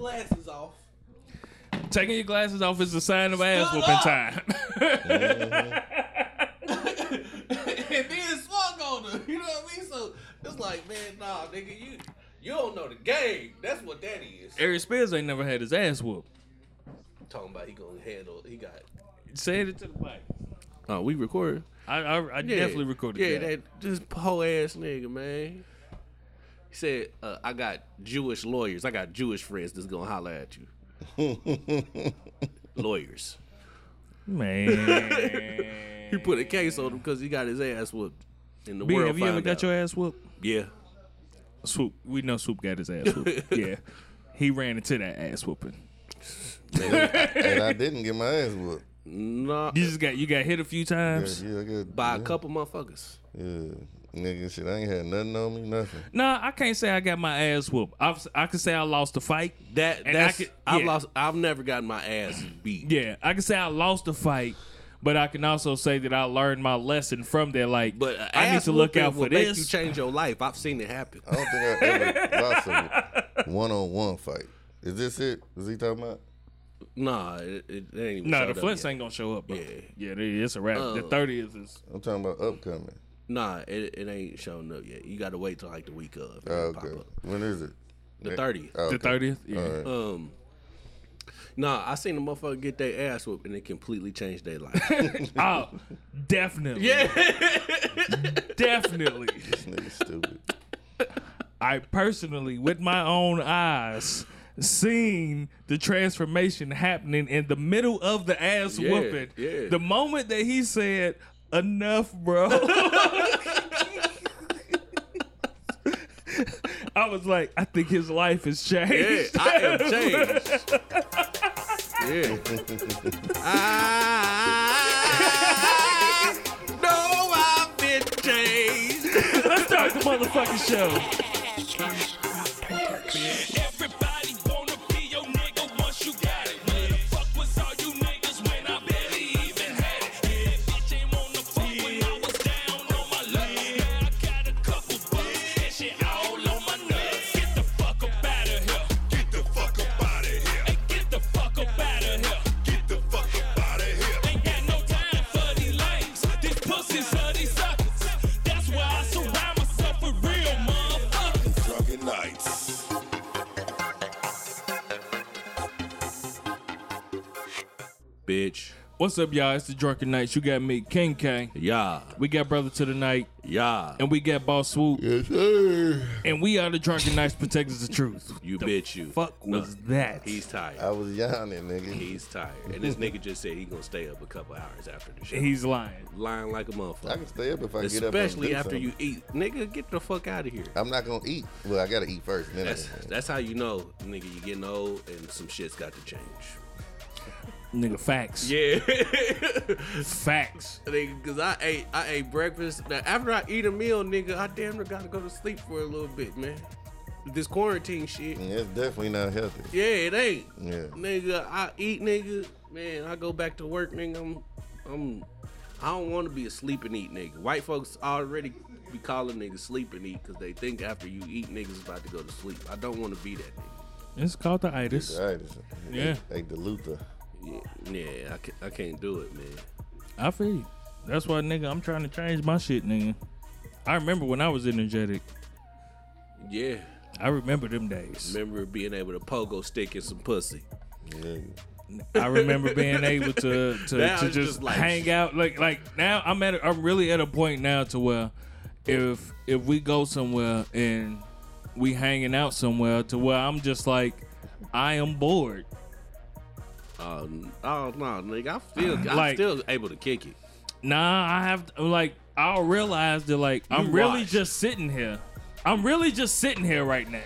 glasses off. Taking your glasses off is a sign of ass Stood whooping up. time. and then swung on her. You know what I mean? So it's like, man, nah, nigga, you you don't know the game. That's what that is. Eric Spears ain't never had his ass whooped. Talking about he gonna handle. He got. Say it to the mic. Oh, we recorded. I, I, I definitely recorded Yeah, that. that this whole ass nigga, man. He said, uh, "I got Jewish lawyers. I got Jewish friends that's gonna holler at you." lawyers. Man. He put a case on him because he got his ass whooped. In the B, world have you ever found got out. your ass whooped? Yeah. Swoop. We know Swoop got his ass whooped. yeah. He ran into that ass whooping. and I didn't get my ass whooped. Nah. You just got you got hit a few Yeah, times. yeah, I got, By yeah, a couple motherfuckers. Yeah, nigga, shit, I ain't had nothing on me, nothing. Nah, I can't say I got my ass whooped. I've, I can say I lost a fight. That And I that's could- I've yeah. lost. I've never gotten my ass beat. Yeah, I can say I lost a fight, but I can also say that I learned my lesson from there. Like, But I need to look out for will make you this. change your life. I've seen it happen. I don't think I ever lost a one-on-one fight. Is this it? Is he talking about? Nah, it, it ain't even. No, showed the up Flints ain't gonna show up. Bro. Yeah. Yeah, it's a wrap. the Uh, thirtieth is. I'm talking about upcoming. Nah, it, it ain't showing up yet. You got to wait till like the week of. Oh, okay. When is it? The 30th. Oh, The thirtieth. Yeah. All right. Um. Nah, I seen a motherfucker get their ass whooped and it completely changed their life. Oh, definitely. yeah. definitely. This nigga stupid. I personally, with my own eyes, seen the transformation happening in the middle of the ass Yeah, whooping. yeah. The moment that he said, "Enough, bro," I was like, I think his life has Yeah, changed. I am changed. yeah. I know I've been changed. Let's start the motherfucking show. Bitch. What's up, y'all? It's the Drunken Knights. You got me, King K. Yeah. We got Brother to the Night, Yeah. and we got Boss Swoop, Yes, sir. and we are the Drunken Knights Protectors of Truth. You bitch you. Fuck No, was that? He's tired. I was yawning, nigga. He's tired. And this nigga just said he gonna stay up a couple hours after the show. He's lying. lying like a motherfucker. I can stay up if I get up. Especially after something. you eat. Nigga, get the fuck out of here. I'm not gonna eat. Well, I gotta eat first. Then That's I, that's how you know, nigga, you getting old and some shit's got to change. Nigga, facts. Yeah. Facts. nigga, cause I ate I ate breakfast. Now after I eat a meal, nigga, I damn near gotta go to sleep for a little bit, man. This quarantine shit. Yeah, it's definitely not healthy. Yeah, it ain't. Yeah. Nigga, I eat, nigga. Man, I go back to work, nigga. I'm, I'm, I don't want to be a sleep and eat, nigga. White folks already be calling niggas sleep and eat because they think after you eat, niggas about to go to sleep. I don't want to be that nigga. It's called the itis. Right. Yeah. Hey, the Luther. Yeah, yeah, I can't, I can't do it, man. I feel you. That's why, nigga, I'm trying to change my shit, nigga. I remember when I was energetic. Yeah, I remember them days. remember being able to pogo stick in some pussy. Yeah. I remember being able to to, to just, just like- hang out. Like like now I'm at a, I'm really at a point now to where if if we go somewhere and we hanging out somewhere to where I'm just like I am bored. Um, oh no, nigga, I feel I'm Like- still able to kick it. Nah, I have like I'll realize that like I'm really just sitting here. I'm really just sitting here right now.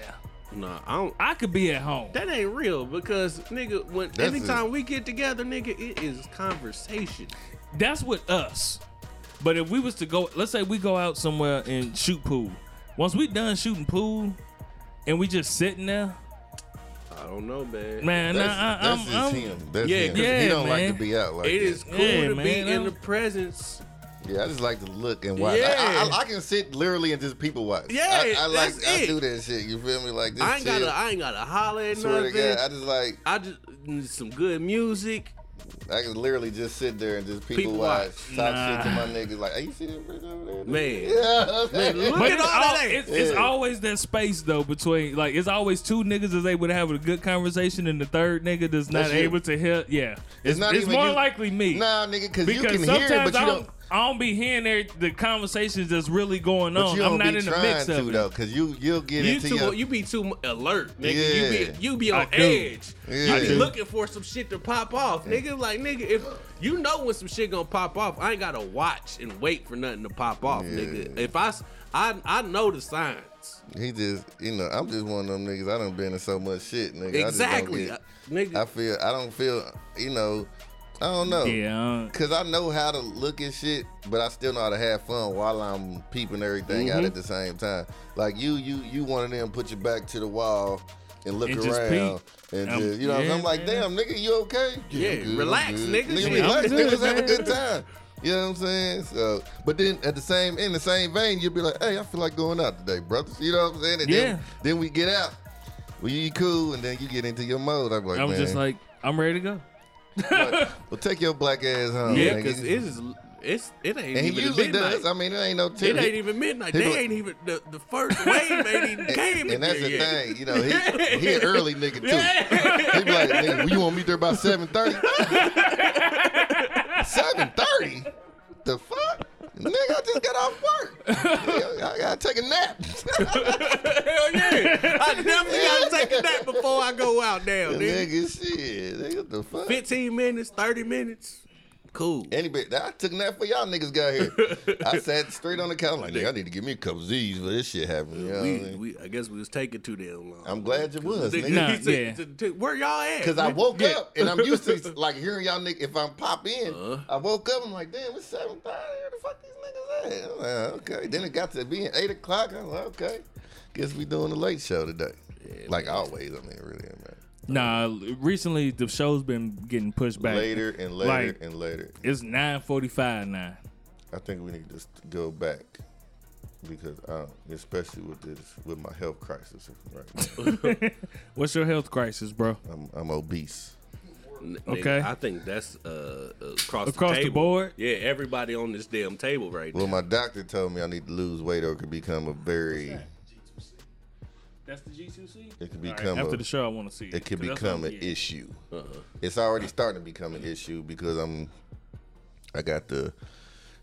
No, I don't. I could be at home. That ain't real because nigga, when That's anytime it. we get together, nigga, it is conversation. That's with us. But if we was to go, let's say we go out somewhere and shoot pool. Once we done shooting pool, and we just sitting there, I don't know, man. man, That's, nah, I, that's I'm, just I'm, him. That's Yeah, him. 'Cause yeah, he don't like man. to be out like It that. is cool Yeah, to be man, in I'm- the presence Yeah, I just like to look and watch. I, Yeah. I, I can sit literally and just people watch. Yeah, I, I like that's I it. do that shit. You feel me? Like this I ain't gotta I ain't gotta holler at Swear to nothing. God, I just like I just need some good music. I can literally just sit there and just people, People watch, watch. talk Nah. shit to my niggas. Like, hey, you see that bitch over there? Man. yeah, Man, look But at it's, all that. it's, it's Yeah. always that space though between like it's always two niggas is able to have a good conversation and the third nigga that's not That's you. able to hear. Yeah, it's, not it's even more you. likely me. Nah, nigga, because you can hear, it, but you don't, don't. I don't be hearing there, the conversations that's really going on. I'm don't in the trying mix to of it. though, because you you'll get You into too your. you be too alert, nigga. Yeah. You be you be on edge. Yeah. You be looking for some shit to pop off, nigga. Like nigga, if you know when some shit gonna pop off, I ain't gotta watch and wait for nothing to pop off, Yeah. nigga. If I I I know the signs. he just, you know, I'm just one of them niggas. I done been in so much shit, nigga. Exactly, I, Uh, just don't get, nigga. I feel, I don't feel, you know, I don't know. Yeah, Cause I know how to look at shit, but I still know how to have fun while I'm peeping everything Mm-hmm. out at the same time. Like you, you, you one of them put your back to the wall and look And around and Um, just, you know, yeah, I'm like, damn, nigga, you okay? Yeah, I'm good, relax, nigga. Nigga, Shit, relax, I'm good, nigga, have a good time. You know what I'm saying? So, but then at the same, in the same vein, you'll be like, hey, I feel like going out today, brothers. You know what I'm saying? And Yeah. Then, then we get out. We cool, and then you get into your mode. I'm like, I was man, just like, I'm ready to go. Well, take your black ass home. yeah, because it's it's it ain't And he even usually midnight. does. I mean, it ain't no It ain't even midnight. he They be- ain't even the, the first wave ain't even came. and that's the yet. thing, you know, he, he an early nigga too. He be like, nigga, you want me there by seven thirty? Seven thirty? The fuck? Nigga, I just got off work. Nigga, I gotta take a nap. Hell yeah! I definitely gotta take a nap before I go out there, nigga. nigga, shit. Nigga, what the fuck? Fifteen minutes, thirty minutes, cool. Anybody, I took that for y'all niggas got here. I sat straight on the couch like, nigga, I need to give me a couple Z's for this shit happening. You know what I We, mean? we, I guess we was taking too damn long. I'm glad you was, Nigga, nigga. Nah, he said, yeah. to- to- where y'all at? Cause I woke Yeah. up and I'm used to like hearing y'all niggas. If I'm pop in, Uh-huh. I woke up. I'm like, damn, it's seven thirty. Where the fuck these niggas at? I'm like, okay. Then it got to being eight o'clock. I'm like, okay. Guess we doing the late show today. like always. I mean, really, man. Nah, recently the show's been getting pushed back. Later and later Like- and later. It's 9:45 now. I think we need to go back because, uh, especially with this, with my health crisis right. What's your health crisis, bro? I'm, I'm obese. N- nigga, Okay. I think that's uh, across, Across the, the board? Yeah, everybody on this damn table right Well, now. Well, my doctor told me I need to lose weight or it could become a very, That's the G2C. it could become After a, the show, I want to see. it could 'cause that's become an I'm issue. Uh-huh. It's already starting to become an issue because I'm, I got the,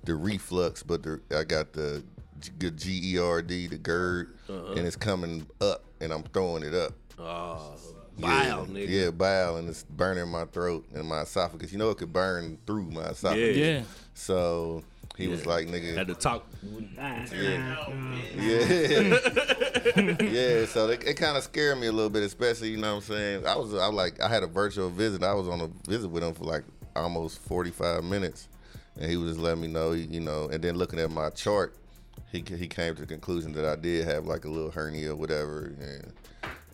the reflux, but the, I got the G- good G E R D, the GERD, Uh-huh. and it's coming up, and I'm throwing it up. Oh, yeah, bile, nigga. Yeah, bile, and it's burning my throat and my esophagus. You know, it could burn through my esophagus. Yeah. Yeah. So he was like, nigga. Had to talk. yeah, yeah, yeah. So it, it kind of scared me a little bit, especially you know what I'm saying. I was, I was like, I had a virtual visit. I was on a visit with him for like almost 45 minutes, and he was just letting me know, you know. And then looking at my chart, he he came to the conclusion that I did have like a little hernia or whatever, and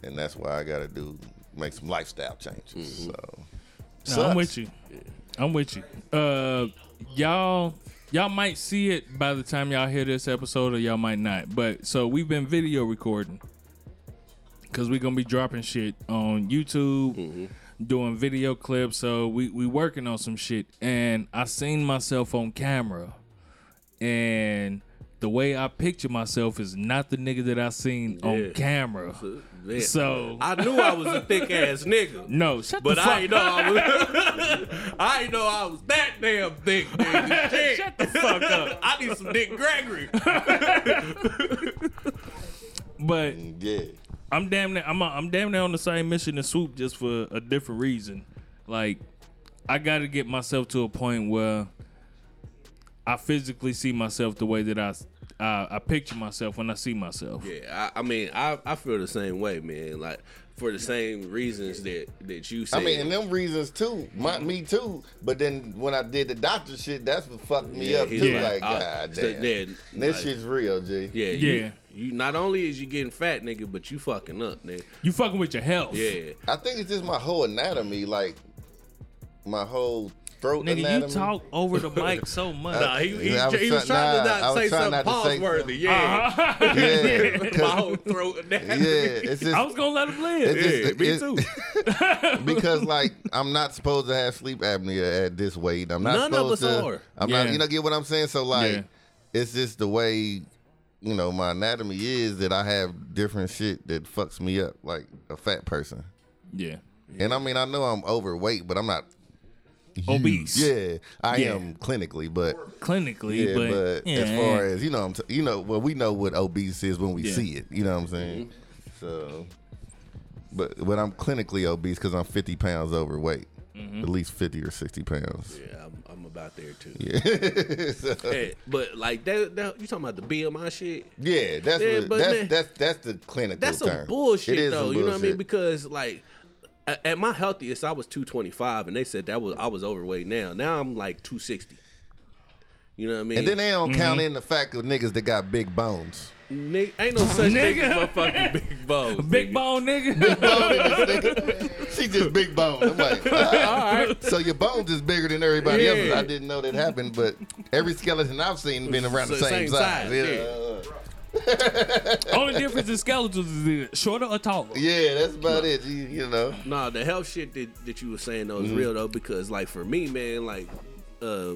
and that's why I got to do make some lifestyle changes. So. No, I'm with you. I'm with you. Uh, y'all, y'all might see it by the time y'all hear this episode, or y'all might not. But so we've been video recording because we're gonna be dropping shit on YouTube, mm-hmm. doing video clips. So we we working on some shit, and I seen myself on camera, and the way I picture myself is not the nigga that I seen Yeah. on camera. Man, So I knew I was a thick ass nigga. no, shut But the fuck I ain't know I was. I ain't know I was that damn thick, nigga. Shut the fuck up. I need some Dick Gregory. But Yeah. I'm damn near I'm I'm damn near on the same mission as Swoop just for a different reason. Like I got to get myself to a point where I physically see myself the way that I I, I picture myself when I see myself. Yeah, I, I mean, I, I feel the same way, man. Like for the same reasons that that you said. I mean, and them reasons too, my, me too. But then when I did the doctor shit, that's what fucked me Yeah, up too. yeah. Like, I- god so damn, then, this like, shit's real, G. Yeah, Yeah. You, you not only is you getting fat, nigga, but you fucking up, nigga. You fucking with your health. Yeah, I think it's just my whole anatomy, like my whole throat Nigga, anatomy. you talk over the mic so much. Nah, he, he, was he was trying nah, to not say something not to pause worthy. Yeah. Uh-huh. yeah, My whole throat. yeah, it's just I was gonna let him live. It's just- me it- because like I'm not supposed to have sleep apnea at this weight. I'm not None of supposed us to. are. I'm Yeah. not. You know, get what I'm saying? So like, Yeah. it's just the way you know my anatomy is that I have different shit that fucks me up, like a fat person. yeah. And I mean, I know I'm overweight, but I'm not. Obese. Yeah, I Yeah. am clinically, but Clinically, yeah, but, but, yeah, as far as you know, I'm t- you know, well, we know what obese is when we Yeah. see it. You know what I'm saying? So, but but I'm clinically obese because I'm 50 pounds overweight, Mm-hmm. at least 50 or 60 pounds. Yeah, I'm, I'm about there too. Yeah, So, Hey, but like that, that, you talking about the BMI shit? yeah, that's Yeah, what, that's, man, that's that's the clinical That's term. some bullshit though. some You know what I mean? Because like at, at my healthiest, I was 225, and they said that was I was overweight. Now, now I'm like 260. You know what I mean? And then they don't Mm-hmm. count in the fact of niggas that got big bones. Nigga, ain't no such thing Nigga. as motherfucking big bones. Big nigga. bone nigga. Bone nigga. She just big bone. I'm like, all right. So your bones is bigger than everybody Yeah. else's. I didn't know that happened, but every skeleton I've seen been around the same, same size. size, Yeah. Only difference in skeletons is either shorter or taller. Yeah, that's about it. You, you know. Nah, the health shit that, that you were saying though is Mm-hmm. real though because like for me, man, like uh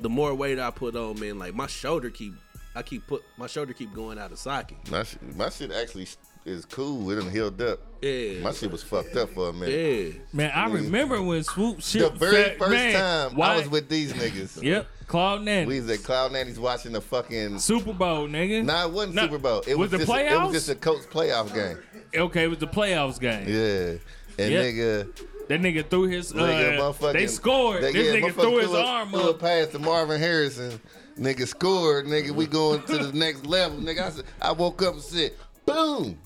the more weight I put on, man, like my shoulder keep I keep put my shoulder keep going out of socket. My shit, my shit actually is cool. It done healed up. Yeah. My shit was fucked up for a minute. Yeah. Man, I remember when Swoop shit. The very fat- first man, time why- I was with these niggas. Yep, Claude Nanny. We was at Cloud Nanny's watching the fucking. Super Bowl, nigga. Nah, it wasn't Nah, Super Bowl. It was was, the just, It was just a coach playoff game. Okay, it was the playoffs game. Yeah. And Yep. nigga, That nigga threw his. Uh, nigga, motherfucking. they scored. they- this yeah, nigga threw his a- arm threw a up. pass to Marvin Harrison. Nigga scored. Nigga, we going to the next level. Nigga, I, said, I woke up and said, boom.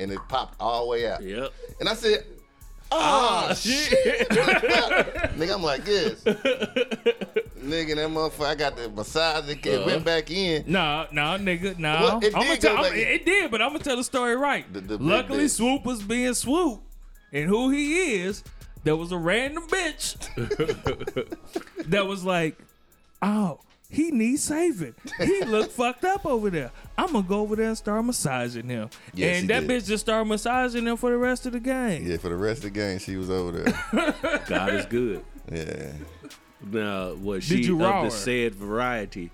And it popped all the way out. Yep. And I said, oh, shit. nigga, I'm like this. nigga, that motherfucker, I got the massage. It Uh-huh. went back in. No, no, nigga, no. Well, it did tell, go I'ma- back in. it did, but I'm gonna tell the story right. The- the Luckily. Swoop was being Swoop, and who he is, there was a random bitch that was like, "Oh, he needs saving. He look fucked up over there. I'm gonna go over there and start massaging him." Yes, and that did. bitch just started massaging him for the rest of the game. Yeah, for the rest of the game, she was over there. God is good. yeah. Now, was Did she you of raw her? the said variety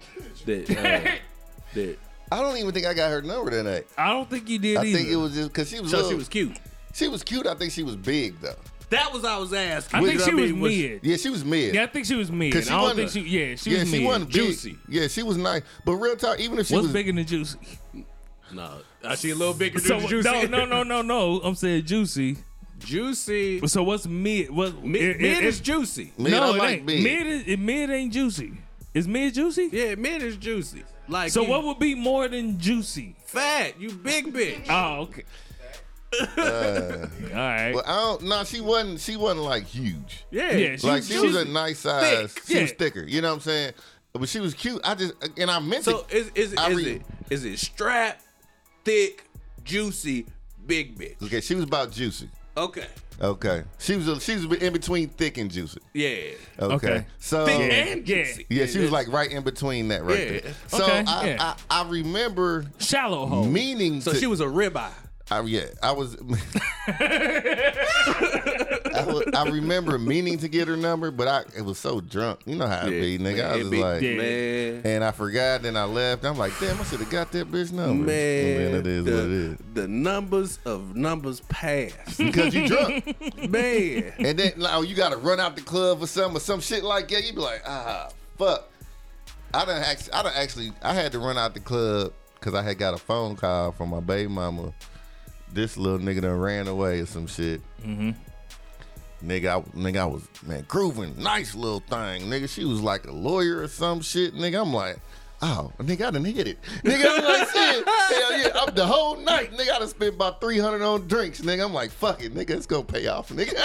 that uh, that I don't even think I got her number that night. I don't think you did either. I either. think it was just because she was. so little- she was cute. She was cute. I think she was big though. That was I was asking. I think she was mean, mid. Yeah, she was mid. Yeah, I think she was mid. I Cause she don't think a- she. Yeah, she yeah, was she mid. wasn't big. Juicy. Yeah, she was nice. But real talk, even if she What's was bigger than juicy? No, I see a little bigger So than juicy. no, no, no, no, no. I'm saying juicy. juicy. So what's mid? What Mid, it- mid it- is juicy. mid, no, it like ain't. big. Mid is mid ain't juicy. Is mid juicy? Yeah, mid is juicy. Like So you what would be more than juicy? fat? You big bitch. Oh, okay. Uh, All right. But I don't. No, she wasn't. She wasn't like huge. Yeah, Yeah, she like was- she was a nice size. thick. She was thicker. You know what I'm saying? But she was cute. I just and I meant So to. is is is read- it is it strap, thick, juicy, big bitch? Okay, she was about juicy. Okay. Okay, she was a, she was in between thick and juicy. Yeah. Okay, Okay. so Thick Yeah. and Yeah. juicy. yeah, she was like right in between that right Yeah. there. So Okay, I, yeah. I I remember Shallow hole. meaning So to, she was a ribeye. I, yeah, I was. I, was I remember meaning to get her number, but I it was so drunk. You know how it be, nigga. I was be- like, man. and I forgot. Then I left. I'm like, damn, I should have got that bitch number. Man, And then it is the, what it is. the numbers of numbers pass. Because you drunk, Man. and then like, oh, you got to run out the club or some or some shit like that. You be like, ah, fuck. I done actually, I done actually, I had to run out the club because I had got a phone call from my baby mama. This little nigga done ran away or some shit. Mm-hmm. Nigga, I, nigga, I was man grooving, nice little thing. Nigga, she was like a lawyer or some shit. Nigga, I'm like, oh, nigga, I done hit it. Nigga, I'm like, shit, hell yeah, I'm the whole night. Nigga, I done spent about 300 on drinks. Nigga, I'm like, fuck it, nigga, it's gonna pay off, nigga.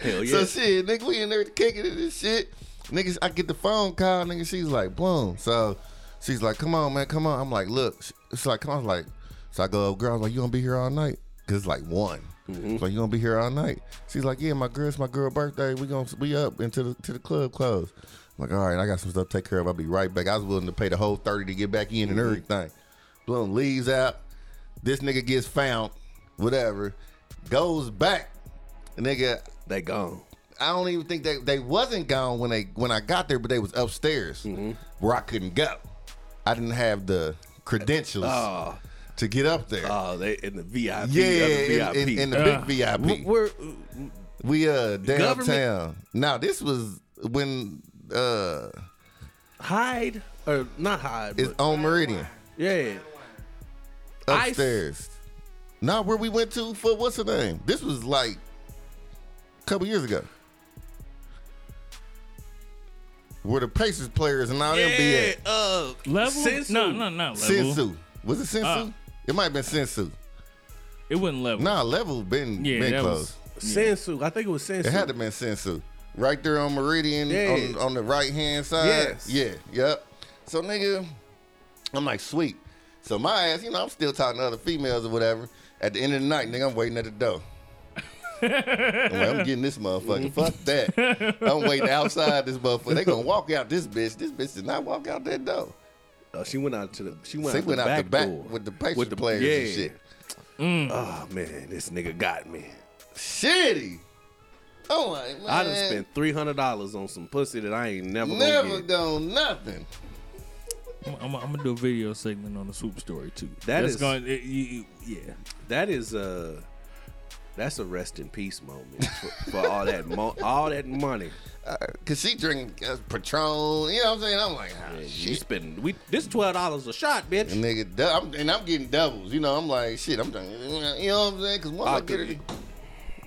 Hell yeah. So shit, nigga, we in there kicking it and shit. Niggas, I get the phone call, nigga, she's like, boom. So she's like, come on, man, come on. I'm like, look, it's like, come on, like, so I go, girl, I was like, you gonna be here all night? Cause it's like one. Mm-hmm. It's like you gonna be here all night. She's like, yeah, my girl, it's my girl birthday. We gonna be up into the to the club close. I'm like, all right, I got some stuff to take care of. I'll be right back. I was willing to pay the whole thirty to get back in and mm-hmm. everything. Bloom leaves out. This nigga gets found. Whatever. Goes back. Nigga, They gone. I don't even think they they wasn't gone when they when I got there, but they was upstairs mm-hmm. where I couldn't go. I didn't have the credentials Oh, to get up there. oh, they in the VIP. yeah, yeah, in, in, in the Uh, big VIP. We're, We uh downtown. Government- Now this was when uh Hyde or not Hyde, it's on Meridian yeah. Ice- upstairs. not where we went to for what's the name? This was like a couple years ago. Where the Pacers players and all them be at. uh, Level? Sensu. No, no, not level. Sensu. Was it Sensu? Uh, it might have been Sensu. It wasn't level. Nah, level been Yeah, been that close. was- Sensu. I think it was Sensu. It had to been Sensu. Right there on Meridian Yeah. on, on the right hand side. Yes. Yeah, yep. So nigga, I'm like, sweet. So my ass, you know, I'm still talking to other females or whatever. At the end of the night, nigga, I'm waiting at the door. I'm, like, I'm getting this motherfucker. Fuck that. I'm waiting outside this motherfucker. They gonna walk out this bitch. This bitch did not walk out that door. She went out to the. She went She out, went the, out back the back door. with the Pacer With the- players yeah. and shit. Oh man, this nigga got me. Shitty. Oh my man. I done spent three hundred dollars on some pussy that I ain't never, never gonna done nothing. I'm, I'm, I'm gonna do a video segment on the swoop story too. That That's is- going. It, you, yeah. That is uh that's a rest in peace moment for, for all that mo- all that money. Uh, Cause she drink uh, Patron, you know what I'm saying? I'm like, ah, You shit. spending we this twelve dollars a shot, bitch. And nigga, du- I'm, and I'm getting doubles. You know, I'm like, shit. I'm done. You know what I'm saying? Cause once I'll I get to,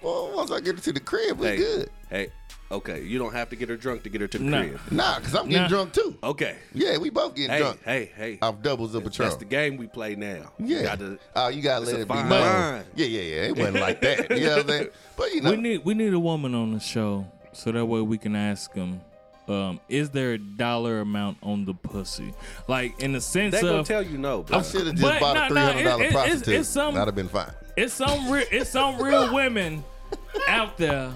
well, once I get her to the crib, we hey, good. hey, okay, you don't have to get her drunk to get her to the Nah. crib. Nah, cause I'm getting Nah. drunk too. Okay. Yeah, we both getting Hey, drunk hey, hey. off doubles of Patron. That's the game we play now. You yeah. gotta- oh, you gotta let a it be fine known. line. Yeah, yeah, yeah. It wasn't like that. You know what I'm saying? But you know, We need we need a woman on the show so that way we can ask them. Um, is there a dollar amount on the pussy? Like in the sense they gonna of tell you no, bro. I should have just But bought no, a no, three hundred dollar it- it- it's- prostitute. it's some- That'd have been fine. it's some real it's some real women out there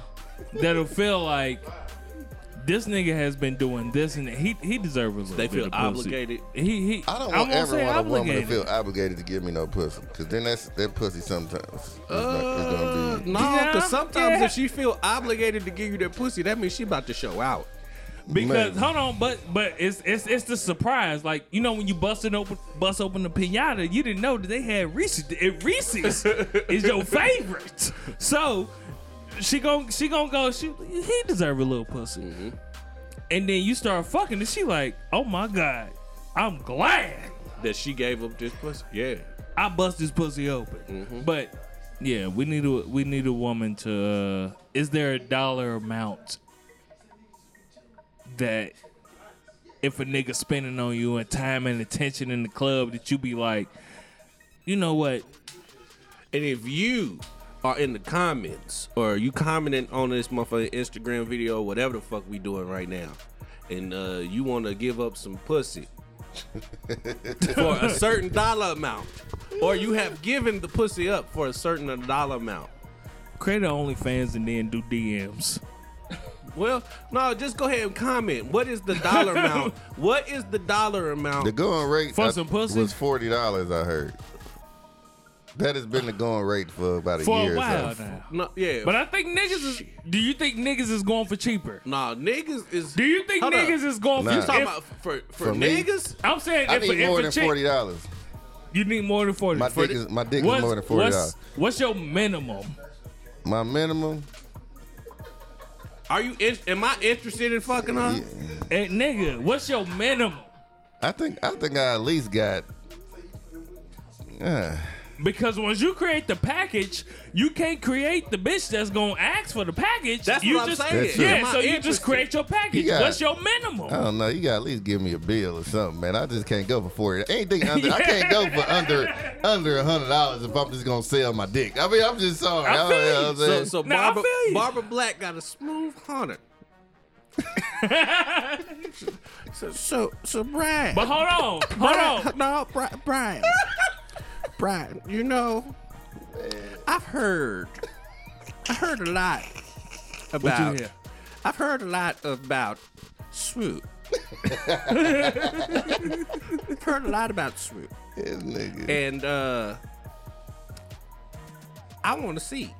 that'll feel like this nigga has been doing this and he he deserves a little They bit feel of pussy. obligated. He he. I don't I want, won't ever say want a woman to obligated. feel obligated to give me no pussy, cause then that's that pussy sometimes. It's, not, it's gonna be. Uh, no, Yeah, because sometimes yeah. if she feel obligated to give you that pussy, that means she about to show out. Because Man. hold on, but but it's it's it's the surprise. Like you know when you busted open bust open the pinata, you didn't know that they had Reese's. It, Reese's is your favorite. So she gon' she gonna go. She he deserve a little pussy. And then you start fucking, and she like, oh my god, I'm glad That she gave up this pussy. Yeah. I bust this pussy open. Mm-hmm. But yeah, we need a we need a woman to. Uh, is there a dollar amount that if a nigga spending on you and time and attention in the club that you be like, you know what? And if you are in the comments or you commenting on this motherfucking Instagram video, whatever the fuck we doing right now, and uh, you want to give up some pussy for a certain dollar amount, or you have given the pussy up for a certain dollar amount. Create an OnlyFans and then do DMs. Well, no, just go ahead and comment. What is the dollar amount? What is the dollar amount? The going rate For I- some pussy? was forty dollars. I heard. That has been the going rate for about a For year. a while so. now. no, yeah, But I think niggas is. Do you think niggas is going for cheaper? nah, niggas is. Do you think Hold up. niggas is going Nah. for? You talking if- about for for, For me? niggas? I'm saying I if, need if more a than chick, forty dollars. You need more than forty. My For dick the- is- my dick is what's- more than $40. What's, what's your minimum? My minimum. Are you? In, am I interested in fucking her? Hey, nigga, what's your minimum? I think I think I at least got. Uh, Because once you create the package, you can't create the bitch that's gonna ask for the package. That's you what I'm saying. That's. Yeah, Am so you just create your package. You got- what's your minimum? I don't know. You got to at least give me a bill or something, man. I just can't go for forty. Anything under, I can't go for under under a hundred dollars if I'm just gonna sell my dick. I mean, I'm just sorry. I don't feel know you. what I'm So, saying? so Nah, I Barbara, feel you. Barbara Black got a smooth hundred. so, so, so, Brian. But hold on, hold on. No, Brian, Brian. Brian, you know, I've heard, I heard a lot What about. you hear? I've heard a lot about swoop. I've heard a lot about swoop, This nigga. and uh, I want to see.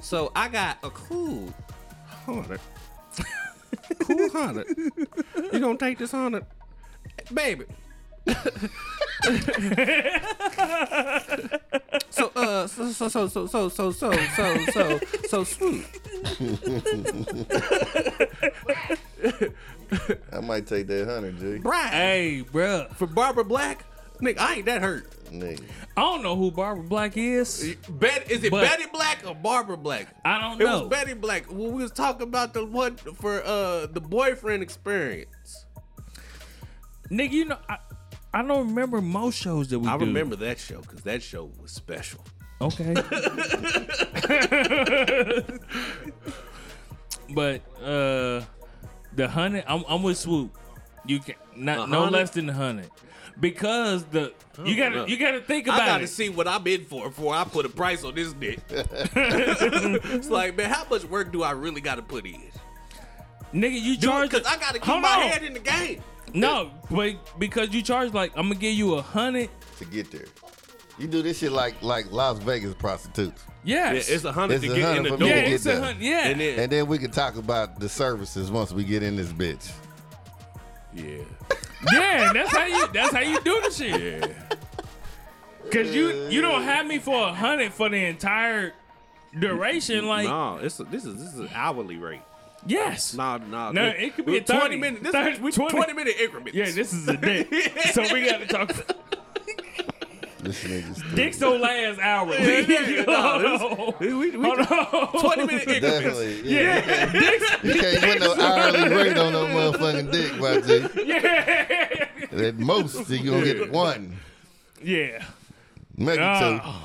so I got a cool hundred. cool hundred. You gonna take this hundred, baby? So uh, so so so so so so so so so so swoop. I might take that hundred, G. Brian. Hey, bruh. For Barbara Black, nigga, I ain't that hurt. Nigga. I don't know who Barbara Black is. Bet is it But- Betty Black or Barbara Black? I don't It know. was Betty Black. When we was talking about the one for uh the boyfriend experience. Nigga, you know, I, I don't remember most shows that we I do. remember that show because that show was special. Okay. but uh the hundred, I'm, I'm with Swoop. You can not A no less than the hundred because the you gotta know. you gotta think about it. I gotta it. see what I'm in for before I put a price on this dick. it's like, man, how much work do I really gotta put in? Nigga, you charge Because I gotta keep Hold my on. head in the game. No, but because you charge like I'm gonna give you a hundred. To get there. You do this shit like like Las Vegas prostitutes. Yeah, it's a hundred to a get in the for door. me yeah, to get it's a hundred. Yeah, And then, And then we can talk about the services once we get in this bitch. yeah, yeah, that's how you that's how you do the shit. yeah. Cause you you don't have me for a hundred for the entire duration. Like no, it's a, this is this is an hourly rate. Yes, Nah, nah. No, it could be a 20 30, minutes. This 30, is we 20. 20 minute increments. yeah, this is a dick. so we got to talk. This nigga's stupid. Dicks don't last hourly. Yeah, yeah, Hold no, on. we, we, we, Hold on. 20 minute increments. Definitely. Yeah. Yeah, dicks. You can't put no hourly rate on no motherfucking dick, my G. Yeah, At most, you gonna get one, yeah. maybe Ah.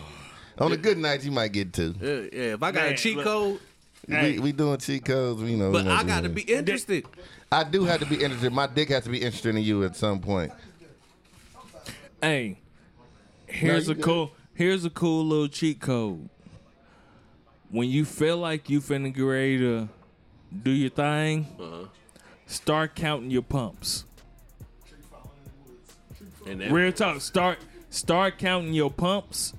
two. On a good night, you might get two. Yeah, yeah, if I got a Man, cheat look. code, Hey. We, we doing cheat codes, you know. we but not I got to be interested. I do have to be interested. My dick has to be interested in you at some point. Hey, here's you a good. cool. Here's a cool little cheat code. When you feel like you finna get ready to do your thing, Uh-huh. start counting your pumps. And that, Real talk. Start start counting your pumps,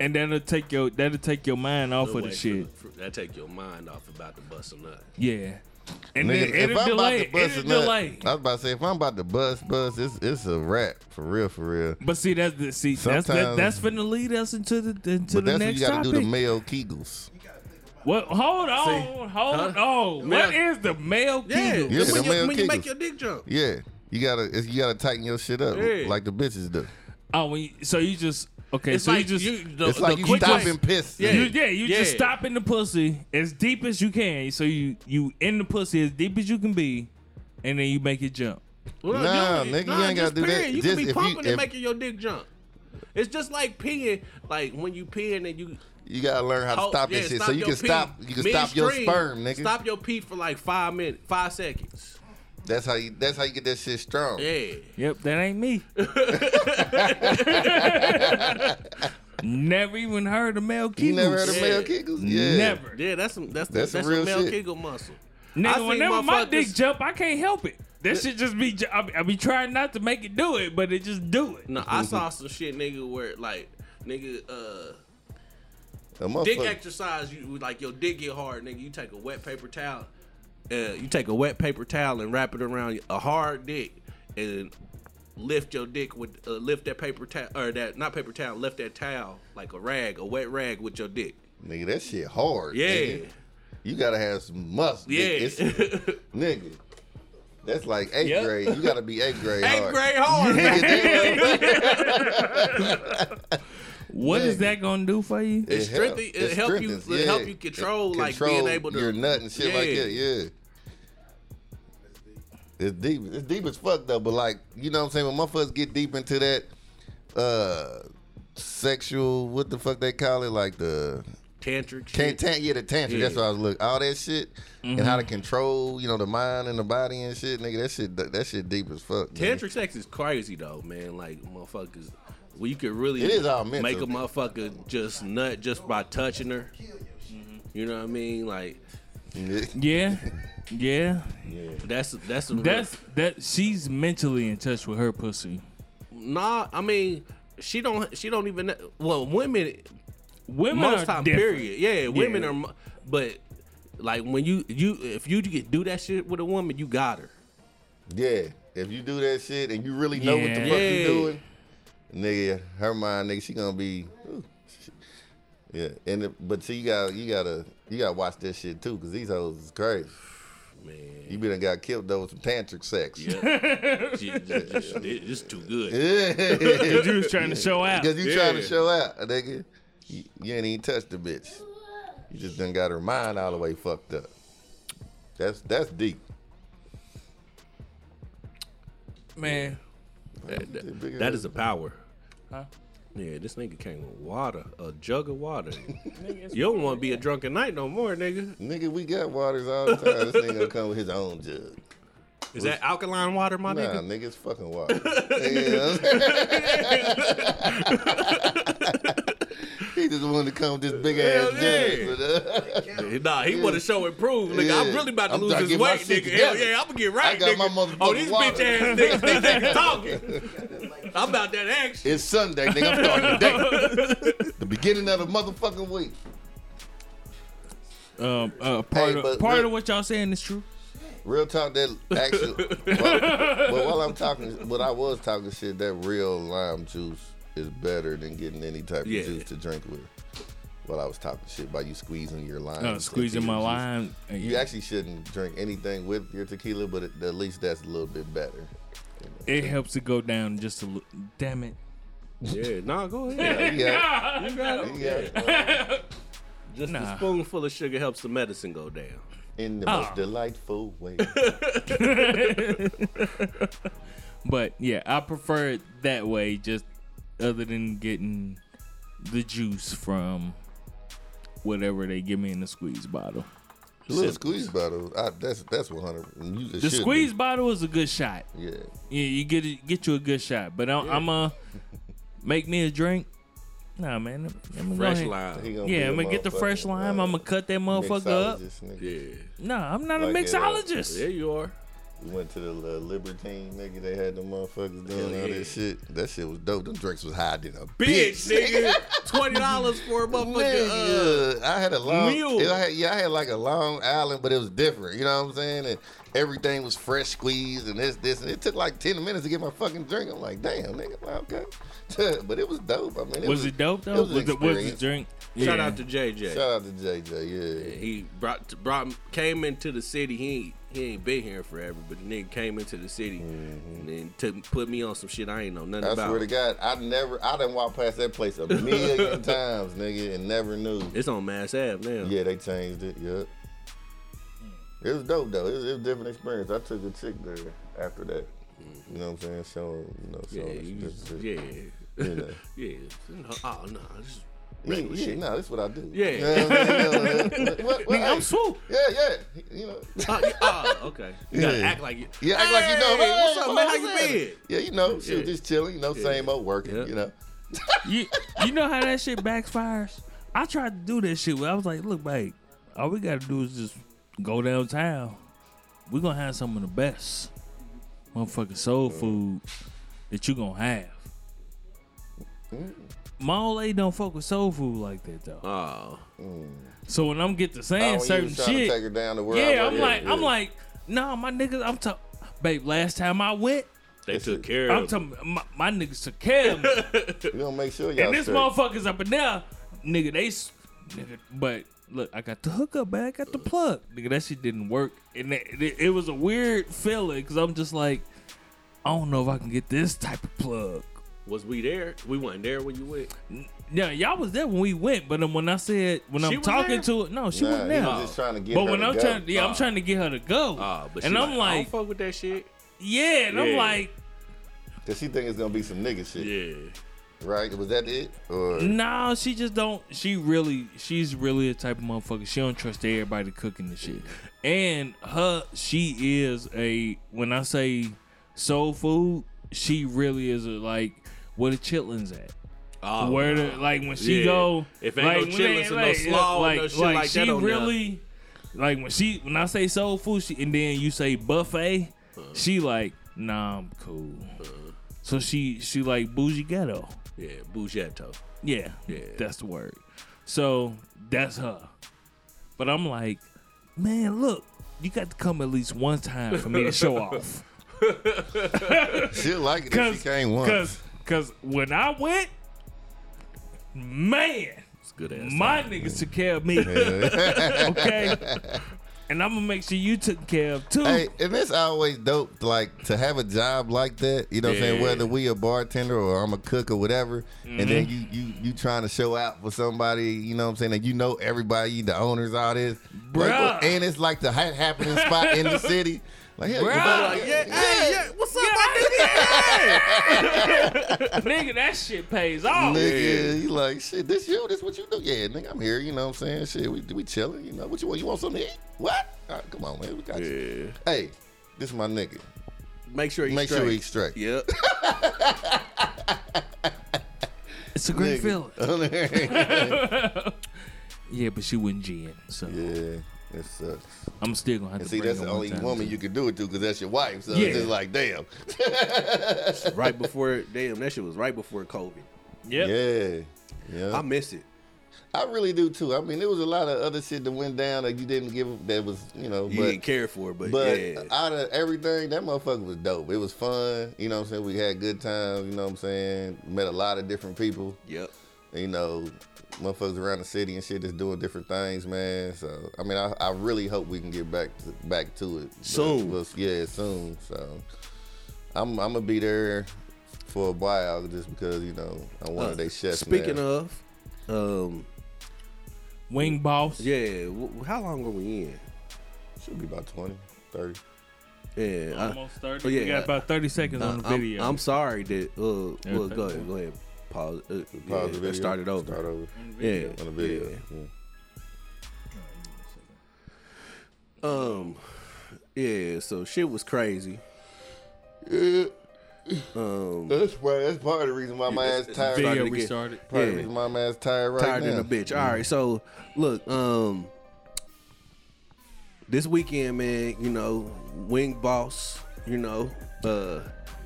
and that'll take your that'll take your mind off of the shit. for- for- That take your mind off about the bust a nut. Yeah. And Nigga, then it'll if I'm delay. about to bust It'll a nut, delay. I was about to say if I'm about to bust, bust, it's it's a wrap for real, for real. But see, that's the see that's that, Sometimes- that's finna lead us into the into But the that's when next you got to topic. do the male Kegels. what? Hold on, hold Huh? on. Male- What is the male Yeah, Kegel? Yeah, that's when, the you, male when you make your dick jump. Yeah, you gotta you gotta tighten your shit up Yeah. like the bitches do. Oh, when you, so you just okay? It's so like you just you, the, It's like you quick stop way- and piss. Yeah. You, yeah, you just Yeah. stop in the pussy as deep as you can. So you you in the pussy as deep as you can be, and then you make it jump. Well, Nah, you- nigga, you ain't gotta do that. You Just can be if you- pumping and if- making your dick jump. It's just like peeing. Like when you peeing and you You gotta learn how to Oh, stop yeah, that shit stop so you can pee stop you can stop your midstream. sperm, nigga. Stop your pee for like five minutes, five seconds. That's how you that's how you get that shit strong. Yeah. Yep, that ain't me. Never even heard of male Kegels. You never heard of Yeah. male Kegels? Yeah. Never. Yeah, that's some that's That's that's, some real a male shit. Kegel muscle. I Nigga, whenever my dick jump, I can't help it. That shit just be, I be, I be trying not to make it do it, but it just do it. No, I saw some shit, nigga, where like nigga uh A dick exercise, you like your dick get hard, nigga. You take a wet paper towel, uh, you take a wet paper towel and wrap it around a hard dick, and lift your dick with uh, lift that paper towel or that not paper towel, lift that towel like a rag, a wet rag with your dick. Nigga, that shit hard. Yeah, nigga. You gotta have some muscle. yeah. Nigga, nigga. That's like eighth Yep. grade. You gotta be eighth grade Eighth hard. grade hard. Nigga, What is Nigga. that gonna do for you? It strengthen- it help you- strengthens, it help you control, like, being able to- your nut and shit like that. Yeah. It's deep. It's deep as fuck though. But like, you know what I'm saying? When motherfuckers get deep into that uh sexual, what the fuck they call it? Like the Tantric Can shit. tan- yeah, the tantric. That's what I was looking. All that shit and how to control, you know, the mind and the body and shit, nigga. That shit, that, that shit deep as fuck. nigga. Tantric sex is crazy though, man. Like motherfuckers, where you could really It is all mental. make a motherfucker just nut just by touching her. Mm-hmm. You know what I mean? Like Yeah, yeah. that's that's some That's that. She's mentally in touch with her pussy. nah. I mean, she don't she don't even well women Women most are time different. period. Yeah, women Yeah. are, but like when you you if you get do that shit with a woman, you got her. Yeah, if you do that shit and you really know what the fuck Yeah. you doing, nigga, her mind, nigga, she gonna be, ooh, shit. yeah. And it, but see, you got you gotta you gotta watch this shit too, cause these hoes is crazy. Man, You been got killed though with some tantric sex. yeah, She- just, just, too good. Yeah, You was trying to show out. because you trying to show out, nigga. You, you ain't even touched the bitch. You just done got her mind all the way fucked up. That's that's deep. Man, That, that- Big that ass- is a power. Huh? Yeah, this nigga came with water, a jug of water. nigga, you don't want to be a Drunken Knight no more, nigga. Nigga, we got waters all the time. This nigga gonna come with his own jug. Is that alkaline water, my Nah, nigga? nigga, it's fucking water. Yeah. he just wanted to come with this big ass Hell yeah. jug. uh, Nah, he want to show and prove. Nigga, I'm really about to I'm lose trying to this weight, nigga. Hell yeah, I'm gonna get right, I got nigga. my oh, these water. bitch ass niggas, these niggas talking. I'm about that action. it's Sunday, nigga. I'm starting today. the beginning of the motherfucking week. um, uh, part Hey, of part real- of what y'all saying is true. Real talk, that actually. but while I'm talking, but I was talking shit, that real lime juice is better than getting any type Yeah. of juice to drink with. While I was talking shit about you squeezing your lime. Uh, squeezing my juice. lime. uh, You actually shouldn't drink anything with your tequila, but it, at least that's a little bit better. it helps it go down just a little. Damn it. Yeah, nah, go ahead. Yeah, You got you it. got it. Just a spoonful of sugar helps the medicine go down. in the Ah. most delightful way. But yeah, I prefer it that way, just other than getting the juice from whatever they give me in the squeeze bottle. The little squeeze bottle, I, that's that's one hundred. The squeeze bottle is a good shot. yeah. Yeah, you get it, get you a good shot. But I'm, I'm uh make me a drink. Nah, man. I'm gonna Fresh ahead. lime. Yeah, I'm gonna get the fresh motherfucking, lime. uh, I'm gonna cut that motherfucker up. mixologist, nigga. Yeah. Nah, I'm not a Like it, uh, mixologist. There you are. We went to the uh, Libertine, nigga. They had the motherfuckers doing Hell all yeah. that shit. That shit was dope. Them drinks was high than a Bitch, bitch, nigga. Twenty dollars for a motherfucker. Uh, I had a long, mule. I had, yeah, I had like a Long Island, but it was different. You know what I'm saying? And everything was fresh squeezed and this, this, and it took like ten minutes to get my fucking drink. I'm like, damn, nigga, well, okay. but it was dope. I mean, it was, it dope though? It was, an was, it, was the experience. drink? Shout out to JJ. Shout out to JJ, yeah. He brought brought came into the city. He ain't he ain't been here forever, but the nigga came into the city mm-hmm. and then took put me on some shit I ain't know nothing I about. I swear to God, I never, I done walked past that place a million times, nigga, and never knew. It's on Mass Ave now. Yeah, they changed it. Yep. Mm. It was dope though. It was, it was a different experience. I took a chick there after that. Mm-hmm. You know what I'm saying? Showing, you know, yeah, showing us you this- yeah, You know. yeah. Oh no, just Yeah, regular yeah, shit. nah, that's what I do. Yeah. You know what I'm saying? What- what- Nigga, I'm swoop. Yeah, yeah. You know. Oh, yeah, oh, okay. You gotta Yeah. act like you. Yeah, act like you know. Hey, what's up, man? How you been? Yeah, you know, she was just chilling. You know, same old working. Yeah. You know. You, you know how that shit backfires? I tried to do that shit. Where I was like, look, babe, all we gotta do is just go downtown. we gonna have some of the best motherfucking soul mm. food that you gonna have. Mm. My old lady don't fuck with soul food like that though. Oh, So when I'm get to Oh, saying when you certain was to shit, take her down to where yeah, I I'm was, like, I'm yeah. like, nah, my niggas, I'm talking, babe. Last time I went, they took care of me. I'm talking, my, my niggas took care of me. we gonna make sure y'all and this straight. motherfuckers up in there, nigga, they, s- nigga, but look, I got the hookup, man. I got the plug, nigga. That shit didn't work, and it, it, it was a weird feeling because I'm just like, I don't know if I can get this type of plug. Was we there? We wasn't there when you went. Yeah, y'all was there when we went, but um, when I said when She I'm talking there? to it, no, she Nah, wasn't he there. was just trying to get But her when to I'm go. trying, yeah, Oh. I'm trying to get her to go. Ah, but and I'm I like, don't fuck with that shit. yeah, and I'm like, Cause she think it's gonna be some nigga shit, Yeah. right? Was that it? Or no, she just don't. She really, she's really a type of motherfucker. She don't trust everybody cooking the shit. And her, she is a. When I say soul food, she really is a like. Where the chitlins at. Oh, where the like when she Yeah. go If ain't no when chitlins they- and no slaw and like, no shit like, like she that on there. really like when she when I say soul food she, and then you say buffet uh-huh. she like nah I'm cool uh-huh. so she she like bougie ghetto yeah, Bougetto. yeah Yeah. that's the word so that's her but I'm like man look you got to come at least one time for me to show off She'll like it if Cause, she came once. Cause, cause when I went, man, It's good ass. my niggas took care of me. okay, and I'm gonna make sure you took care of too. Hey, and it's always dope, like to have a job like that. You know what I'm saying? Whether we a bartender or I'm a cook or whatever, and Mm-hmm. then you you you trying to show out for somebody. You know what I'm saying? And you know everybody, the owners, all this. Like, and it's like the happening spot in the city. Like, yeah, Bruh. everybody Like, yeah, hey, yeah, what's up, my nigga, Nigga, that shit pays off. Nigga, you like shit. This you? This what you do? Yeah, nigga, I'm here. You know what I'm saying? Shit, we we chilling. You know what you want? You want something to eat? What? All right, come on, man. We got you. Hey, this is my nigga. Make sure you Make straight. sure he's straight. Yep. It's a great feeling. yeah, Yeah, but she wouldn't gin, so it sucks. I'm still gonna have And to see, that's the only woman too. you can do it to because that's your wife. So Yeah. it's just like, damn. right before, damn, that shit was right before COVID. Yep. Yeah. Yeah. I miss it. I really do too. I mean, there was a lot of other shit that went down that you didn't give that was, you know, You but didn't care for it, but, But yeah. out of everything, that motherfucker was dope. It was fun. You know what I'm saying? We had good times. You know what I'm saying? Met a lot of different people. yep. You know, motherfuckers around the city and shit that's doing different things, man. So, I mean, I, I really hope we can get back to, back to it. But- Soon. but yeah, soon. So, I'm, I'm going to be there for a while just because, you know, I'm one Uh, of their chefs Speaking now. of, um, Wing boss. yeah, w- how long are we in? Should be about 20, 30. Yeah, I, Almost 30. oh, yeah, we got about 30 seconds on the I'm- video. I'm, sorry that. Uh, well, go ahead, go ahead. Pause. Uh, Pause yeah, the video. Start it over. Start over Yeah, on the video. yeah. Yeah. Um, yeah. So shit was crazy. Yeah. Um, That's right. That's part of the reason why my ass tired. started video to get- restarted. Part of the yeah. reason why my ass tired right tired now. than a bitch. All right, so look, um, this weekend, man, you know, Wing Boss, you know, uh,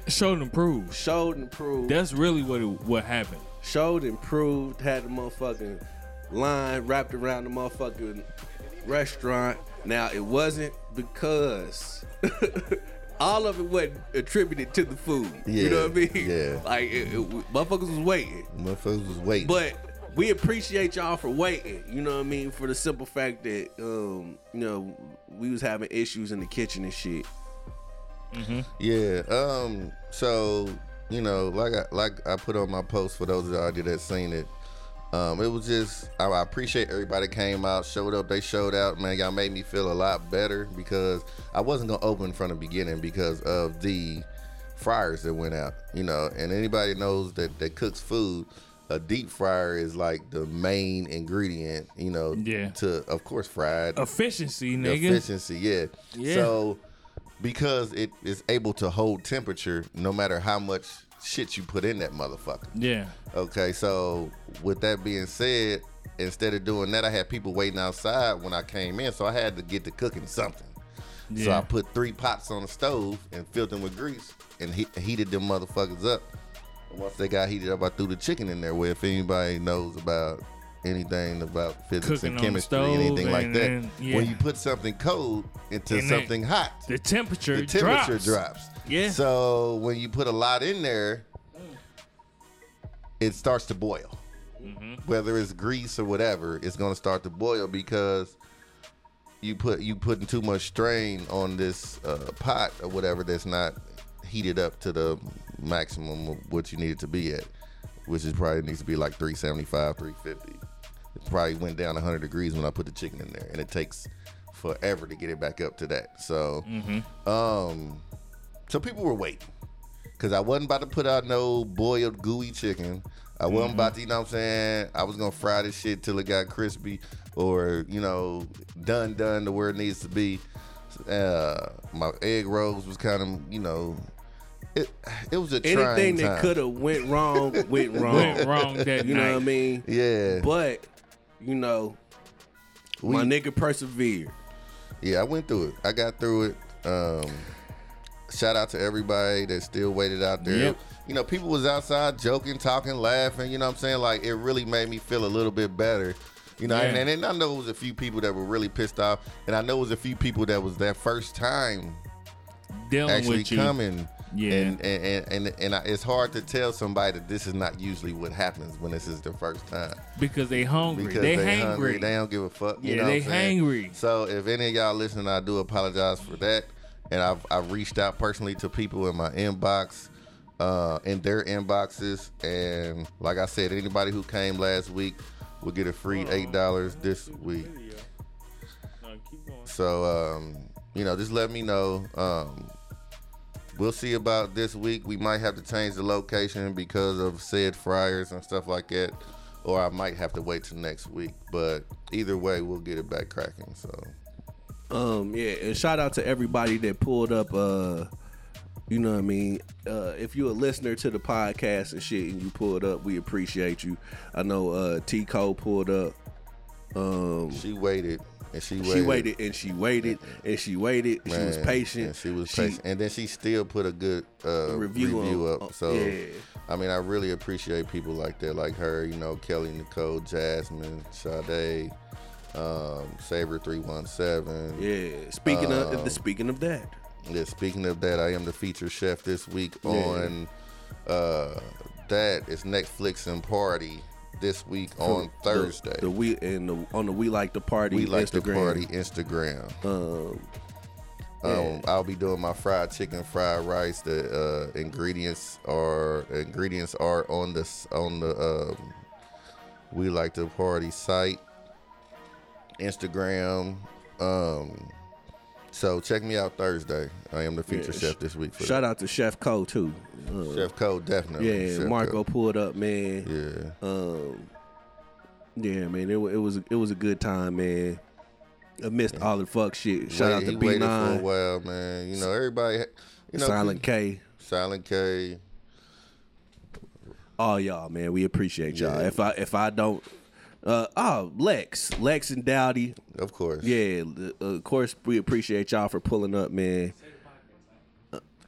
Showed and proved. showed and proved, That's really what it, what happened. showed and proved, had the motherfucking line wrapped around the motherfucking restaurant. Now it wasn't because. All of it wasn't attributed to the food. Yeah, you know what I mean? yeah. Like, it, it, motherfuckers was waiting. Motherfuckers was waiting. But we appreciate y'all for waiting. You know what I mean? For the simple fact that um, you know, we was having issues in the kitchen and shit. Yeah. Um. So you know, like I like I put on my post for those of y'all that seen it. Um, it was just I, I appreciate everybody came out, showed up. They showed out, man. Y'all made me feel a lot better because I wasn't gonna open from the beginning because of the fryers that went out. You know, and anybody knows that that cooks food. A deep fryer is like the main ingredient, you know, Yeah. to of course fried Efficiency, nigga. efficiency, yeah. Yeah. So because it is able to hold temperature no matter how much shit you put in that motherfucker. Yeah. Okay, so with that being said, instead of doing that, I had people waiting outside when I came in, so I had to get to cooking something. Yeah. So I put three pots on the stove and filled them with grease and he- heated them motherfuckers up. And once they got heated up, I threw the chicken in there. Where if anybody knows about anything about physics Cooking and chemistry, anything like and that, yeah. when you put something cold into And then something hot, The temperature, the temperature drops. drops. Yeah. So when you put a lot in there, it starts to boil. Mm-hmm. Whether it's grease or whatever, it's gonna start to boil because you put you putting too much strain on this uh, pot or whatever that's not heated up to the maximum of what you need it to be at, which is probably needs to be like 375, 350. It probably went down 100 degrees when I put the chicken in there, and it takes forever to get it back up to that. So, um, so people were waiting because I wasn't about to put out no boiled gooey chicken. I wasn't about to, you know what I'm saying? I was gonna fry this shit till it got crispy or, you know, done done to where it needs to be. Uh, my egg rolls was kind of, you know, it, it was a trying Anything that could have went wrong went wrong. Went wrong that You night. know what I mean? Yeah, But you know, We- my nigga persevered. yeah, I went through it. I got through it. Um, shout out to everybody that still waited out there. Yep. You know, people was outside joking, talking, laughing. You know what I'm saying? Like it really made me feel a little bit better. You know, Yeah. and, and, and I know it was a few people that were really pissed off, and I know it was a few people that was their first time Dealing actually coming. Yeah. And and and, and, and I, it's hard to tell somebody that this is not usually what happens when this is the first time. because they hungry. Because they, they, hangry. hungry. They don't give a fuck. You Yeah, know they what hangry. So if any of y'all listening, I do apologize for that. And I've I've reached out personally to people in my inbox, uh, in their inboxes, and like I said, anybody who came last week will get a free eight dollars this week. So um, you know, just let me know. Um, we'll see about this week. We might have to change the location because of said fryers and stuff like that, or I might have to wait till next week. But either way, we'll get it back cracking. So Um, yeah, and shout out to everybody that pulled up. Uh, you know what I mean. Uh, if you're a listener to the podcast and shit, and you pulled up, we appreciate you. I know uh, T Cole pulled up. Um, she waited and she waited. she waited and she waited and she waited. she was patient. And she was patient, and then she still put a good uh, Review review, on- up. So yeah. I mean, I really appreciate people like that, like her. You know, Kelly, Nicole, Jasmine, Sade, um, Saber three one seven. Yeah. Speaking Um, of speaking of that, Yeah, speaking of that, I am the feature chef this week Yeah. on uh that is Netflix and Party this week on the- Thursday. the, we and the, on the we like the party. we like Instagram. the party Instagram. Um, Um, I'll be doing my fried chicken, fried rice. The uh, ingredients are ingredients are on the on the um, we like the party site, Instagram. Um, so check me out Thursday. I am the feature Yeah, chef this week. Shout out to Chef Co too. Uh, Chef Co definitely. yeah, Chef Marco pulled up, man. Yeah. Um, yeah, man, it, it was it was a good time, man. I missed all the fuck shit. Shout Wait- out to B waited for a while, man. You know everybody. You know Silent K, Silent K. all y'all, man. We appreciate y'all. Yeah. If I if I don't, uh, oh Lex, Lex and Dowdy, Of course. yeah. uh, Of course, we appreciate y'all for pulling up, man.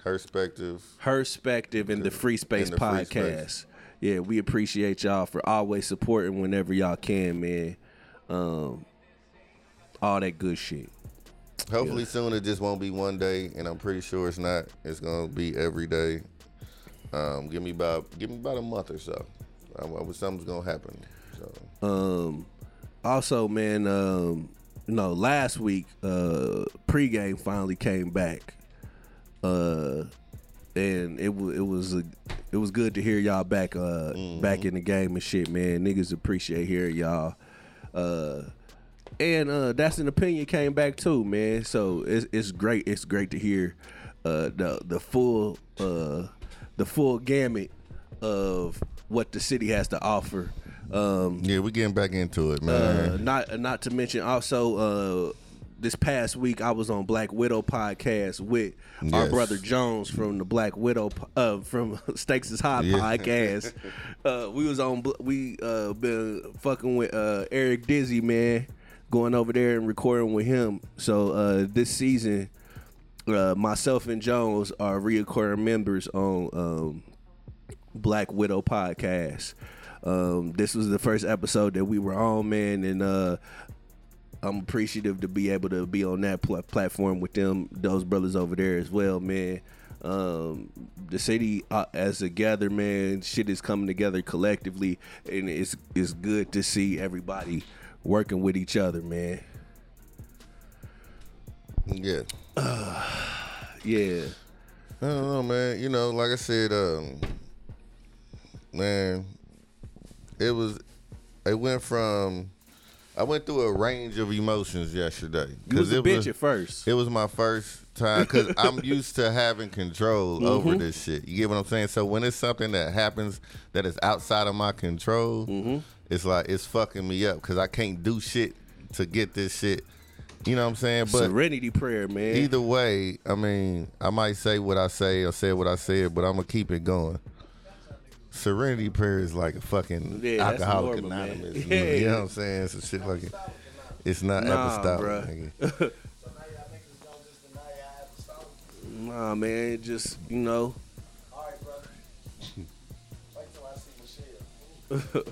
Perspective. Perspective and the Free Space the Free podcast. Space. Yeah, we appreciate y'all for always supporting whenever y'all can, man. Um, all that good shit. Hopefully soon it just won't be one day, and I'm pretty sure it's not. It's gonna be every day. Um, give me about give me about a month or so. I, I, something's gonna happen. So Um, also, man, um, you know, last week, uh, pregame finally came back, uh, and it was it was a, it was good to hear y'all back, uh, back in the game and shit, man. Niggas appreciate hearing y'all. Uh, and uh, that's an opinion came back too, man. So it's it's great. It's great to hear uh, the the full uh, the full gamut of what the city has to offer. Um, yeah, we're getting back into it, uh, man. not not to mention also uh, this past week I was on Black Widow podcast with our brother Jones from the Black Widow uh, from Stakes is High Yeah. podcast. uh, we was on we uh, been fucking with uh, Eric Dizzy man, going over there and recording with him. So uh, this season, uh, myself and Jones are reoccurring members on. Um, Black Widow podcast. Um, this was the first episode that we were on, man, and uh, I'm appreciative to be able to be on that pl- platform with them, those brothers over there as well, man. Um, the city uh, as a gather, man, shit is coming together collectively, and it's it's good to see everybody working with each other, man. yeah. Yeah, I don't know, man. You know, like I said, um, man, it was. It went from. I went through a range of emotions yesterday you was a it bitch was at first. It was my first time because I'm used to having control over mm-hmm. this shit. You get what I'm saying? So when it's something that happens that is outside of my control, mm-hmm. it's like it's fucking me up because I can't do shit to get this shit You know what I'm saying? But Serenity prayer, man. either way, I mean, I might say what I say or say what I said, but I'm gonna keep it going. Serenity prayer is like a fucking Yeah, alcoholic normal, man. anonymous. Yeah. You know what I'm saying? Some shit like it. It's not Nah, apostolic. bruh. nigga. Now y'all niggas don't just deny y'all have to stop. Nah, man, just you know. All right, brother. Wait till I see Michelle.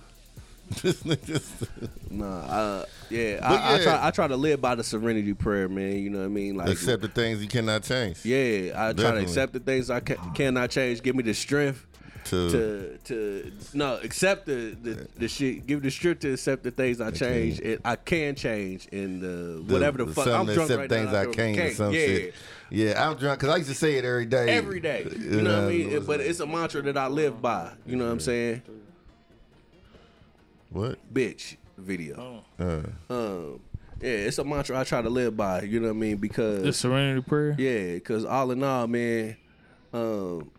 This nigga's- Nah, uh, yeah, I, I yeah. try. I try to live by the serenity prayer, man. You know what I mean? Like, Accept the things you cannot change. yeah, I try to accept the things I ca- cannot change. Give me the strength To, to to no accept the the, the shit. Give the strength to accept the things I change. It, I can change and the, the- whatever the fuck. I'm drunk accept right things now. I can't or some yeah. shit. Yeah, I'm drunk because I used to say it every day. Every day, you know what I mean. But it's a mantra that I live by. You know what I'm saying? what? Bitch video. Uh, Um, yeah, it's a mantra I try to live by. You know what I mean? Because The Serenity Prayer. Yeah, because all in all, man, um,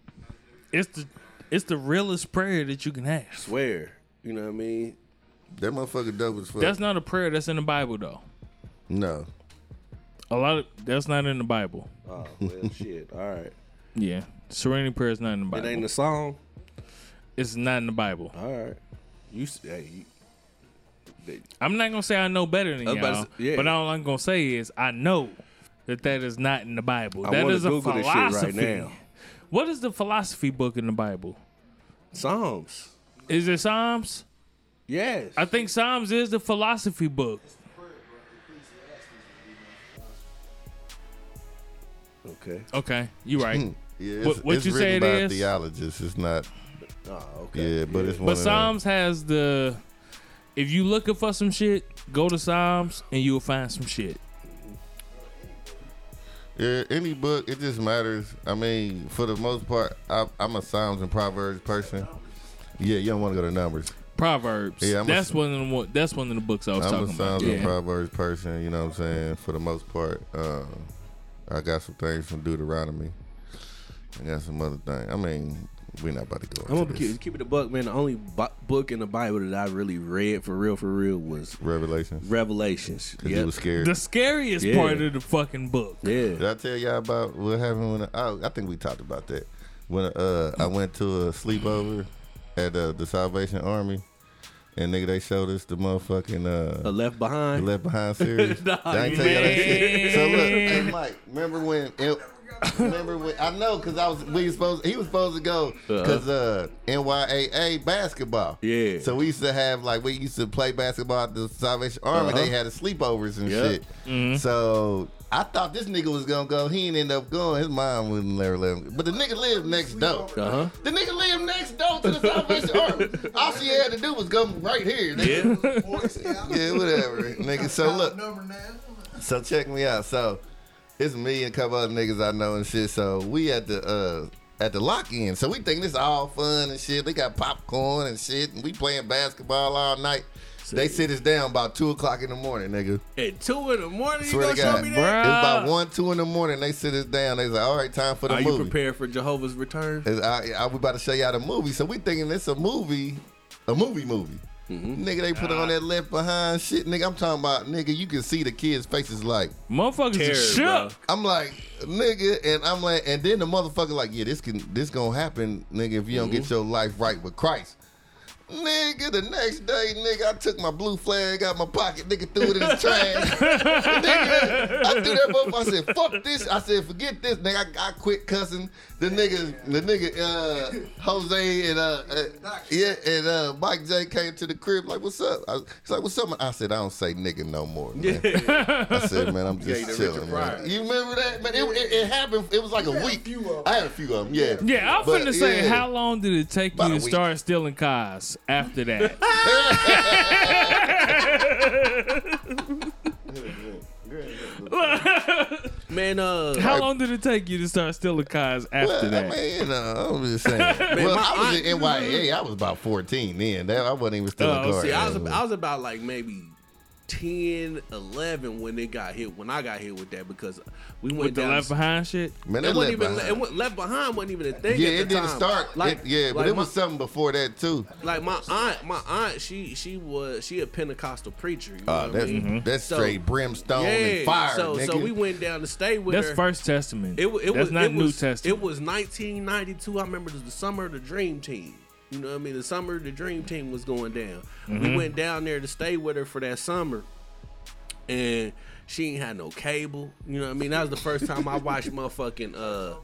It's the it's the realest prayer that you can have. swear, you know what I mean? that motherfucker dope as fuck. That's not a prayer that's in the Bible though. no. A lot of that's not in the Bible. Oh, well, shit. All right. Yeah, Serenity Prayer is not in the Bible. It Bible. ain't a song. it's not in the Bible. All right. You, s- hey, you, they- I'm not gonna say I know better than I was y'all, to say- yeah. but all I'm gonna say is I know that that is not in the Bible. I That wanna is a Google this shit right now. What is the philosophy book in the Bible? Psalms. Is it Psalms? Yes. I think Psalms is the philosophy book. okay. Okay, you right. Hmm. Yeah, it's, What- what it's you written say it by is? theologist. It's not. Oh, okay. Yeah, but it's one But of them. Psalms has the. If you looking for some shit, go to Psalms and you'll find some shit. Yeah, any book, it just matters. I mean, for the most part, I, I'm a Psalms and Proverbs person. Yeah, you don't want to go to numbers. Proverbs. Yeah, I'm a- that's one of the that's one of the books I was talking about. I'm a. Psalms and Yeah. Proverbs person. You know what I'm saying? For the most part, uh, I got some things from Deuteronomy. I got some other things. I mean, we're not about to go I'm gonna keep, keep it a buck, man. The only bu- book in the Bible that I really read for real, for real, was Revelations. Revelations. Because you was scared. The scariest Yeah. part of the fucking book. Yeah. Did. I tell y'all about what happened when I, I think we talked about that when uh, I went to a sleepover at uh, the Salvation Army, and nigga they showed us the motherfucking uh, A Left the Behind. Left Behind series. Nah, I ain't tell y'all that shit. So look, hey man. Mike, remember when? It, remember when? I know because I was we was supposed he was supposed to go because uh, NYAA basketball. Yeah. So we used to have like we used to play basketball at the Salvation Army. Uh-huh. They had a sleepovers and Yep. shit. So I thought this nigga was gonna go. He didn't end up going. His mom wouldn't let her let him. But the nigga lived next door. Uh huh. The nigga lived next door to the Salvation Army. All she had to do was go right here. nigga. Yeah. Yeah, whatever, nigga. So look, so check me out. So it's me and a couple other niggas I know and shit. So we at the uh at the lock in. So we think this all fun and shit. They got popcorn and shit, and we playing basketball all night. They sit us down about two o'clock in the morning, nigga. At two in the morning, you Swear gonna to show God, me It's that? Bruh. about one, two in the morning. They sit us down. They like, all right, time for the movie. Are you prepared for Jehovah's return? Is- I, I, we about to show y'all the movie. So we thinking it's a movie, a movie movie. Mm-hmm. Nigga, they put on that left behind shit. Nigga, I'm talking about, nigga, you can see the kids' faces like, Motherfuckers Terror, are bro. shook. I'm like, nigga, and I'm like, and then the motherfucker like, yeah, this can, this gonna happen, nigga, if you don't get your life right with Christ. Nigga, the next day, nigga, I took my blue flag out my pocket, nigga, threw it in the trash. nigga, I threw that motherfucker. I said, fuck this. I said, forget this, nigga. I, I quit cussing. The nigga, the nigga, uh, Jose and uh, uh yeah, and uh, Mike J came to the crib like, what's up? I, he's like, what's up? I said, I don't say nigga no more. Man. I said, man, I'm just the chilling, Richard man. You remember that? Man, it, it, it happened. It was like a week. I had a few of them. Yeah. Yeah, I'm But, finna say, yeah. how long did it take About you to start stealing cars after that? Man, uh, how long did it take you to start stealing cars after Well, that? I mean, you know, I'm just saying. well, I was aunt- in NYA. I was about 14 then. That, I wasn't even stealing Oh, cars. see, I was. I was about like maybe 10, 11 when they got hit. When I got hit with that because we went With the down. left behind shit. Man, it wasn't left even. behind. It went, left behind wasn't even a thing. Yeah, at the it didn't time. start. Like, it, yeah, but like it was something before that too. like my aunt. My aunt, she she was she a Pentecostal preacher. You know Uh, what that's I mean? that's So- straight brimstone yeah. and fire, so nigga. so we went down to stay with That's her. First Testament. It, it That's was not it New was, Testament. It was 1992. I remember it was the summer of the Dream Team. You know what I mean? The summer the Dream Team was going down. Mm-hmm. We went down there to stay with her for that summer, and she ain't had no cable. You know what I mean? That was the first time I watched motherfucking uh.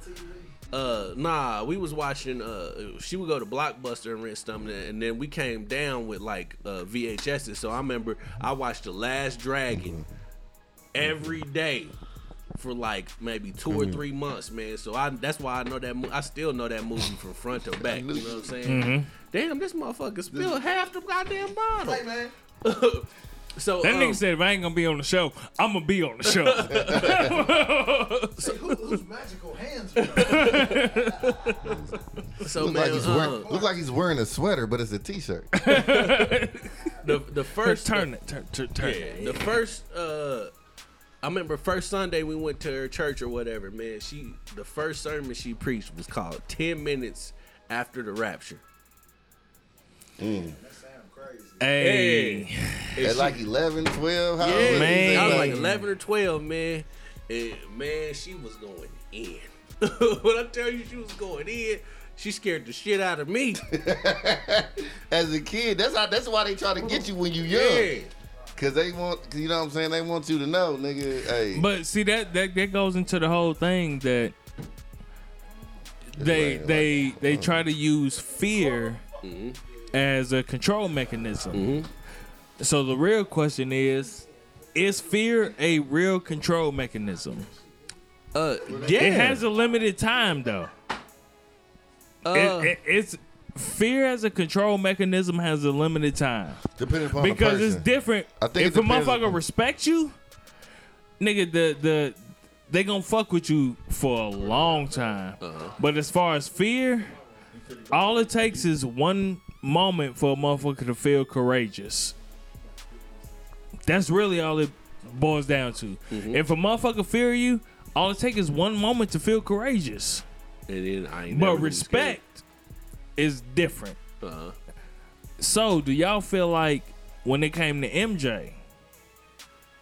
Uh nah, we was watching uh she would go to Blockbuster and rent something and then we came down with like uh VHSs. So I remember I watched The Last Dragon every day for like maybe 2 or three months, man. So I that's why I know that mo- I still know that movie from front to back. You know what I'm saying? Mm-hmm. Damn, this motherfucker spilled half the goddamn bottle. Hey, man. So that um, nigga said if I ain't gonna be on the show, I'm gonna be on the show. Hey, who, whose magical hands? are- so Look man, like he's uh, wearing look like he's wearing a sweater, but it's a t-shirt. the the first turn it, turn, turn, turn Yeah, it. the first uh I remember first Sunday we went to her church or whatever, man. She the first sermon she preached was called 10 minutes after the rapture. That sound crazy. Hey, And At she- like 11, 12, how yeah, old is he? Man. I was like 11 or 12, man. And man, she was going in. when I tell you she was going in, she scared the shit out of me. As a kid, that's how that's why they try to get you when you young. yeah. Cause they want, you know what I'm saying. They want you to know, nigga. Hey, but see that that that goes into the whole thing that they right, they they try to use fear as a control mechanism. So the real question is. Is fear a real control mechanism? Uh, yeah. It has a limited time though. uh, It- it- it's fear as a control mechanism has a limited time depending upon because the it's person. different. I think if a motherfucker on- respects you, nigga, the the they gonna fuck with you for a long time. Uh-huh. But as far as fear, all it takes is one moment for a motherfucker to feel courageous. That's really all it boils down to. Mm-hmm. If a motherfucker fear you, all it takes is one moment to feel courageous. and then I ain't But respect is different. Uh-huh. So, do y'all feel like when it came to MJ?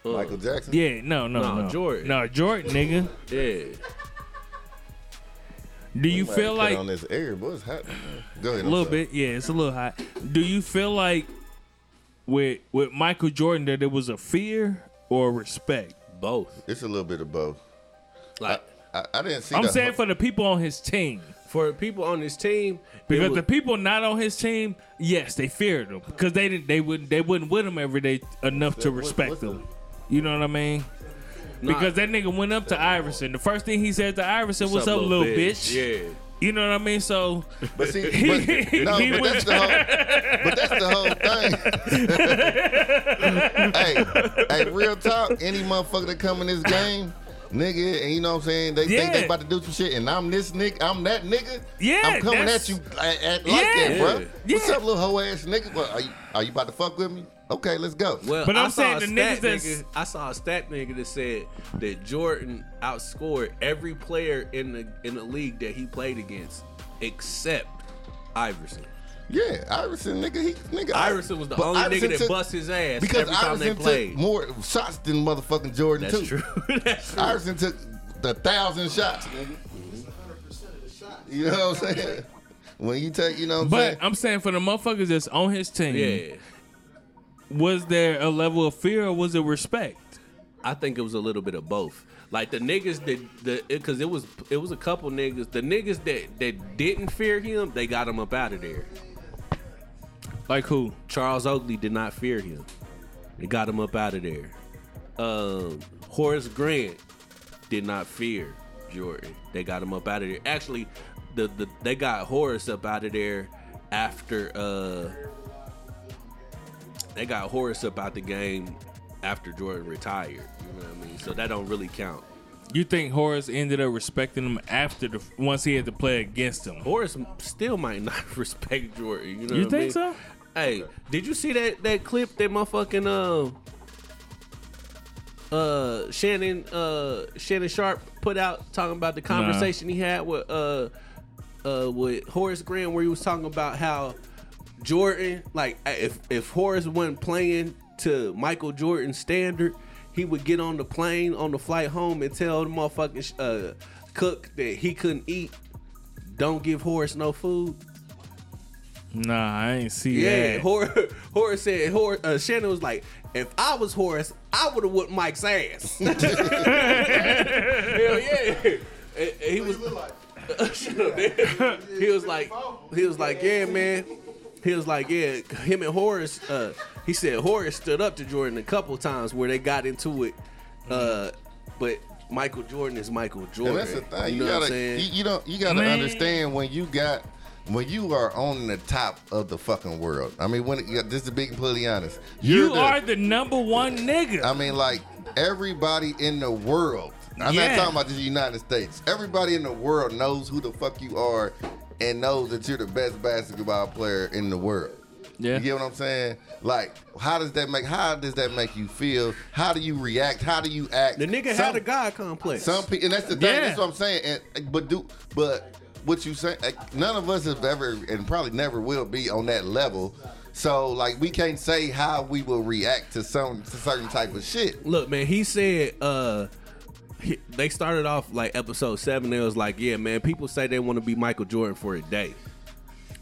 Michael Jackson. Yeah, no, no, Nah, no. Jordan. No, Jordan, nigga. Yeah. Do you Might feel like on this air, boy, it's hot. Go ahead. a little bit? Yeah, it's a little hot. Do you feel like with with Michael Jordan that it was a fear or respect? Both. It's a little bit of both. Like I, I didn't see. I'm saying hu- for the people on his team. For people on his team, it Because was- the people not on his team, yes, they feared him because they didn't. They wouldn't. They wouldn't with him every day enough to respect what's him. You know what I mean? Because that nigga went up to Iverson. The first thing he said to Iverson, "What's up, little bitch?" Yeah. You know what I mean? So But see, but, no, but that's the whole. But that's the whole thing. hey, hey, real talk. Any motherfucker that come in this game, nigga, and you know what I'm saying, they think they about to do some shit, and I'm this nigga, I'm that nigga. Yeah, I'm coming at you at, at, like Yeah. that, bro. Yeah. What's up, little hoe ass nigga? What, are you are you about to fuck with me? Okay, let's go. Well, But I I'm saying the stat niggas that's- nigga, I saw a stat nigga that said that Jordan outscored every player in the in the league that he played against, except Iverson. Yeah, Iverson, nigga, he nigga. Iverson was the only Iverson nigga that took- bust his ass because every time Iverson they played. took more shots than motherfucking Jordan That's too. true. That's true. Iverson took the thousand shots, nigga. 100% of the shots. You know what I'm saying? When you take, you know what I'm But saying? I'm saying for the motherfuckers that's on his team, Yeah, was there a level of fear or was it respect? I think it was a little bit of both. Like the niggas that the because it was it was a couple niggas. The niggas that that didn't fear him, they got him up out of there. Like who? Charles Oakley did not fear him. They got him up out of there. Um, Horace Grant did not fear Jordan. They got him up out of there. Actually, the, the they got Horace up out of there after uh they got Horace up out the game after Jordan retired. You know what I mean? So that don't really count. You think Horace ended up respecting him after the once he had to play against him? Horace still might not respect Jordan. You know You what I think mean? so? Hey, did you see that that clip that motherfucking uh uh Shannon uh Shannon Sharpe put out talking about the conversation he had with uh uh with Horace Graham where he was talking about how Jordan like if if Horace wasn't playing to Michael Jordan's standard, he would get on the plane on the flight home and tell the motherfucking uh cook that he couldn't eat. Don't give Horace no food. Nah, I ain't see Yeah, that. Horace, Horace said. Horace, uh, Shannon was like, "If I was Horace, I would have whipped Mike's ass." Hell yeah! And- and he was. he was like, he was like, yeah, man. He was like, yeah. Him and Horace. Uh, he said Horace stood up to Jordan a couple times where they got into it, uh, but Michael Jordan is Michael And Jordan. that's the thing. You You, know what I'm gotta, saying? you, you don't, you gotta Man. understand when you got, when you are on the top of the fucking world. I mean, when it, yeah, just to be completely honest, you're the- are the number one nigga. I mean, like everybody in the world. I'm Yeah. not talking about the United States. Everybody in the world knows who the fuck you are and knows that you're the best basketball player in the world. yeah. You get what I'm saying? Like, how does that make? How does that make you feel? How do you react? How do you act? the nigga Some- had a God complex. Some people, and that's the thing. Yeah. That's what I'm saying. And but do but what you say? like, None of us have ever, and probably never will be on that level. So like, we can't say how we will react to some to certain type of shit. Look, man, he said uh he- they started off like episode seven. It was like, yeah, man, people say they want to be Michael Jordan for a day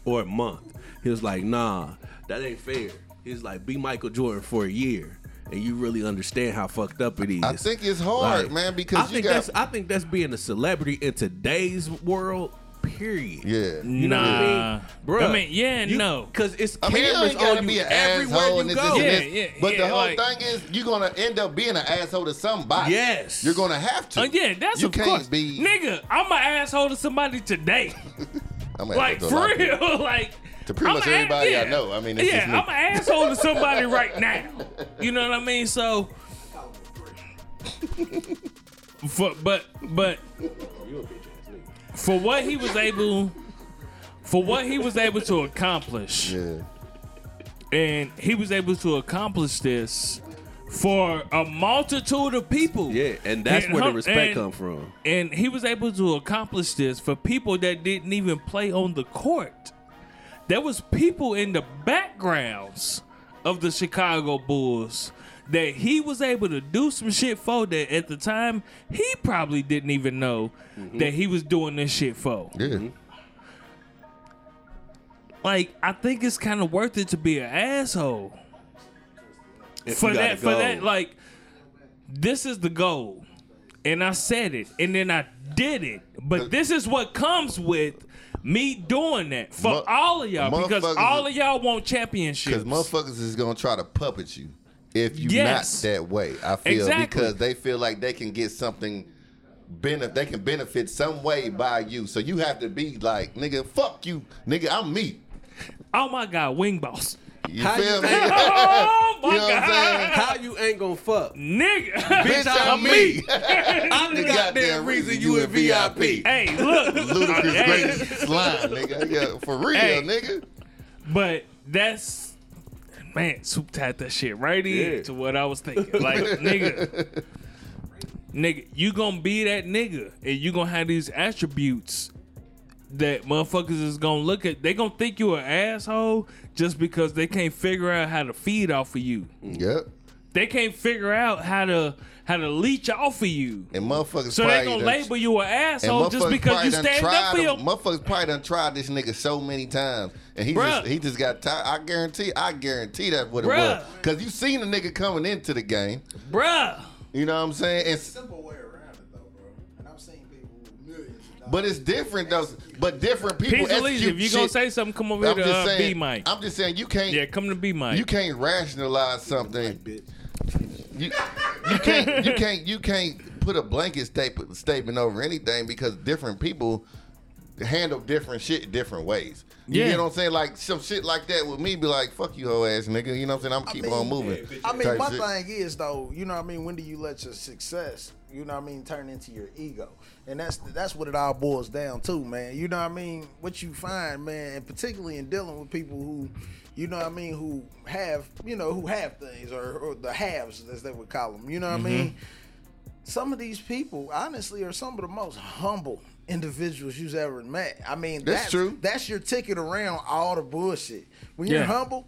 or a month. He was like, nah, that ain't fair. He's like, be Michael Jordan for a year, and you really understand how fucked up it is. I think it's hard, Like, man, because I think got that's I think that's being a celebrity in today's world. Period. yeah. You know what I Nah. mean, bro? I mean, yeah and no. because it's I mean, you cameras ain't gotta be an everywhere asshole you and this, go. this, and Yeah, this. yeah, but the whole like- thing is, you're gonna end up being an asshole to somebody. Yes. you're gonna have to. Oh yeah, that's you of can't course. be. Nigga, I'm an asshole to somebody today. I'm an like asshole for to a lot of people. real. like To pretty I'm much a- everybody I yeah. know. I mean, it's yeah, just me. I'm an asshole to somebody right now. You know what I mean? So, for but but for what he was able, for what he was able to accomplish, Yeah. and he was able to accomplish this for a multitude of people. Yeah, and that's And where the respect and- come from. and he was able to accomplish this for people that didn't even play on the court. There was people in the backgrounds of the Chicago Bulls that he was able to do some shit for that at the time he probably didn't even know mm-hmm. that he was doing this shit for. Yeah. Mm-hmm. Like I think it's kind of worth it to be an asshole. If for you gotta that for that like this is the goal. And i said it and then i did it. But this is what comes with me doing that for Mu- all of y'all because all of y'all want championships. Because motherfuckers is gonna try to puppet you if you Yes. not that way. I feel Exactly. because they feel like they can get something benefit they can benefit some way by you. So you have to be like, nigga, fuck you, nigga, I'm me. oh my god wing boss You How feel you me? oh my You know what I'm saying? god How you ain't gonna fuck? nigga Bitch, I'm me. I'm the goddamn reason you in VIP. hey look Ludicrous Hey. great slime, nigga. Yeah, for real, Hey. nigga. But that's man, soup tied that shit right in Yeah. to what I was thinking. Like, nigga, nigga, you gonna be that nigga, and you gonna have these attributes that motherfuckers is gonna look at. They gonna think you an asshole just because they can't figure out how to feed off of you. Yep. They can't figure out how to how to leech off of you. And motherfuckers So they gonna done- label you an and asshole just motherfuckers because probably you done stand tried up for him- him. Motherfuckers probably done tried this nigga so many times, and he Bruh. just he just got tired. I guarantee, I guarantee that's what it Bruh. was. Cause you seen the nigga coming into the game. Bruh. You know what I'm saying? It's, s- Simple way around it though, bro. And I've seen people with millions of dollars. but it's different though. But different people. Peace and execute If you gonna say something, come over I'm here to just uh, saying. B Mike. I'm just saying you can't. Yeah, come to B Mike. You can't rationalize something. Bitch. You, you can't you can't you can't put a blanket statement statement over anything because different people handle different shit different ways. You Yeah. get what I'm saying? Like some shit like that with me be like, fuck you hoe ass nigga. You know what I'm saying? I'm keep mean, on moving. I mean, my shit. thing is though, you know what I mean. When do you let your success, You know what I mean? Turn into your ego, and that's that's what it all boils down to, man. You know what I mean? What you find, man, and particularly in dealing with people who, you know what I mean, who have you know who have things or, or the haves as they would call them. You know what I mm-hmm. mean? Some of these people, honestly, are some of the most humble individuals you've ever met. I mean, That's true. That's your ticket around all the bullshit. When you're Yeah. humble,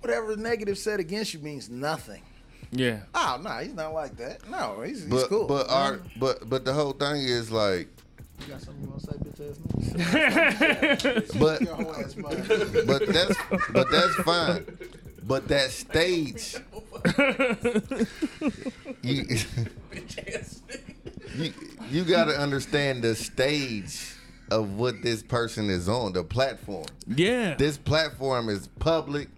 whatever negative said against you means nothing. Yeah. Oh no, he's not like that. No, he's, he's But cool. but our but but the whole thing is like you got something you want to say, bitch ass nigga? but Your whole ass mind. but that's but that's fine. But that stage, you, you you got to understand the stage of what this person is on, the platform. Yeah. This platform is public,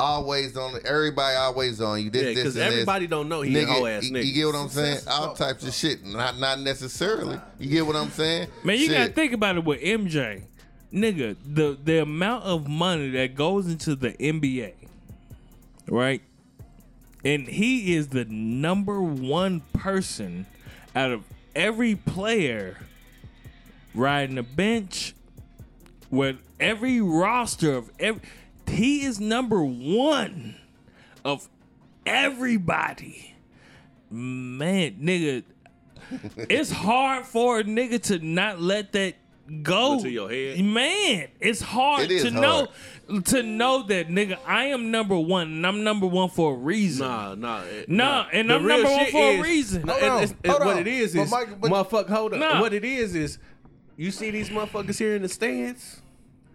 always on. Everybody always on you. This, Yeah, this, because and this. everybody don't know he a Nigga, hoe ass you, nigga. you get what I'm saying? Success- All types of shit. Not not necessarily. You get what I'm saying? Man, you gotta think about it with MJ. Nigga, the the amount of money that goes into the NBA, right? And he is the number one person out of every player riding the bench with every roster of every he is number one of everybody. Man, nigga, it's hard for a nigga to not let that go Go to your head? Man, it's hard It is to know to know that nigga I am number one and I'm number one for a reason. Nah, nah, it- Nah, and The I'm number one shit for a reason. No, Hold it- on, it's- it's- hold what on. it is But is, Michael, but- motherfucker. Hold up. Nah. What it is is, you see these motherfuckers here in the stands.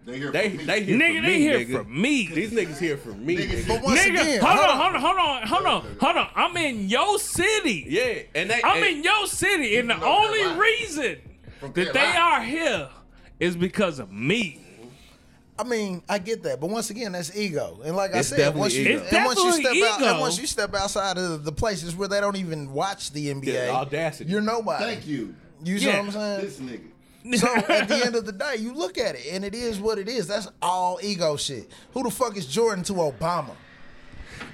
They here They for me. they here Nigga, for they me, here nigga. for me. These niggas here for me, nigga. Nigga, again, hold, hold on, hold on, hold on, hold on, hold on. I'm in your city. Yeah, and they. I'm and- in your city, and the only reason that they Carolina. are here is because of me. I mean, I get that, but once again, that's ego. And like It's I said, once you, and once you step definitely out, and once you step outside of the places where they don't even watch the NBA, Yeah, audacity. you're nobody. Thank you. You see what I'm saying? This nigga. So at the end of the day, you look at it, and it is what it is. That's all ego shit. Who the fuck is Jordan to Obama?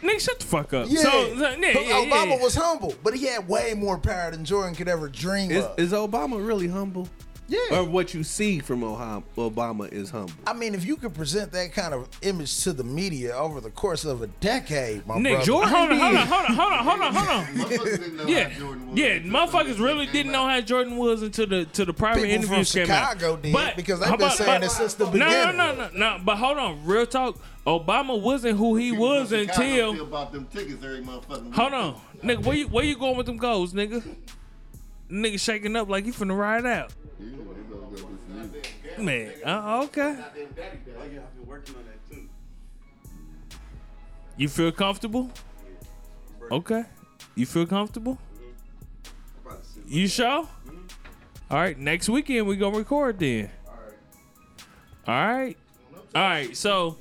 Nigga, shut the fuck up. Yeah, So, so, yeah, yeah, Obama yeah. was humble, but he had way more power than Jordan could ever dream Is, of. is Obama really humble? Yeah. Or what you see from Obama is humble? I mean, if you could present that kind of image to the media over the course of a decade, my Nick, brother. Jordan, hold on, hold on, hold on, hold on, hold on, hold on. Motherfuckers didn't Yeah, how Jordan was yeah, until motherfuckers really didn't know how Jordan was until the to the private People from interviews came out. Chicago did, But because they've been about- saying this since the no, beginning. No, no, no, no. But hold on, real talk. Obama wasn't who he People was until. still bought them tickets every motherfucking Hold on, nigga. Where you where you going with them goals, nigga? Nigga shaking up like he finna ride out. Man, uh, okay. You feel comfortable? Okay. You feel comfortable? You sure? All right. Next weekend we gonna record then. All right. All right. So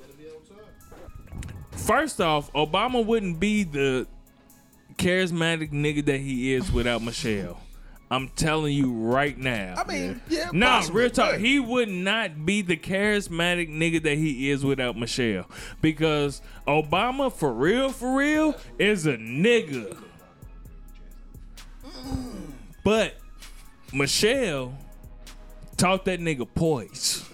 first off, Obama wouldn't be the charismatic nigga that he is without Michelle. I'm telling you right now. I mean, yeah. Nah, possibly, real talk. He would not be the charismatic nigga that he is without Michelle. Because Obama, for real, for real, is a nigga. But Michelle taught that nigga poise.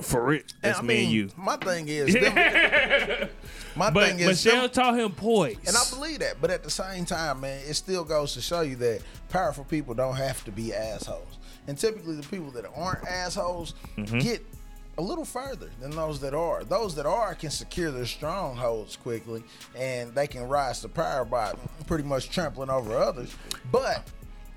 For real. That's I me and you. My thing is, them- my But thing is, Michelle them- taught him poise. and I believe that. But at the same time, man, it still goes to show you that powerful people don't have to be assholes. And typically, the people that aren't assholes Mm-hmm. get a little further than those that are. Those that are can secure their strongholds quickly, and they can rise to power by pretty much trampling over others. But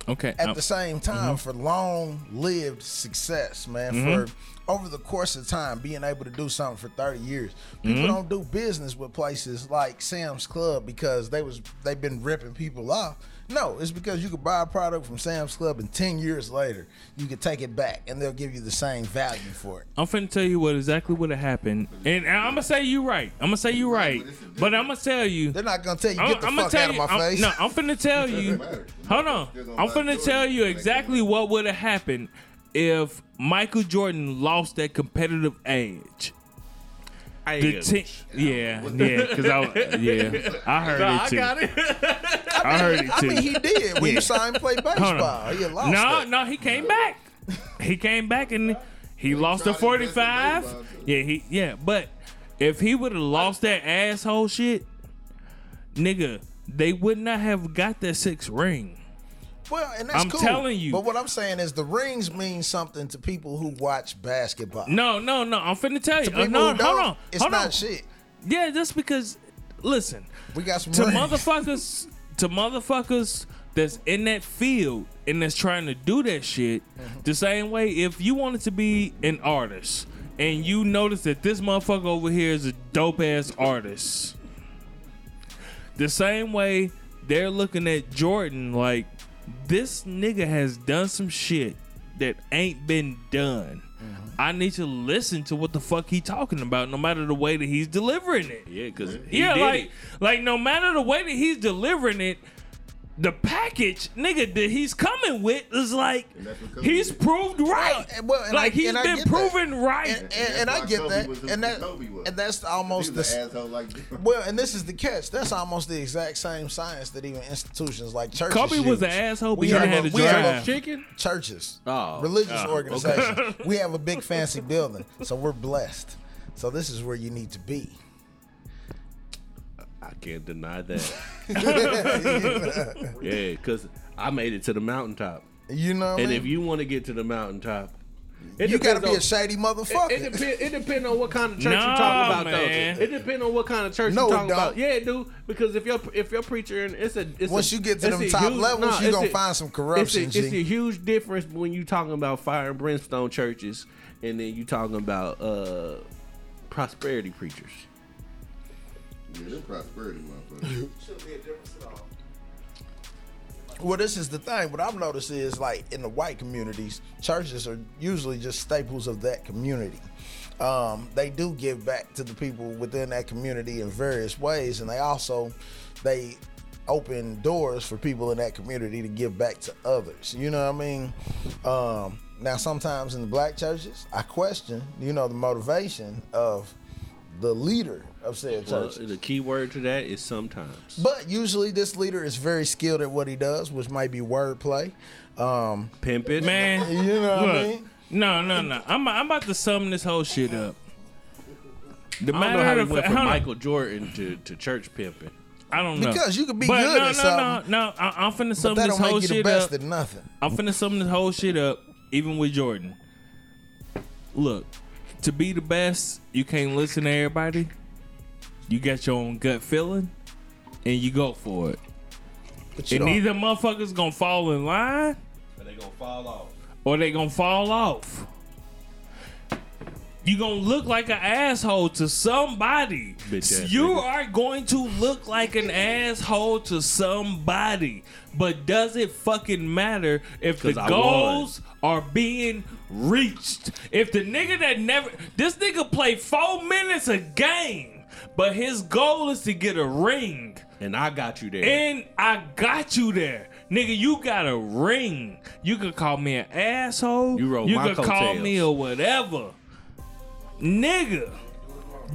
okay. at um, the same time for long lived success, man. For over the course of time, being able to do something for 30 years. People mm-hmm. don't do business with places like Sam's Club because they was they've been ripping people off. No, it's because you could buy a product from Sam's Club and 10 years later you could take it back and they'll give you the same value for it. I'm finna tell you what exactly would have happened, and I'm gonna say you right. I'm gonna say you right, but I'm gonna tell you. They're not gonna tell you I'm, get the I'm gonna fuck tell out of my I'm- face. No, I'm finna tell you. Hold on. They're gonna I'm finna tell you when they come exactly what would have happened if Michael Jordan lost that competitive edge. I the gonna- Yeah, yeah, because I yeah I heard Nah, it I too. got it. I heard it too. I mean, he did when Yeah. you saw him play Hold on. baseball. He lost no, it. no, he came back. He came back and he lost the tried his best in 45. Yeah, he yeah, but if he would have lost that asshole shit, nigga, they would not have got that six ring. Well, and that's I'm cool. telling you. But what I'm saying is the rings mean something to people who watch basketball. No, no, no. I'm finna tell you. To Uh, people no, who hold on. it's hold not on. shit. Yeah, just because listen, We got some to rings. motherfuckers to motherfuckers that's in that field and that's trying to do that shit Mm-hmm. the same way if you wanted to be an artist and you notice that this motherfucker over here is a dope ass artist the same way they're looking at Jordan like this nigga has done some shit that ain't been done Mm-hmm. I need to listen to what the fuck he talking about, no matter the way that he's delivering it Yeah, because he yeah, like it. like no matter the way that he's delivering it, the package, nigga, that he's coming with is like that's what Kobe he's did. proved right. And- well, and like I- he's and been get that. proven right. and, and, That's and I get Kobe that, was and that, and that's almost the an like well, and this is the catch. That's almost the exact same science that even institutions like churches. Kobe was an asshole, but We he have didn't a- we have a. Chicken? churches, Oh. religious Oh, organizations. we have a big fancy building, so we're blessed. So this is where you need to be. I can't deny that. yeah, because I made it to the mountaintop. You know, what I And mean? if you want to get to the mountaintop, it you gotta be on- a shady motherfucker. it depends. It depends on what kind of church Nah, you're talking about, man. though. It depends on what kind of church No, you're talking about. don't. Yeah, dude. Because if you're if you're preacher and it's a it's Once a, you get to them top huge- levels, nah, you it's gonna a- find some corruption, It's a, it's G. a huge difference when you're talking about fire and brimstone churches, and then you're talking about uh prosperity preachers. Yeah, them prosperity motherfuckers. Well, this is the thing. What I've noticed is like in the white communities, churches are usually just staples of that community. Um, they do give back to the people within that community in various ways, and they also they open doors for people in that community to give back to others. You know what I mean? Um, now, sometimes in the black churches, I question, you know, the motivation of the leader of said Well, the key word to that is sometimes. But usually, this leader is very skilled at what he does, which might be wordplay. Um, Pimp it, Man, you know what I mean? no, no, no. I'm I'm about to sum this whole shit up. The I don't know how he of went fa- from hold on. Michael Jordan to, to church pimping. I don't know Because you could be but good no, at no, something, No, no, I, I'm finna sum But that this don't whole make you the best up. at nothing. I'm finna sum this whole shit up, even with Jordan. Look, to be the best, you can't listen to everybody. You got your own gut feeling, and you go for it. But you And don't- either motherfuckers gonna fall in line, But they gonna fall off. or they gonna fall off. You gonna look like an asshole to somebody. Bitch you nigga. are going to look like an asshole to somebody. But does it fucking matter if the I goals are being reached? If the nigga that never this nigga play four minutes a game, but his goal is to get a ring. And I got you there. And I got you there. Nigga, you got a ring. You could call me an asshole. You rode You my could call coattails. me a whatever. Nigga.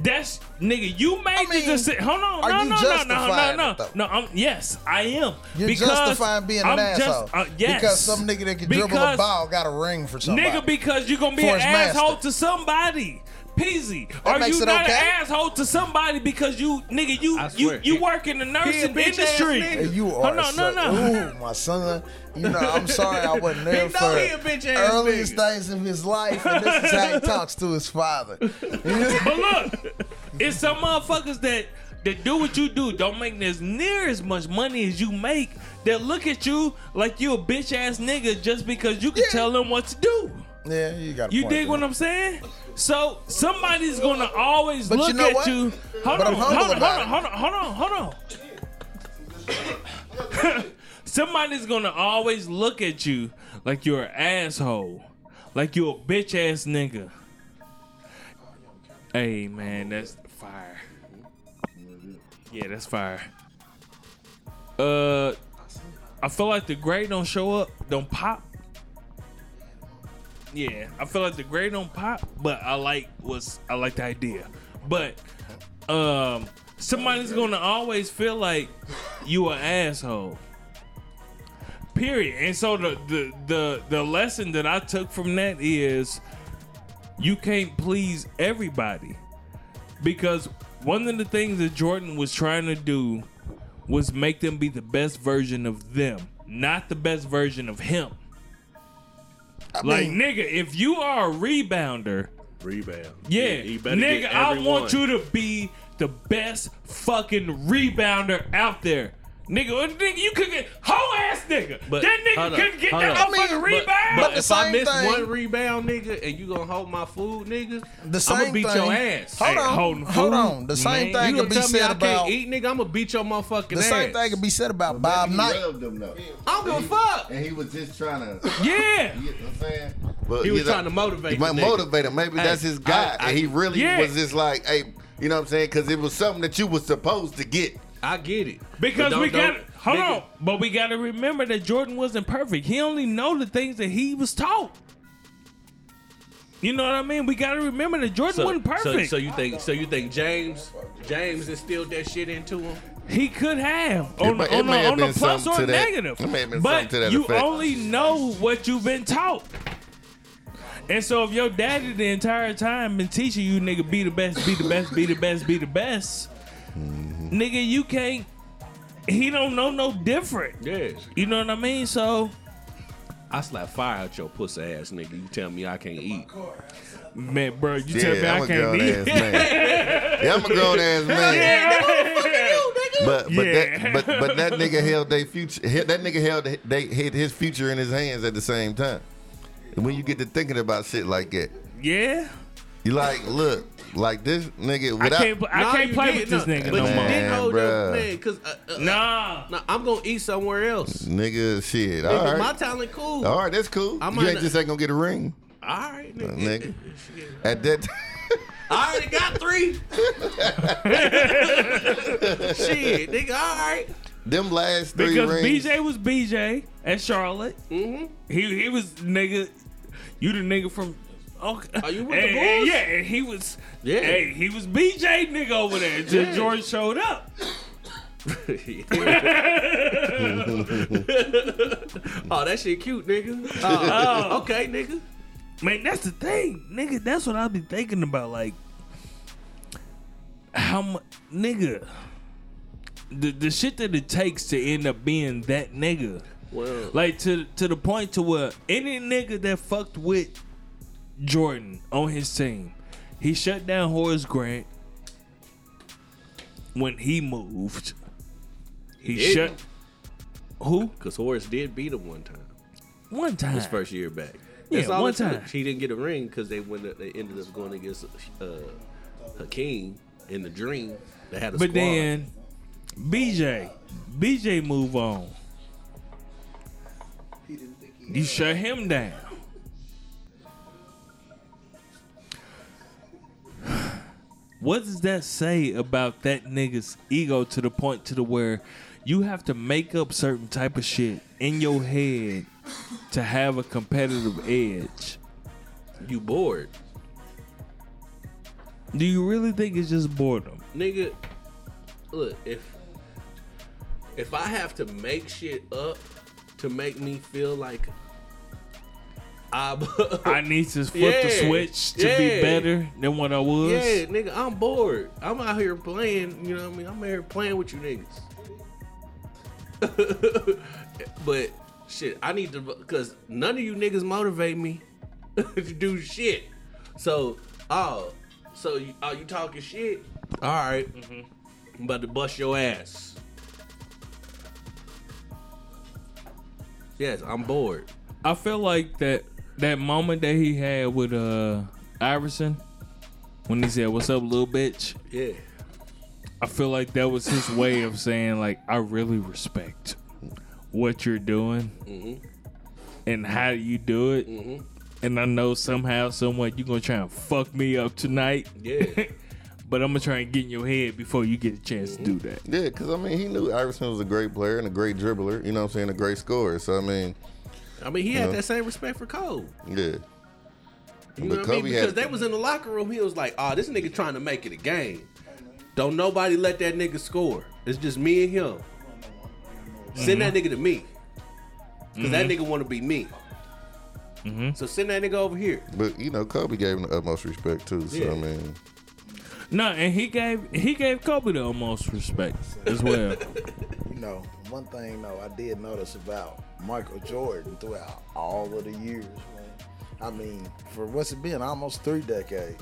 That's nigga, you made I mean, the decision. Hold on, are no, you no, no, no, no, justifying no, it, though? no. I'm yes, I am. You're because justifying being an I'm asshole. uh, yes, Because some nigga that can dribble a ball got a ring for somebody. Nigga, because you're gonna be an his master. asshole to somebody. Peasy. Are you not okay? an asshole to somebody because you nigga you you you work in the nursing bitch industry? nigga. Hey, you Oh, are no, no, no. Ooh, my son. You know, I'm sorry I wasn't there He for he a bitch ass earliest nigga. days of his life, and this is how he talks to his father. But look, it's some motherfuckers that that do what you do, don't make as near as much money as you make. That look at you like you a bitch ass nigga just because you can Yeah. tell them what to do. Yeah, you got. a You dig there. what I'm saying? So somebody's gonna always But you look know at what? you. Hold But on, I'm hold on, hold on, hold on, hold on, hold on. Somebody's gonna always look at you like you're an asshole, like you're a bitch ass nigga. Hey man, that's fire. Yeah, that's fire. Uh, I feel like the grade don't show up, don't pop. Yeah, I feel like the grade don't pop, but I like what's I like the idea. but um, somebody's gonna always feel like you an asshole. Period. And so the the the the lesson that I took from that is you can't please everybody because one of the things that Jordan was trying to do was make them be the best version of them, not the best version of him. Like mean- nigga, if you are a rebounder, Rebound. yeah, better nigga, I want you to be the best fucking rebounder out there. Nigga, nigga, you could get whole ass nigga. But- that nigga couldn't get hold that on. motherfucking I mean, but- rebound. But if I miss thing- one rebound, nigga, and you gonna hold my food, nigga, The same I'm gonna beat thing, your ass. Hold Hey, on, holding hold on. The same man. thing you could gonna be tell me I said can't about eat, nigga? I'm gonna beat your motherfucking the ass. The same thing could be said about Bob Knight. rubbed him though. I don't give a fuck. And he was just trying to. yeah. You get what I'm saying? But He was know, trying to motivate He might motivate him. Maybe Hey, that's his guy. I- I- and he really Yeah. was just like, hey, you know what I'm saying? Because it was something that you was supposed to get. I get it. Because we got don't- hold nigga, on, but we got to remember that Jordan wasn't perfect. He only know the things that he was taught. You know what I mean? We got to remember that Jordan So, wasn't perfect. so you think? So you think James James instilled that shit into him? he could have on, may- it on, may have on the been plus something or to that. negative. It may have been but something to that you effect. only know what you've been taught. And so if your daddy the entire time been teaching you nigga be the best, be the best, be the best, be the best, Mm-hmm. nigga you can't. He don't know no different. Yeah. You know what I mean? So I slap fire out your pussy ass nigga. You tell me I can't eat. man, bro, you tell me Yeah, I I'm a can't eat. ass man. Yeah, I'm a grown ass man. But but Yeah. that but but that nigga held their future. That nigga held they hid his future in his hands at the same time. And when you get to thinking about shit like that, Yeah, you like look like this nigga I without. can't. I Nah, can't play did, with this no, nigga But no you more. didn't hold your bruh. man, cause uh, uh, Nah. nah, I'm gonna eat somewhere else. Nigga, shit. All Nigga, right. My talent cool. All right, that's cool. I you ain't just ain't gonna get a ring, All right, nigga. nigga. At that, time. I already got three. Shit, nigga. All right. them last three Because rings. BJ was BJ at Charlotte. Mm-hmm. He he was nigga. You the nigga from. Okay. Are you with the And- and Bulls? Yeah, and he was. Yeah. Hey, he was BJ nigga over there until Yeah. George showed up. oh, that shit cute, nigga. Oh, oh, okay, nigga. Man, that's the thing, nigga. That's what I be thinking about. Like, how much, nigga. The the shit that it takes to end up being that nigga. Well, Like to to the point to where any nigga that fucked with Jordan on his team, he shut down Horace Grant when he moved. He didn't. shut who because Horace did beat him one time. one time. His first year back. Yeah, That's all one time. He didn't get a ring because they went. They ended up going against uh, Hakeem in the Dream. They had a But squad. then BJ, BJ move on. He didn't think he. You shut him down. What does that say about that nigga's ego to the point to the where you have to make up certain type of shit in your head to have a competitive edge? you bored, Do you really think it's just boredom? nigga. Look, if if I have to make shit up to make me feel like I need to flip the switch to be better than what I was. Yeah, nigga, I'm bored. I'm out here playing, you know what I mean? I'm out here playing with you niggas. but shit, I need to because none of you niggas motivate me to do shit. So, oh, so you oh you talking shit? All right. I'm about to bust your ass. Yes, I'm bored. I feel like that that moment that he had with uh Iverson when he said, "What's up, little bitch?" Yeah. I feel like that was his way of saying, like, I really respect what you're doing Mm-hmm. and how you do it. And I know somehow, someway, you're gonna try and fuck me up tonight. Yeah. but I'm gonna try and get in your head before you get a chance to do that. Yeah, because I mean, he knew Iverson was a great player and a great dribbler. You know what I'm saying? A great scorer. So I mean, I mean, he had Yeah. that same respect for Cole. yeah. You know But what I mean? Because they was in the locker room. He was like, "Oh, this nigga trying to make it a game. Don't nobody let that nigga score. It's just me and him. Send that mm-hmm. nigga to me, because that mm-hmm. nigga want to be me. Mm-hmm. So send that nigga over here. But you know, Kobe gave him the utmost respect too. So Yeah. I mean, No, and he gave he gave Kobe the utmost respect as well. You know, one thing though I did notice about Michael Jordan throughout all of the years, man. I mean, for what's it been, almost three decades.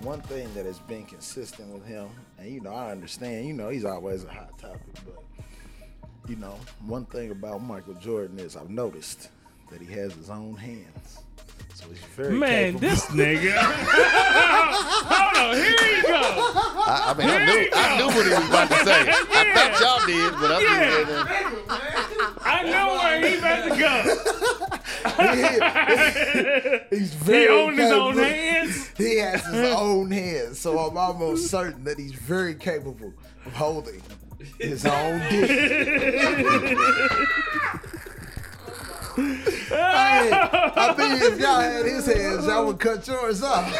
One thing that has been consistent with him, and you know, I understand, you know, he's always a hot topic, but you know, one thing about Michael Jordan is I've noticed that he has his own hands. So he's very Man, capable. this nigga. Hold on, here you go. I, I mean, I knew, I knew what he was about to say. I thought y'all did, but I'm just saying. I know where he about to go. he's He very owned his own hands. He has his own hands, so I'm almost certain that he's very capable of holding his own dick. Hey, I mean, if y'all had his hands, y'all would cut yours off.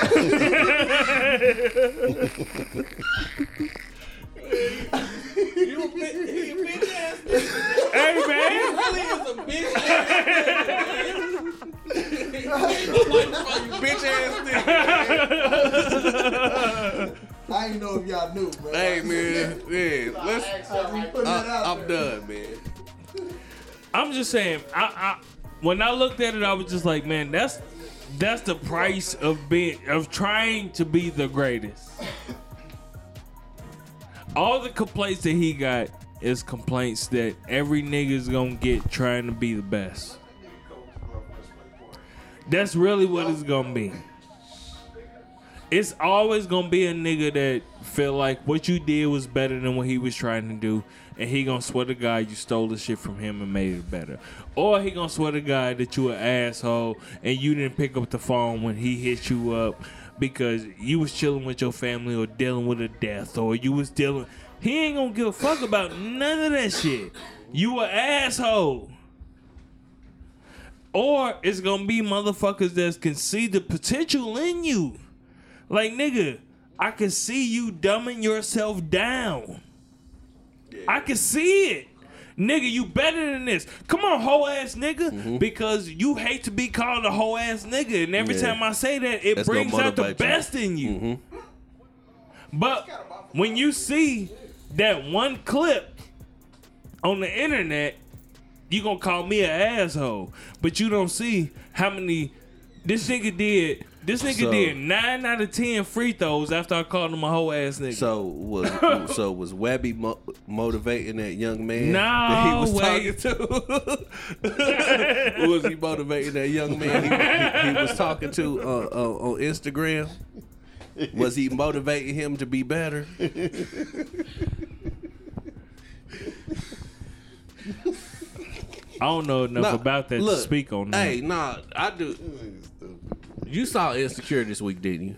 Hey man, he is a Bitch ass I didn't know if y'all knew, man. Hey man, yeah. Let's. I'm I, uh, out I'm done, man. I'm just saying. I, I when I looked at it, I was just like, man, that's that's the price of being of trying to be the greatest. All the complaints that he got is complaints that every nigga's gonna get trying to be the best. That's really what it's gonna be. It's always gonna be a nigga that feel like what you did was better than what he was trying to do, and he gonna swear to God you stole the shit from him and made it better, or he gonna swear to God that you an asshole and you didn't pick up the phone when he hit you up because you was chilling with your family or dealing with a death or you was dealing. He ain't gonna give a fuck about none of that shit. You an asshole. Or it's gonna be motherfuckers that can see the potential in you. Like nigga, I can see you dumbing yourself down. I can see it. Nigga, you better than this. Come on, hoe ass nigga. Because you hate to be called a hoe ass nigga. And every Mm-hmm. Yeah. time I say that, it That's brings out the best in you. Mm-hmm. But when you see that one clip on the internet, you gonna call me an asshole. But you don't see how many this nigga did. This nigga So- did nine out of ten free throws after I called him a whole ass nigga. So was so was Webby mo- motivating that young man No that he was way. talking to? was he motivating that young man he, he, he was talking to uh, uh, on Instagram? Was he motivating him to be better? I don't know enough Nah, about that look, to speak on that. Hey, nah, I do. You saw Insecure this week, didn't you?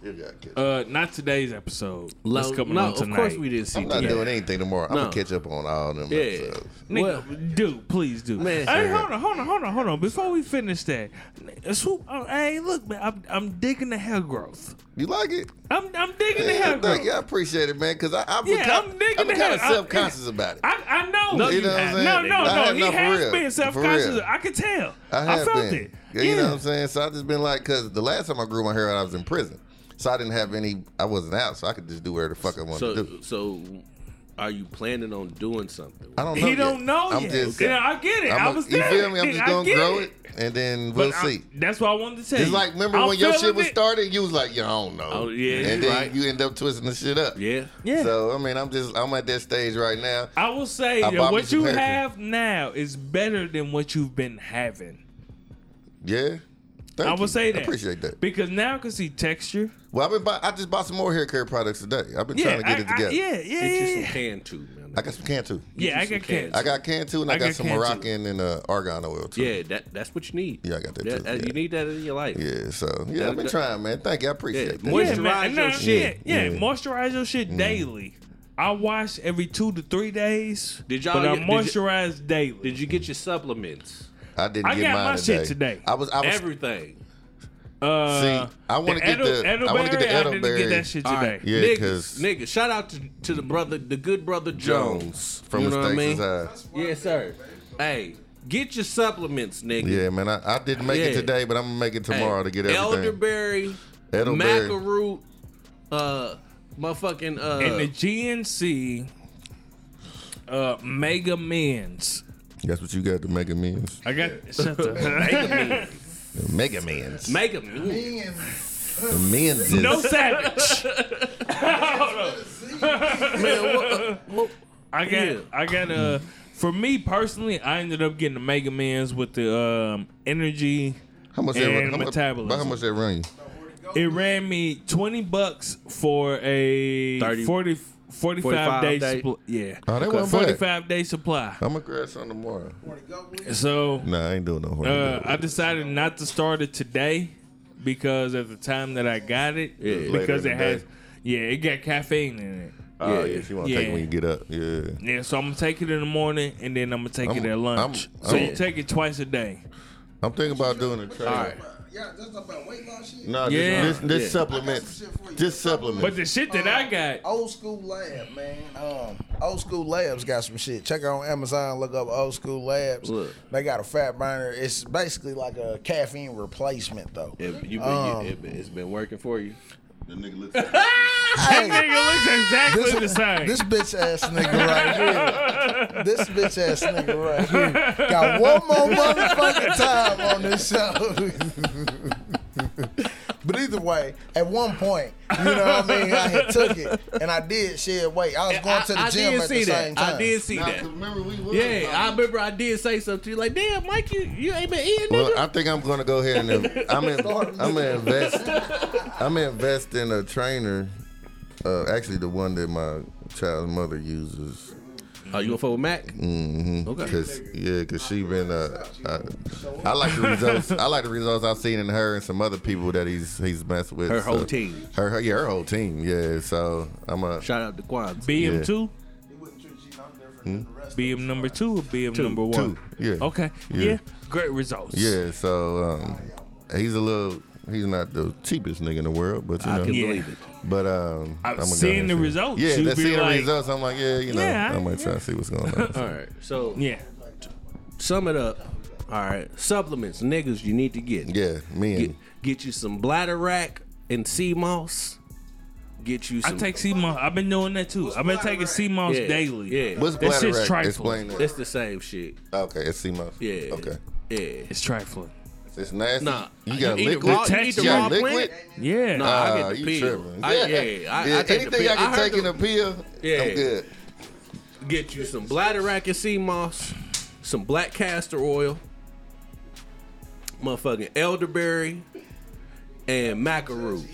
Still got kids. Uh, not today's episode. Let's No, coming no, on tonight. of course we didn't see I'm not that. doing anything tomorrow. I'm No. gonna catch up on all them Yeah. episodes. Nigga, Well- dude, please do. Man. hey, hold on, hold on, hold on, hold on. Before we finish that, swoop, uh, hey, look, man, I'm, I'm digging the hair growth. You like it? I'm, I'm digging the Yeah, hair thank growth. you. I appreciate it, man. Because I, I'm Yeah, kind, I'm digging I'm the kind of hair. I- self conscious about it. I, I know. No, you you know what I'm saying? no, no, I no. have He not for has real. been For self-conscious. real. I can tell. I have felt been. it. Yeah, you know what I'm saying? So I just been like, because the last time I grew my hair out, I was in prison. So I didn't have any, I wasn't out, so I could just do whatever the fuck I wanted So, to do. so are you planning on doing something? I don't know. He yet. don't know I'm yet. Just, Yeah, I get it. I'm I a- was you there. feel me? I'm just gonna grow it. it, and then we'll I- see. that's what I wanted to say. It's like, remember I'm when your shit feeling was it. started? You was like, yeah, I don't know. Oh, yeah, And then right. you end up twisting the shit up. Yeah. Yeah. So, I mean, I'm just, I'm at that stage right now. I will say I that what you have now is better than what you've been having. Yeah. Thank I you. will say I appreciate that. Because now I can see texture. Well, I've been buy, I just bought some more hair care products today. I've been Yeah, trying to get I, it together. I, yeah, yeah, Get you yeah. some yeah. can too, man. I got some can too. Yeah, I you some got cans. I got can too, and I, I got, got some can, too. Moroccan and uh, argan oil too. Yeah, that that's what you need. Yeah, I got that too, uh, yeah. You need that in your life. Yeah, so yeah, That- I've been that- trying, man. Thank you, I appreciate Yeah, that. moist- Yeah, man. Moisturize No, your shit. Yeah, yeah, Yeah. moisturize your shit daily. I wash every two to three days. Did y'all But I get- did you- moisturize daily. Did you get your supplements? I didn't I get got mine my today. shit today. I was, I was, Everything. Uh, See, I wanna get the- I wanna get the I didn't get that shit All today. right, Yeah, niggas, 'cause- niggas, shout out to, to the brother, the good brother Jones, Jones from you know what I mean? States High. Yes, sir. Hey, get your supplements, nigga. Yeah, man. I, I didn't make it Yeah. today, but I'm gonna make it Hey, tomorrow to get everything. Elderberry, Elderberry. maca root, uh, motherfucking uh, And the GNC uh, Mega Men's. That's what you got to Mega Men's. I got shut the Mega Mega Men's. Mega Man, The Men's. no savage. Man, what, uh, what, I got Yeah. I got uh for me personally, I ended up getting the Mega Men's with the um energy. How much And that run? How metabolism. about how much that run you? It ran me twenty bucks for a 30 40, 45, 45 day, day. supply. Yeah, Oh, that wasn't forty day supply. I'm gonna grab some tomorrow. So Nah, I ain't doing no horny uh. I decided not to start it today because at the time that I got it, Yeah. because it has day. yeah, it got caffeine in it. Oh, yeah. yeah, she want to take it when you get up. Yeah. Yeah, so I'm gonna take it in the morning and then I'm gonna take I'm- it at lunch. I'm- so I'm- you take it twice a day. I'm thinking about doing a trade. all right. Yeah, that's about weight loss shit. No, Yeah. this, this, this Yeah. supplements. Just supplements. But the shit that I got, Old school lab, man. Um, old school labs got some shit. Check it on Amazon. Look up old school labs. Look. They got a fat burner. It's basically like a caffeine replacement, though. If you been, Um, it, it's been working for you. The nigga looks. that nigga looks exactly This, the same. this bitch ass nigga right here. This bitch ass nigga right here. Got one more motherfucking time on this show. but either way, at one point, you know what I mean? I had took it and I did shed weight. I was going to the I, I gym did at see the that. same time. I did see Nah, that. 'cause remember we was Yeah, I remember I did say something to you like, damn, Mike, you, you ain't been eating, Well, nigga. I think I'm gonna go ahead and I'm in, I'm gonna invest. I'm gonna invest in a trainer. Uh, actually, the one that my child's mother uses. Oh, you gonna fuck with Mac? Mm-hmm. Okay. Cause yeah, cause she been. Uh, I, I like the results. I like the results I've seen in her and some other people that he's he's messed with. Her whole team. Her, her yeah, her whole team. Yeah. So I'm a. Shout out to Kwanzaa. BM two, He wouldn't treat you no different than the rest BM number two, or BM Two. number one. Two. Yeah. Okay. Yeah. Yeah. Great results. Yeah. So um, he's a little. He's not the cheapest nigga in the world, but you I know. can Yeah. believe it. But um, I've I'ma seen the results. Yeah, You that's be seeing the results. I'm like, yeah, you know, Yeah, I might try to see what's going on. All right. So Yeah. sum it up. All right. Supplements, niggas, you need to get. yeah, me Get, and get you some bladderwrack and sea moss. Get you I some. take sea moss. I've been doing that too. I've been taking sea moss yeah, daily. Yeah. what's bladder shit's rack? trifling. Explain that. It's the same shit. Okay, it's sea moss. Yeah. Okay, Yeah. It's trifling. It's nasty. Nah. you got eat it liquid. raw- you eat You got liquid. Yeah. Nah, Ah, I get the you pill. tripping. I, yeah, I, I take anything. I can heard take in a pill, Yeah. I'm good. Get you some bladderwrack and sea moss, some black castor oil, motherfucking elderberry, and macaroon.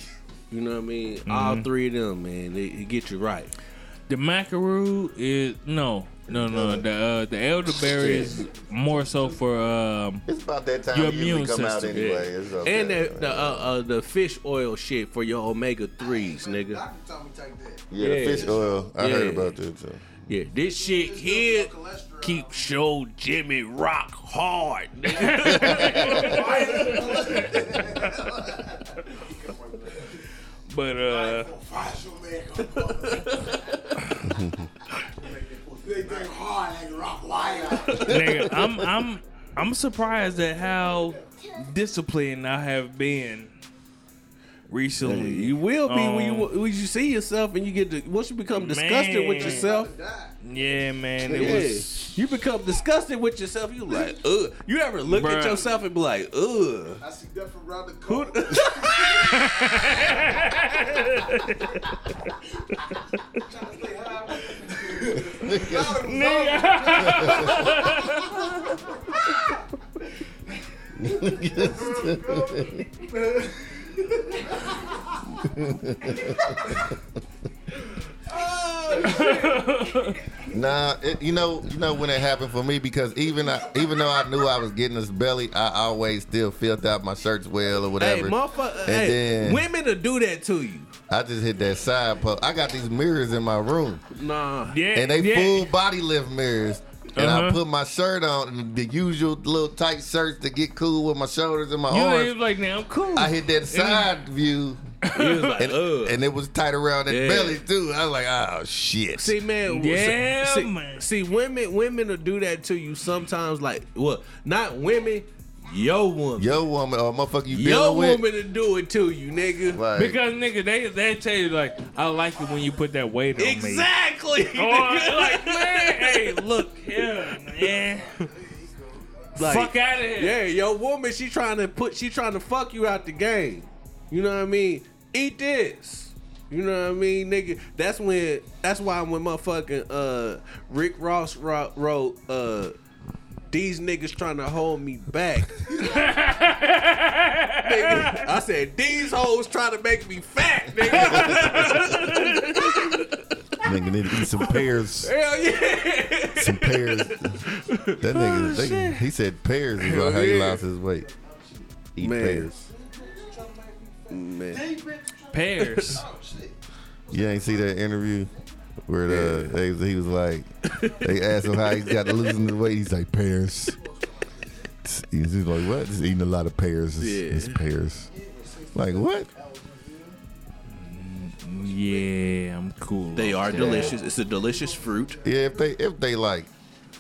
You know what I mean? All three of them, man, they, it get you right. The macaroon is no, no, no. The uh, the elderberry is more so for um. It's about that time Your you usually immune come out system. anyway. It's okay. And the the, uh, uh, the fish oil shit for your omega threes, nigga. Doctor told me take that. yeah, the yeah. fish oil. I heard Yeah. about that too. Yeah, this shit here cholesterol. keep show Jimmy rock hard. But uh, nigga, I'm I'm I'm surprised at how disciplined I have been recently. You will be when you Um, when you see yourself and you get to, once you become disgusted with yourself. Yeah, man. It Yeah, was you become disgusted with yourself. You like, ugh. You ever look at yourself and be like, ugh. I see that from around the Who- Niggas. Corner. Nah, it, you know, you know when it happened for me because even I, even though I knew I was getting this belly, I always still filled out my shirts well or whatever. Hey, whatever. motherfucker. And Hey, then- women to do that to you. I just hit that side post. I got these mirrors in my room, Nah. yeah, and they yeah. full body lift mirrors. and I Uh-huh. put my shirt on, and the usual little tight shirts to get cool with my shoulders and my You arms. ain't like, now I'm cool. I hit that side view, He was like, and, ugh. and it was tight around that Yeah. belly too. I was like, oh shit. See, man. Yeah, see, man. See, women, women will do that to you sometimes. Like, well, not women, yo woman, Yo woman or motherfucker you yo dealing with. woman to do it to you, nigga. Like, because nigga, they they tell you like, I like it when you put that weight on me. exactly. Oh, or like, man, hey, look here, man. Like, Fuck out of here. Yeah, yo woman, she trying to put, she trying to fuck you out the game. You know what I mean? Eat this. You know what I mean, nigga? That's when. That's why when motherfucking uh Rick Ross wrote uh these niggas trying to hold me back. nigga, I said these hoes trying to make me fat, nigga. nigga need to eat some pears. Hell yeah. Some pears. That nigga, they- he said pears is Hell how he yeah. lost his weight. Eat Man. pears. Man. Pears. Oh, you ain't see that interview where the, they, he was like, they asked him how he got to losing the weight. He's like pears. He's just like, what? Just eating a lot of pears. It's, Yeah. it's pears. Like what? yeah, I'm cool. They are delicious. It's a delicious fruit. Yeah, if they if they like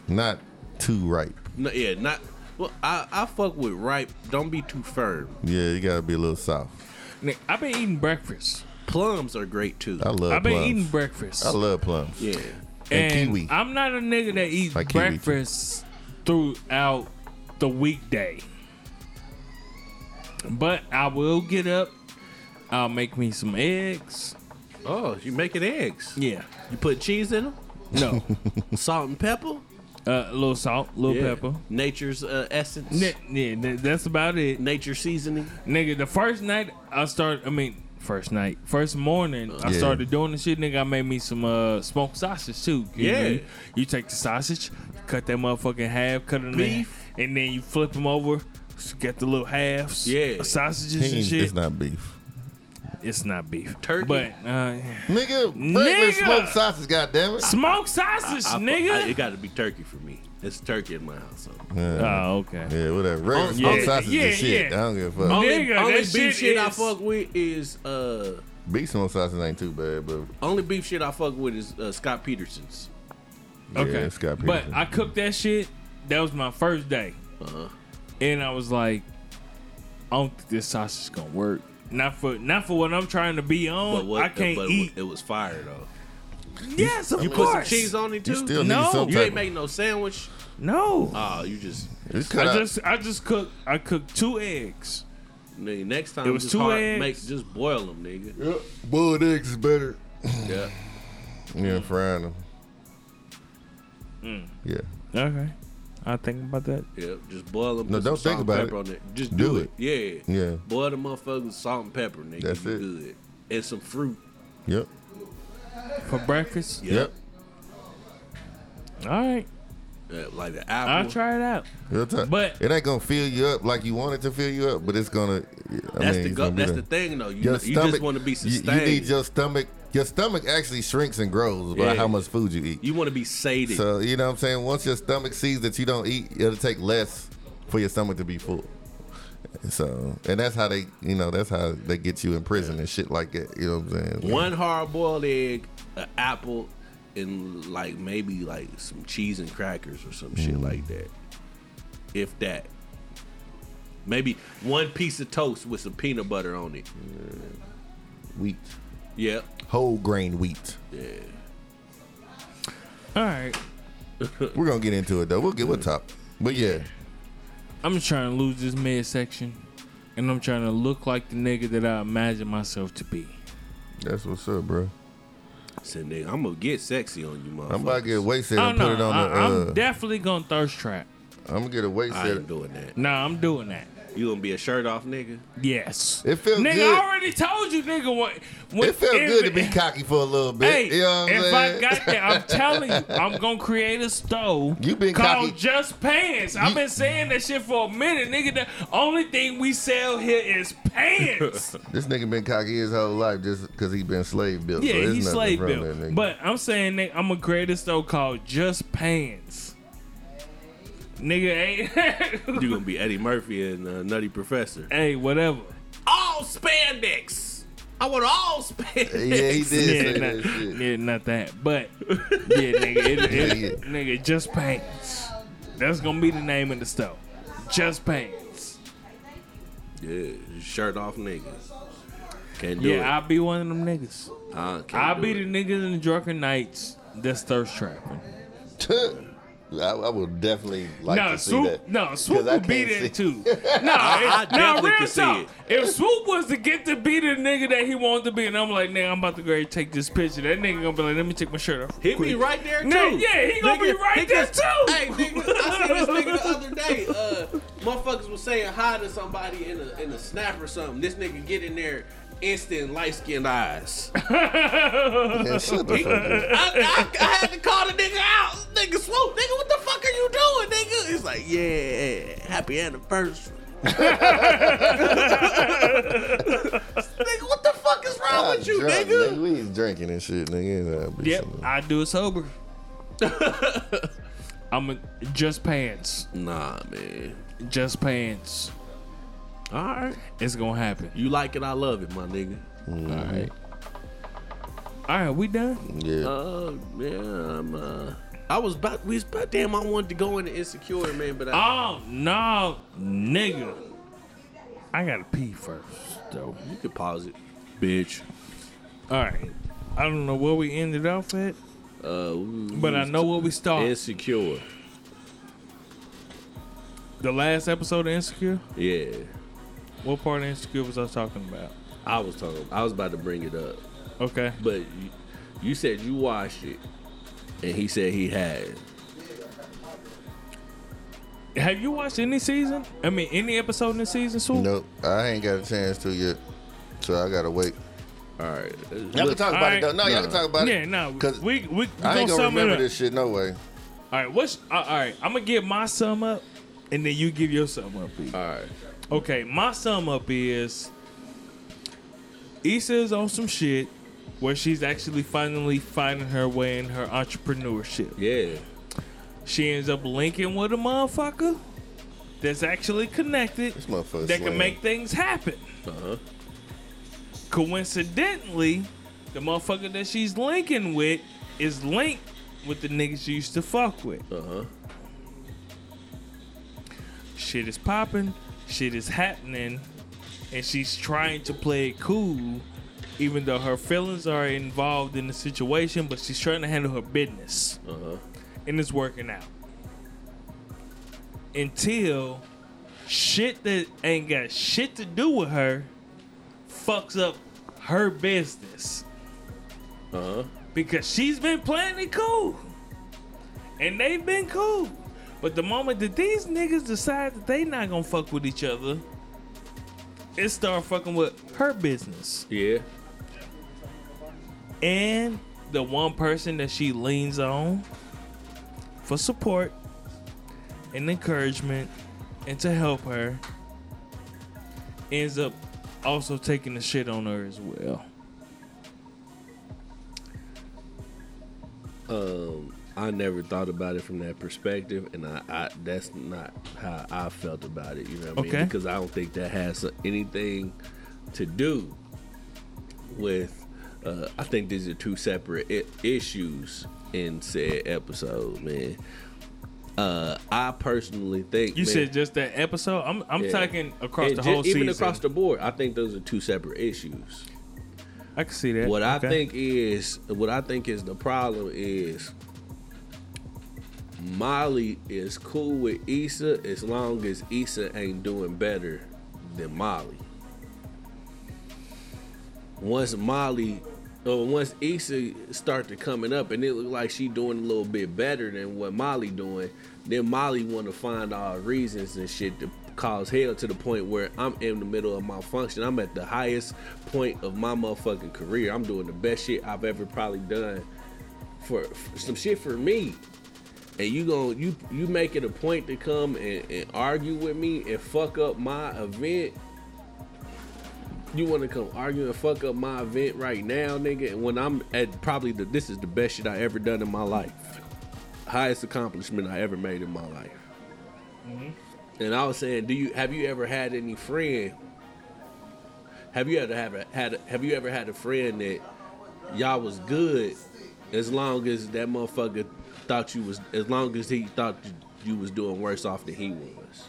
not too ripe. No, yeah, not. Well, I, I fuck with ripe. Don't be too firm. Yeah, you gotta be a little soft. Nigga, I've been eating breakfast. Plums are great too. I love I've been plums. eating breakfast. I love plums. yeah. And, and kiwi. I'm not a nigga that eats Like kiwi, too. breakfast throughout the weekday. But I will get up. I'll make me some eggs. Oh, you making eggs? Yeah. You put cheese in them? No. Salt and pepper? Uh, a little salt, a little Yeah. pepper. Nature's uh, essence. N- yeah, th- that's about it. Nature seasoning. Nigga, the first night I started, I mean, first night, first morning, I Yeah. started doing the shit, nigga. I made me some uh, smoked sausage too. You Yeah. know, you, you take the sausage, cut that motherfucking half, cut it Beef. half, and then you flip them over, s- get the little halves, Yeah. sausages He and shit. It's not beef. It's not beef. Turkey? But uh, Nigga, Nigga! regular smoked sausage, goddammit. smoked sausage, I- I- nigga. it got to be turkey for me. It's turkey in my house. So. Yeah, oh, okay. yeah whatever. Regular Oh, smoked yeah, sausage yeah, is shit. yeah. I don't give a fuck. Only, Nigga, only that beef shit shit, I fuck with is uh Beef smoked sausage ain't too bad, but only beef shit I fuck with is uh, Scott Petersen's. Okay. yeah, Scott but I cooked that shit. That was my first day. Uh-huh. And I was like, I don't think this sausage is gonna work. Not for not for what I'm trying to be on. But what? I can't but eat. It was fire though. yes, of You put some cheese on it too. you still No. need some You ain't of- make no sandwich. No. Oh, you just you I out- just I just cooked I cooked two eggs. nigga, next time It was just two hard, eggs. make just boil them, nigga. Yep. Boiled eggs is better. Yeah. Yeah, frying them. Mm. Yeah. Okay. I think about that. Yeah, just boil them. No, don't think salt and about pepper it. On it. Just Do do, it. it. Yeah. Yeah. Boil the motherfuckers salt and pepper, nigga. That's you it. Good. And some fruit. Yep. For breakfast? Yep. All right. Yeah, like the apple. I'll try it out. Real talk. But- it ain't gonna fill you up like you want it to fill you up, but it's gonna. I That's mean, the it's go- gonna that's the thing though. You, Your you stomach- just want to be you- sustained. You, need your stomach. Your stomach actually shrinks and grows by Yeah. how much food you eat. You want to be sated. So you know what I'm saying. Once your stomach sees that you don't eat, it'll take less for your stomach to be full. So, and that's how they, you know, that's how they get you in prison and shit like that. You know what I'm saying? One hard boiled egg, an apple, and like maybe like some cheese and crackers or some Mm. shit like that. If that. Maybe one piece of toast with some peanut butter on it. wheat, Yep. whole grain wheat. Yeah. All right. We're gonna get into it though. We'll get we'll talk. But yeah, I'm just trying to lose this midsection. And I'm trying to look like the nigga that I imagine myself to be. that's what's up, bro. Said nigga, I'm gonna get sexy on you, motherfucker. I'm about to get a weight set Oh and no, put it on I, the. I'm Uh, definitely gonna thirst trap. I'm gonna get a weight I set. ain't doing that. Nah, I'm doing that. You gonna be a shirt off nigga? Yes. It felt nigga, good. I already told you, nigga. What? when- It felt if- good to be cocky for a little bit. Hey, you know what I'm if saying? I got that, I'm telling you, I'm gonna create a stove You been called cocky- Just Pants. I've been saying that shit for a minute, nigga. The only thing we sell here is pants. This nigga been cocky his whole life just because he been slave built. yeah, so there's he's slave wrong built. nigga. But I'm saying that I'm gonna create a stove called Just Pants. Nigga ain't. You gonna be Eddie Murphy and uh, Nutty Professor. hey, whatever. All spandex. I want all spandex. Yeah, he did say Yeah, that not, shit. yeah, not that. But yeah, nigga, it, it, Yeah, yeah. nigga, just pants. That's gonna be the name of the store. Just pants. Yeah, shirt off niggas. Can't do Yeah, I'll be one of them niggas. it. I can't I'll be it. the niggas in the drunken Knights that's thirst trapping. I, I would definitely like no, to see that. no, Swoop 'Cause I would be can't there too. No, I it, no, definitely real can see talk. it. If Swoop was to get to be the nigga that he wanted to be, and I'm like, nigga, I'm about to go ahead and take this picture. That nigga gonna be like, let me take my shirt off. He be right there too. Nigga, yeah, he gonna be right he there, too. Hey, nigga, I seen this nigga the other day. Uh, motherfuckers was saying hi to somebody in a in a snap or something. This nigga get in there, instant light skinned eyes. Man, shut the fuck. I, I, I had to call the nigga out. Nigga swoop, nigga, what the fuck are you doing, nigga? He's like, yeah, happy anniversary. nigga, what the fuck is wrong I'm with you, drunk, nigga? We ain't drinking and shit, nigga. Nah, be Yep, something. I do it sober. I'm a, just pants, Nah, man. just pants. All right. It's gonna happen. You like it, I love it, my nigga. Mm-hmm. All right. All right, we done. Yeah. Uh, yeah, I'm, uh, I was about, we was about, damn, I wanted to go into Insecure, man, but I, Oh no, nigga! I gotta pee first, though. you could pause it, bitch. All right, I don't know where we ended off at, Uh, but I know where we started. Insecure. The last episode of Insecure. Yeah. What part of Insecure was I talking about? I was talking, I was about to bring it up, Okay. but you, you said you watched it, and he said he had. Have you watched any season? I mean, any episode in the season, Swoop? Nope, I ain't got a chance to yet, so I gotta wait. All right. Y'all can talk about alright. it though. No, y'all can talk about Yeah, it. no. 'Cause We we, we I ain't gonna remember this shit no way. All right, what's uh, all right? I'm gonna give my sum up, and then you give your sum up. B. All right. Okay, my sum up is Issa is on some shit where she's actually finally finding her way in her entrepreneurship. Yeah. She ends up linking with a motherfucker that's actually connected This that can make things happen. Uh huh. Coincidentally, the motherfucker that she's linking with is linked with the niggas she used to fuck with. Uh huh. shit is popping, shit is happening, and she's trying to play it cool, even though her feelings are involved in the situation, but she's trying to handle her business, Uh huh. and it's working out. Until shit that ain't got shit to do with her fucks up her business Uh huh. because she's been playing it cool. And they've been cool. But the moment that these niggas decide that they not gonna fuck with each other, it start fucking with her business. Yeah. And the one person that she leans on for support and encouragement and to help her ends up also taking the shit on her as well. Um, I never thought about it from that perspective, and I, I that's not how I felt about it. You know what I Okay. mean? Because I don't think that has anything to do with. Uh, I think these are two separate I- issues in said episode, man. Uh, I personally think You man, said just that episode? I'm I'm yeah. talking across And the ju- whole even season. across the board. I think those are two separate issues. I can see that. What I think is what I think is the problem is Molly is cool with Issa as long as Issa ain't doing better than Molly. Once Molly or once Issa start to coming up and it look like she doing a little bit better than what Molly doing, then Molly want to find all reasons and shit to cause hell to the point where I'm in the middle of my function. I'm at the highest point of my motherfucking career. I'm doing the best shit I've ever probably done for, for some shit for me. And you gon' you you make it a point to come and, and argue with me and fuck up my event. You want to come argue and fuck up my event right now, nigga? And when I'm at probably the this is the best shit I ever done in my life, highest accomplishment I ever made in my life. Mm-hmm. And I was saying, do you have you ever had any friend? Have you ever have a, had a, have you ever had a friend that y'all was good as long as that motherfucker thought you was as long as he thought you, you was doing worse off than he was.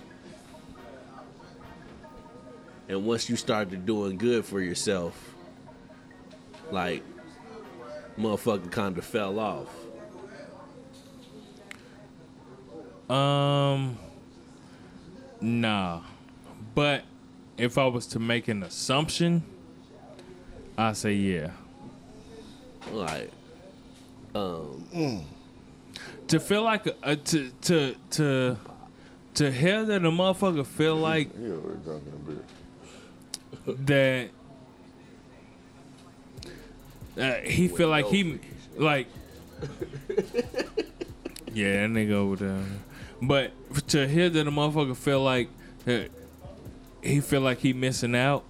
And once you started doing good for yourself, like motherfucker kind of fell off. Um, nah. But if I was to make an assumption, I say yeah. Like, um, To feel like a, a to to to to hear that a motherfucker feel like Yeah, we're drinking a beer. that uh, he feel like he like yeah that nigga over there. But to hear that a motherfucker feel like uh, he feel like he missing out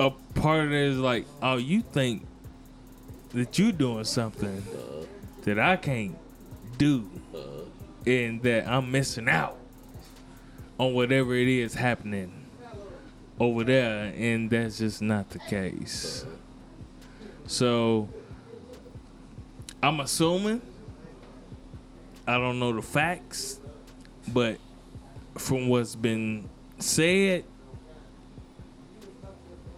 a part of it is like oh you think that you doing something that I can't do and that I'm missing out on whatever it is happening over there, and that's just not the case. So I'm assuming I don't know the facts, but from what's been said,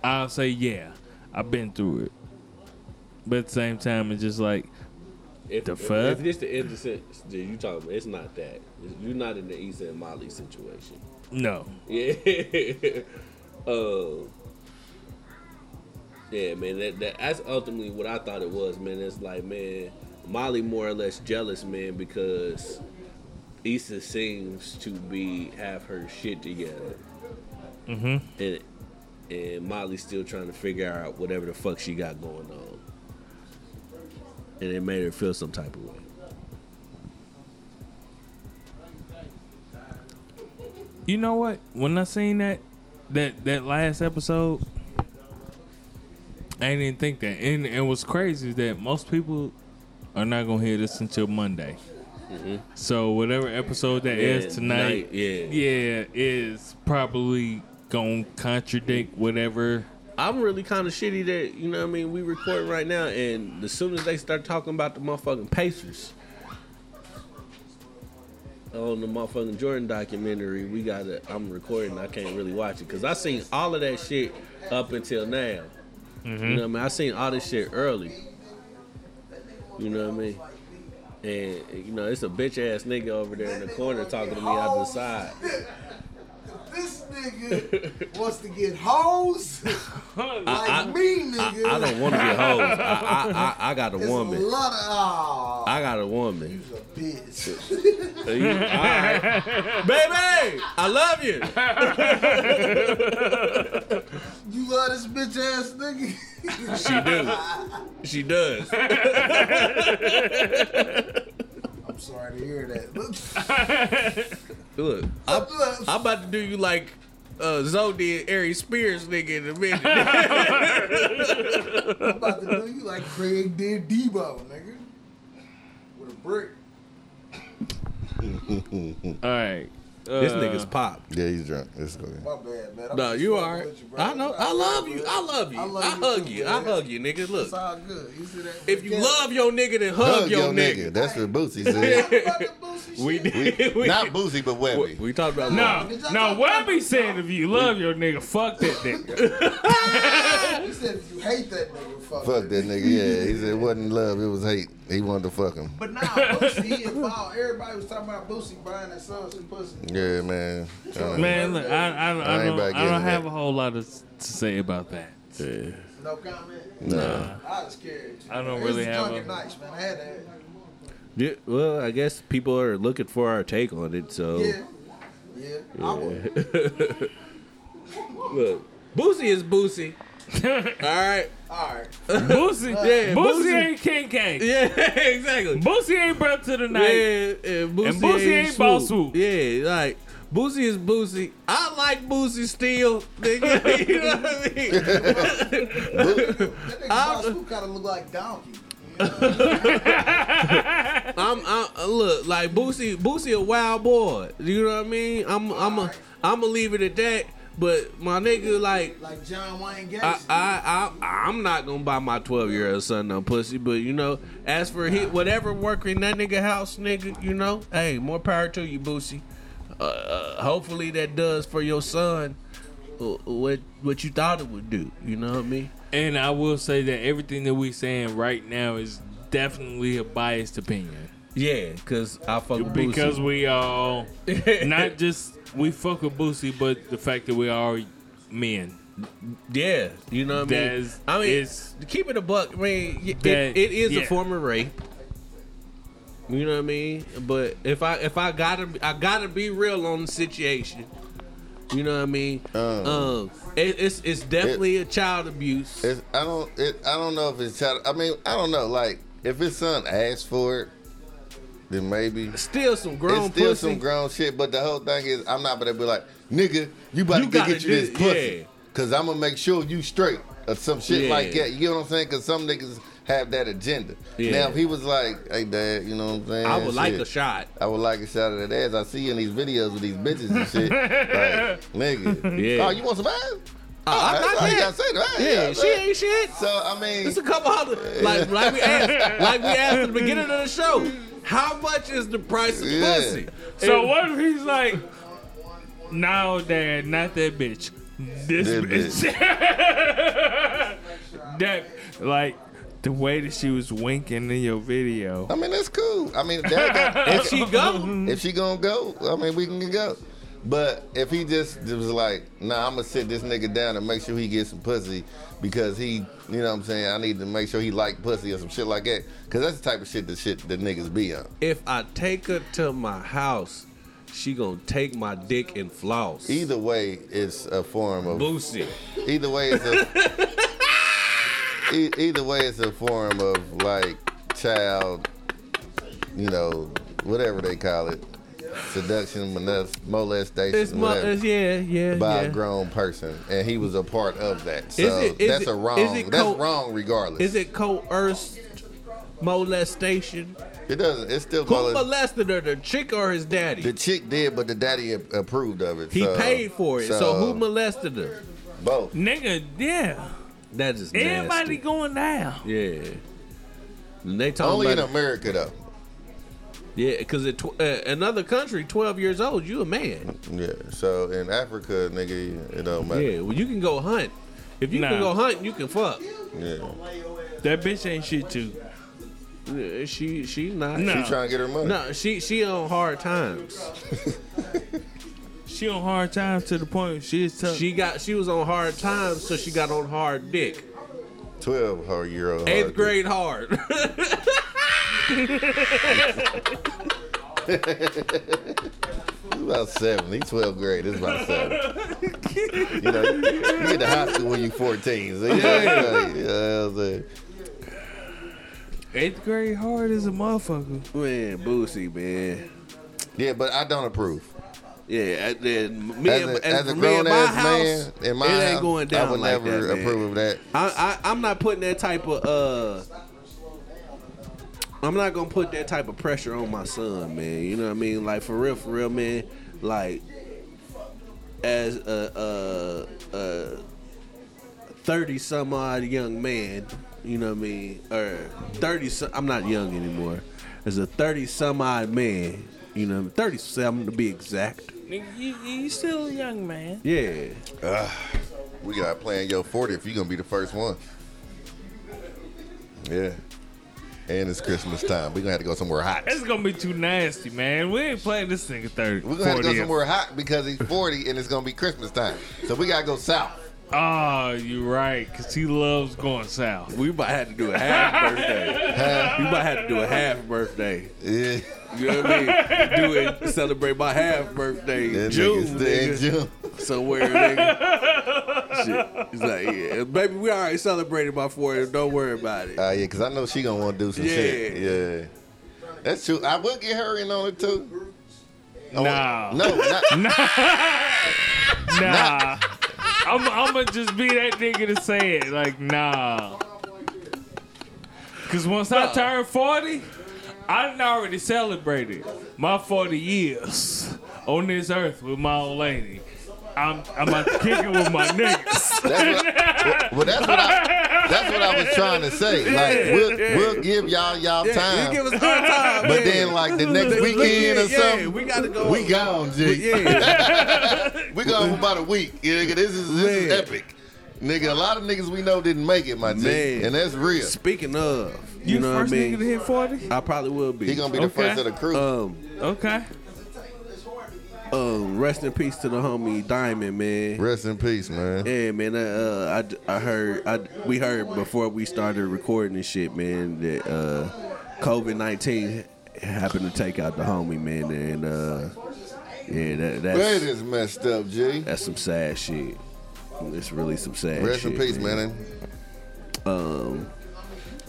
I'll say yeah, I've been through it. But at the same time, it's just like if, The if, fuck? if this the innocent that you talking about, it's not that. You're not in the Issa and Molly situation. no. Yeah. uh, yeah, man. That, that that's ultimately what I thought it was, man. It's like, man, Molly more or less jealous, man, because Issa seems to be have her shit together, Mm-hmm. and and Molly's still trying to figure out whatever the fuck she got going on, and it made her feel some type of way. You know what? When I seen that that that last episode, I didn't think that. And it was crazy that most people are not gonna hear this until Monday. Mm-hmm. So whatever episode that Yeah, is tonight, night, yeah. yeah, is probably gonna contradict whatever. I'm really kind of shitty that you know what I mean we recording right now, and as soon as they start talking about the motherfucking Pacers on the motherfucking Jordan documentary, we got to I'm recording. I can't really watch it because I seen all of that shit up until now. You mm-hmm. know what I mean? I seen all this shit early. You know what I mean? And you know it's a bitch ass nigga over there in the corner talking to me out the side. This nigga wants to get hoes like I- me, nigga. I don't want to get hoes. I, I, I, I got a It's woman. a lot of oh, I got a woman. you's a bitch. You- all right. Baby, I love you. you love this bitch ass nigga. She do. She does. I'm sorry to hear that. Look, Look, I'm, I'm about to do you like uh, Zoe did Ari Spears nigga in a minute. I'm about to do you like Craig did Debo, nigga, with a brick. All right, this uh, nigga's pop. Yeah, he's drunk. It's okay. My bad, man. I'm No, you fucking alright. you. I know. I love you. I love you. I, I love you hug too, you. I hug you, nigga. Look, It's all good. You see that? if you Yeah. love your nigga, then hug, Hug your, your nigga. nigga. That's what Boosie said. About the Boosie We did. we, Not Boosie, but we, Webbie. we talked about No, no. Webbie said if you love your nigga, fuck that nigga. He said if you hate that nigga, fuck, Fuck that nigga. Yeah, he said it wasn't love, it was hate. He wanted to fuck him. But nah, Boosie, he involved. Everybody was talking about Boosie buying his son some pussy. Yeah, man. Uh, Man, look, I, I, I, I ain't don't, about I don't have that. a whole lot to, to say about that. No comment. Nah. I was scared. I don't It was really have a- nights, man. I had that. Yeah, well, I guess people are looking for our take on it. So Yeah. Yeah. I would. look, Boosie is Boosie. All right. All right. Boosie, Yeah, Boosie, Boosie. ain't King Kang. Yeah, exactly. Boosie ain't breath to the Yeah, night. and Boosie, And Boosie ain't Boss Swoop. Yeah, like Boosie is Boosie. I like Boosie still, nigga. you know what I mean? That nigga I'm- Boss Swoop kind of look like Donkey. I'm, I'm uh, look like Boosie. Boosie a wild boy. You know what I mean? I'm, I'm, a, I'm gonna leave it at that. But my nigga, like, Like John Wayne Gacy. I, I, I, I'm not gonna buy my 12 year old son no pussy. But you know, as for hit whatever work in that nigga house, nigga, you know, hey, more power to you, Boosie. Uh, uh, hopefully that does for your son uh, what what you thought it would do. You know what I mean? And I will say that everything that we saying right now is definitely a biased opinion. Yeah, cause I fuck with Because Boosie. we all not just we fuck with Boosie, but the fact that we are men. Yeah, you know what I mean. That's- I mean, it's- to keep it a buck. I mean, y- it, That- it is a form of rape. You know what I mean. But if I if I gotta I gotta be real on the situation. You know what I mean. Um, um, it, it's it's definitely a child abuse. It's, I don't. It, I don't know if it's child. I mean, I don't know. Like, if his son asked for it, then maybe Still some grown it's still pussy. some grown shit. But the whole thing is, I'm not gonna be like, nigga, you about You to get you this pussy, yeah. cause I'm gonna make sure you straight or some shit Yeah. like that. You know what I'm saying? Cause some niggas have that agenda. Yeah. Now, if he was like, hey, dad, you know what I'm saying? I would like a shot. I would like a shot of that ass. I see you in these videos with these bitches and shit. like, nigga. Yeah. Oh, you want some ass? Uh, I that's got all that. say to that. Yeah, she ain't shit. So I mean, It's a couple hundred. Like like we asked, like we asked at the beginning of the show. How much is the price of Yeah. pussy? So And- what if he's like, no, dad, not that bitch. This This bitch. that like the way that she was winking in your video. I mean that's cool. I mean, that got, If she go, if she gonna go, I mean we can go. But if he just was like, nah, I'm gonna sit this nigga down and make sure he gets some pussy because he, you know what I'm saying, I need to make sure he like pussy or some shit like that. Cause that's the type of shit that shit that niggas be on. if I take her to my house, she gonna take my dick and floss. Either way, it's a form of Boosie. Either way, it's a. e- either way, it's a form of like child, you know, whatever they call it, seduction, molest, molestation, It's, mo- whatever, it's yeah, yeah, by yeah. a grown person, and he was a part of that. So it- is that's it- a wrong. is it that's wrong, regardless. Is it coerced molestation? It doesn't. It's still Who molest- molested her, the chick or his daddy? The chick did, but the daddy approved of it. he so- paid for it. So, who molested her? both? Nigga, yeah. That is Everybody nasty. going down. Yeah. And they talking Only in about America though. Yeah, because tw- uh, another country, twelve years old, you a man. Yeah. So in Africa, nigga, it don't matter. Yeah, well, you can go hunt. If you Nah. can go hunt, you can fuck. Yeah. That bitch ain't shit too. Yeah, she she not. No. She trying to get her money. No, she she on hard times. She on hard times to the point she is tough. She got she was on hard times, so she got on hard dick. Twelve her year old. Eighth grade hard. He's about seven. He's 12th grade. This is about seven. you know, you, you get to high school when you're 14. So, yeah, yeah, you know I'm saying? Eighth grade hard as a motherfucker. man, Boosie, man. Yeah, but I don't approve. Yeah, and me As and, a, and as a grown my ass house, man in my it ain't going down I would like never that, approve of that. I, I I'm not putting that type of uh I'm not gonna put that type of pressure on my son, man. You know what I mean? Like for real, for real, man. Like as a a, a thirty some odd young man, you know what I mean, or thirty, I'm not young anymore. As a thirty some odd man, you know, thirty seven to be exact. Nigga, you, you still a young man. Yeah. Ah, we got to playing your 40 if you're going to be the first one. Yeah. And it's Christmas time. We're going to have to go somewhere hot. That's gonna be too nasty, man. We ain't playing this nigga 30. We're going to have to go somewhere hot because he's 40 and it's going to be Christmas time. So we got to go south. Ah, oh, you're right, cause he loves going south. We might have to do a half birthday. half. we might have to do a half birthday. Yeah. You know what I mean? Do it, celebrate my half birthday in That June, nigga stay in nigga. June. Somewhere, nigga. Shit. It's like, yeah, baby, we already celebrated my 40. Don't worry about it. Uh, yeah, because I know she going to want to do some Yeah. shit. Yeah. That's true. I will get her in on it too. Oh, Nah. No, not, Nah. I'm, I'm gonna just be that nigga to say it. Like, nah. Cause once I turn 40, I done already celebrated my 40 years on this earth with my old lady. I'm I'm about to kick it with my niggas. That's what, well, that's what I, that's what I was trying to say. Like we'll, we'll give y'all y'all Yeah, time, you give us our time. but yeah. then like the next The weekend or yeah, something, we gotta go. we gone, G. Yeah, We gone for about a week. Yeah, this is this is epic. Nigga, a lot of niggas we know didn't make it, my G. Man. And that's real. Speaking of, You, you, know the what I first mean. nigga to hit 40? I probably will be. He gonna be the Okay. first of the crew. um, Okay. um, rest in peace to the homie Diamond, man. Rest in peace, man. Yeah, man. Uh, I, I heard I, we heard before we started recording this shit, man, that uh, COVID nineteen happened to take out the homie, man, and uh, yeah, that, That that's is messed up, G. that's some sad shit. It's really some sad Rest shit. in peace, man. Um,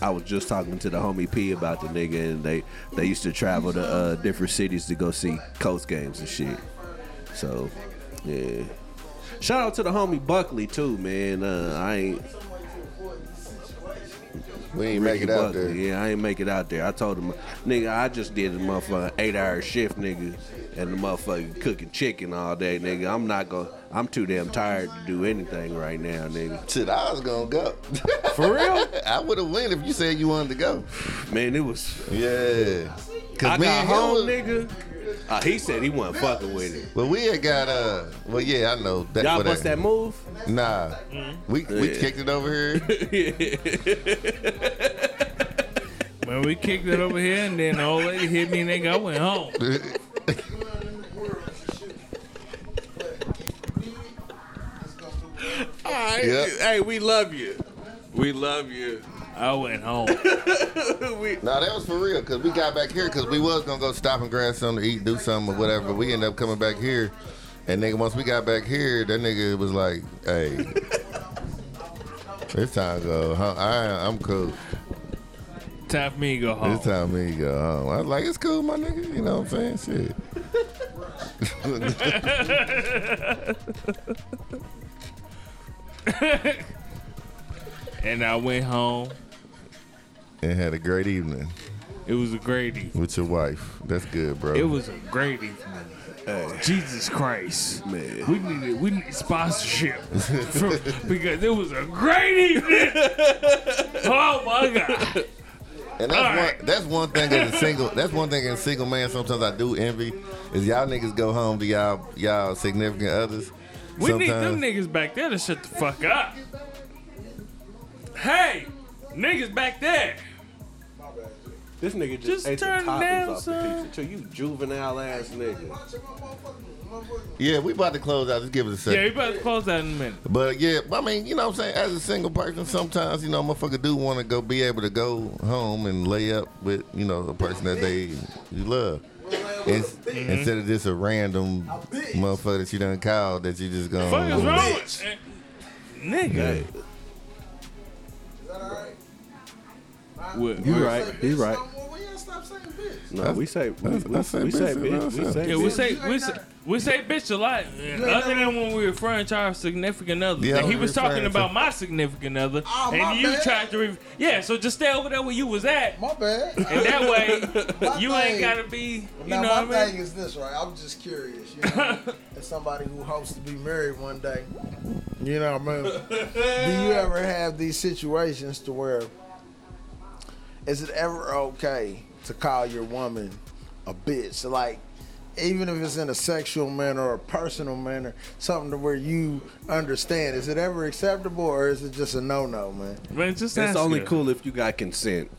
I was just talking to the homie P about the nigga, and they they used to travel to uh, different cities to go see Coast games and shit. So, yeah. Shout out to the homie Buckley too, man. Uh, I ain't We ain't make Ricky it out Buckley. there. Yeah, I ain't make it out there. I told him, nigga, I just did a motherfucking eight hour shift, nigga, and the motherfucker cooking chicken all day, nigga. I'm not gonna. I'm too damn tired to do anything right now, nigga. Shit, I was gonna go. For real? I would have went if you said you wanted to go. Man, it was. Yeah. Cause I me got and home, was- nigga. Uh, he said he wasn't fucking with it. Well, we had got uh. Well, yeah, I know. That, Y'all what bust that move? Nah, we we Yeah. kicked it over here. When we kicked it over here, and then the old lady hit me, and nigga, I went home. All right. Yep. Hey, we love you. We love you. I went home. we, nah, that was for real. Cause we got back here. Cause we was gonna go stop and grab something to eat, do something or whatever. But we ended up coming back here. And nigga, once we got back here, that nigga was like, "Hey, it's time to go. I, I'm cool. Time for me to go home. It's time me to go home." I was like, "It's cool, my nigga. You know what I'm saying? Shit." And I went home. and had a great evening It was a great evening. with your wife. That's good, bro. It was a great evening. Jesus Christ, Man. we needed we need sponsorship for- because it was a great evening. Oh my God! And that's All one. right. That's one thing as a single. That's one thing as a single man. Sometimes I do envy is y'all niggas go home to y'all y'all significant others. We need them niggas back there to shut the fuck up. Hey, niggas back there. this nigga just, Just ate the turn toppings down off the pizza too. You juvenile ass nigga. Yeah, we about to close out. Just give it a second. Yeah, second. about to close that in a minute. But yeah, I mean, you know what I'm saying? As a single person, sometimes, you know, motherfucker do want to go be able to go home and lay up with, you know, a person that they you love. It's, Mm-hmm. Instead of just a random motherfucker that you done called that you just go. Fuck is wrong with nigga? Hey, What- you what- right. He right. We ain't stop saying bitch. No, we say we, That's- we, that's say we say bitch, bitch. We say Yeah, we bitch. say we say we say bitch a lot. Other than when we were referring to our significant other. Yeah, and he was talking about my significant other, Oh, my and you bad. tried to. Re- yeah, so just stay over there where you was at, My bad. and that way My you ain't gotta be. You now know my what I mean? thing is this, right? I'm just curious. You know, as somebody who hopes to be married one day, you know, what I mean, do you ever have these situations to where is it ever okay to call your woman a bitch? Like, even if it's in a sexual manner or a personal manner, something to where you understand. Is it ever acceptable or is it just a no no, man? Man, just It's ask only her. cool if you got consent.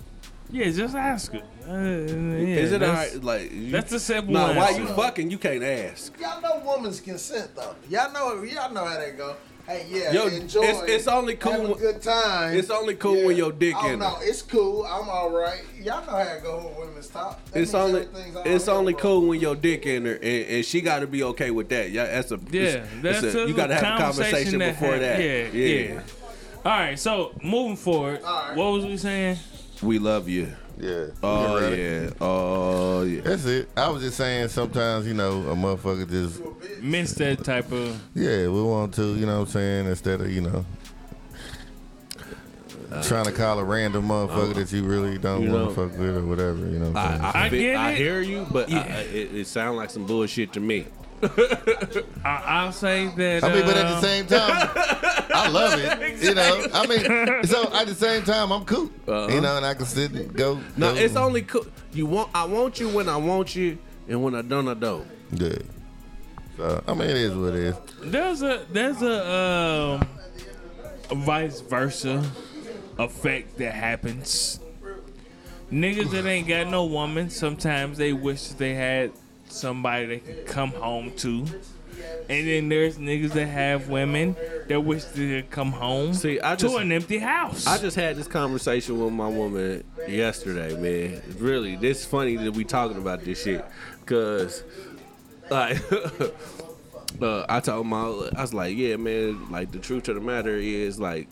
Yeah, just ask her. Uh, yeah, Is it alright? Like you, that's a simple Nah, why you fucking? You can't ask. Y'all know woman's consent though. Y'all know y'all know how that go. Hey, yeah, Yo, enjoy. it's- it's only cool Have a good time. it's only cool when your dick oh, in no, it. it's cool. I'm all right. Y'all know how it go with women's talk. That It's only it's only bro. cool when your dick in her, and, and she got to be okay with that. Yeah, that's a Yeah, it's- that's it's a, a you got to have a conversation that before hap- that. Yeah, yeah, All right, so moving forward, All right. what was we saying? We love you. Yeah. Oh get ready. yeah. Oh yeah. That's it. I was just saying sometimes, you know, a motherfucker just Miss that type of. yeah, we want to, you know what I'm saying, instead of, you know. Trying to call a random motherfucker that you really don't You want know. to fuck with or whatever. You know what I'm saying? I, I, I fe- get I hear you, but I, I, it, it sounds like some bullshit to me. I, I'll say that. I mean, but at the um, same time, I love it. You know, I mean, so at the same time, I'm cool. You know, and I can sit and go. No, go. it's only cool. You want I want you when I want you, and when I don't, I don't. Yeah. So I mean, it is what it is. There's a there's a um a vice versa effect that happens. Niggas that ain't got no woman, sometimes they wish they had somebody they can come home to. And then there's niggas that have women that wish to come home See, I to just- an empty house. I just had this conversation with my woman yesterday, man. Really, this funny that we talking about this shit, cause like. Uh, I told my, I was like, yeah, man. Like the truth of the matter is, like,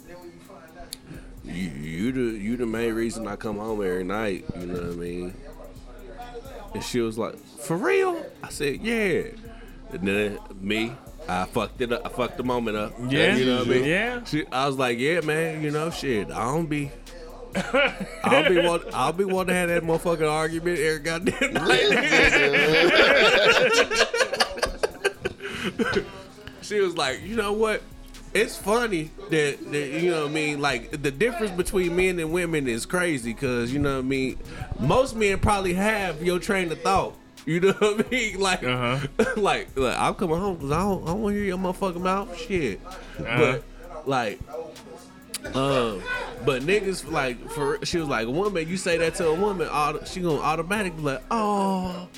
you, you the you the main reason I come home every night. You know what I mean? And she was like, for real? I said, yeah. And then me, I fucked it up. I fucked the moment up. Yeah. you know what I mean? Yeah. She, I was like, yeah, man. You know, shit. I don't be. I'll be want, I'll be wanting to have that motherfucking argument every goddamn night. she was like, you know what? It's funny that, that you know what I mean. Like the difference between men and women is crazy because you know what I mean. Most men probably have your train of thought. You know what I mean? Like, Uh-huh. like, like I'm coming home because I don't, I don't want to hear your motherfucking mouth. Shit, Uh-huh. but like, um, but niggas like for she was like woman. You say that to a woman, auto, she gonna automatically be like, oh.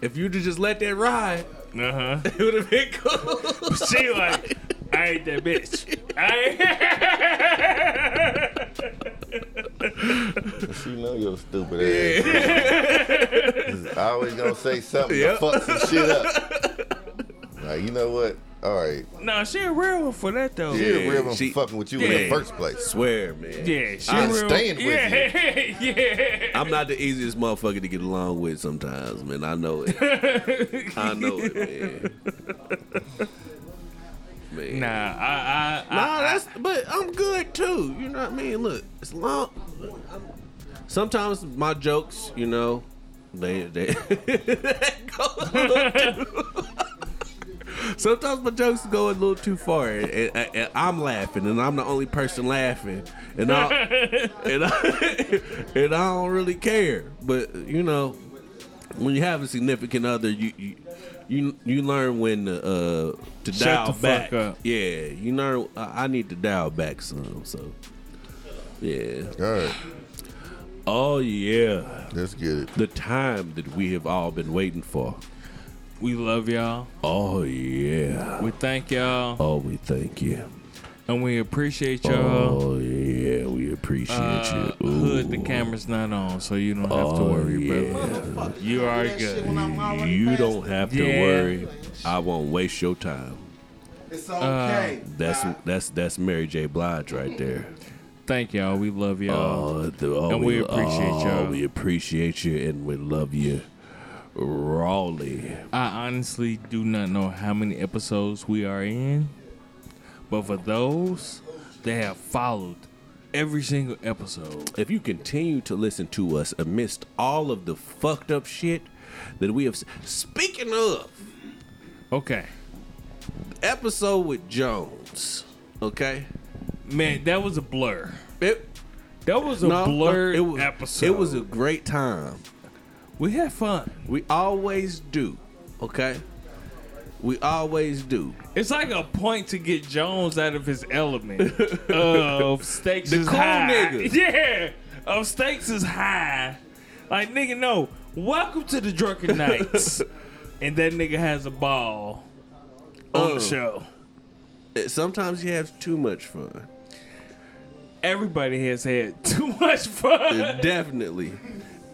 If you'd just let that ride, uh huh. it would have been cool. She like, I ain't that bitch. I ain't. She know your stupid ass. I always gonna say something Yep. to fuck some shit up. Like, you know what? All right. no, she a real one for that though. She Yeah, a real one she- fucking with you in the first place. Swear, man. Yeah, she I'm real. staying with yeah, yeah. I'm not the easiest motherfucker to get along with sometimes, man. I know it. I know it, man. Nah, I, I, Nah, I, that's but I'm good too. You know what I mean? Look, it's long. I'm- sometimes my jokes, you know, they they go too. Sometimes my jokes go a little too far, and, and- and I'm laughing, and I'm the only person laughing, and I and I, and I don't really care. But you know, when you have a significant other, you you you, you learn when to, uh, to Shut dial the fuck back. up. Yeah, you learn. I I need to dial back some. So, yeah. All right. Oh yeah, Let's get it. the time that we have all been waiting for. we love y'all. Oh yeah. We thank y'all, Oh, we thank you. And we appreciate y'all. Oh yeah, we appreciate Uh, you. hood, the camera's not on, so you don't have to Oh, worry, yeah. brother. You are good. You don't have to Yeah. worry. I won't waste your time. It's okay. That's that's that's Mary J. Blige right there. Thank y'all. We love y'all. Oh, the, oh, And we appreciate oh, y'all. We appreciate you and we love you rawly. I honestly do not know how many episodes we are in, but for those that have followed every single episode, If you continue to listen to us amidst all of the fucked up shit that we have. s- Speaking of okay, episode with Jones, okay. man, that was a blur. It, That was a no, no, blurred it was, episode. It was a great time. we had fun. We always do, okay. We always do. It's like a point to get Jones out of his element. of stakes The is cool high. nigga. Yeah, of stakes is high. Like nigga, no. Welcome to the drunken Knights, and that nigga has a ball on the show. Sometimes you have too much fun. Everybody has had too much fun. Definitely.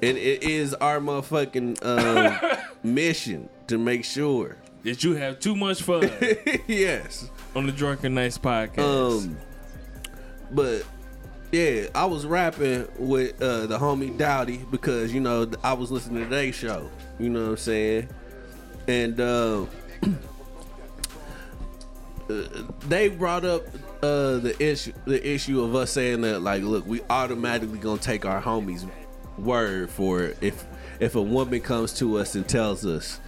And it is our motherfucking um, mission to make sure. That you have too much fun yes. on the Drunken Knights podcast. Um, but yeah, I was rapping with uh, the homie Dowdy because you know I was listening to their show. You know what I'm saying? And uh, they brought up uh, the issue the issue of us saying that like look we automatically gonna take our homies word for it if if a woman comes to us and tells us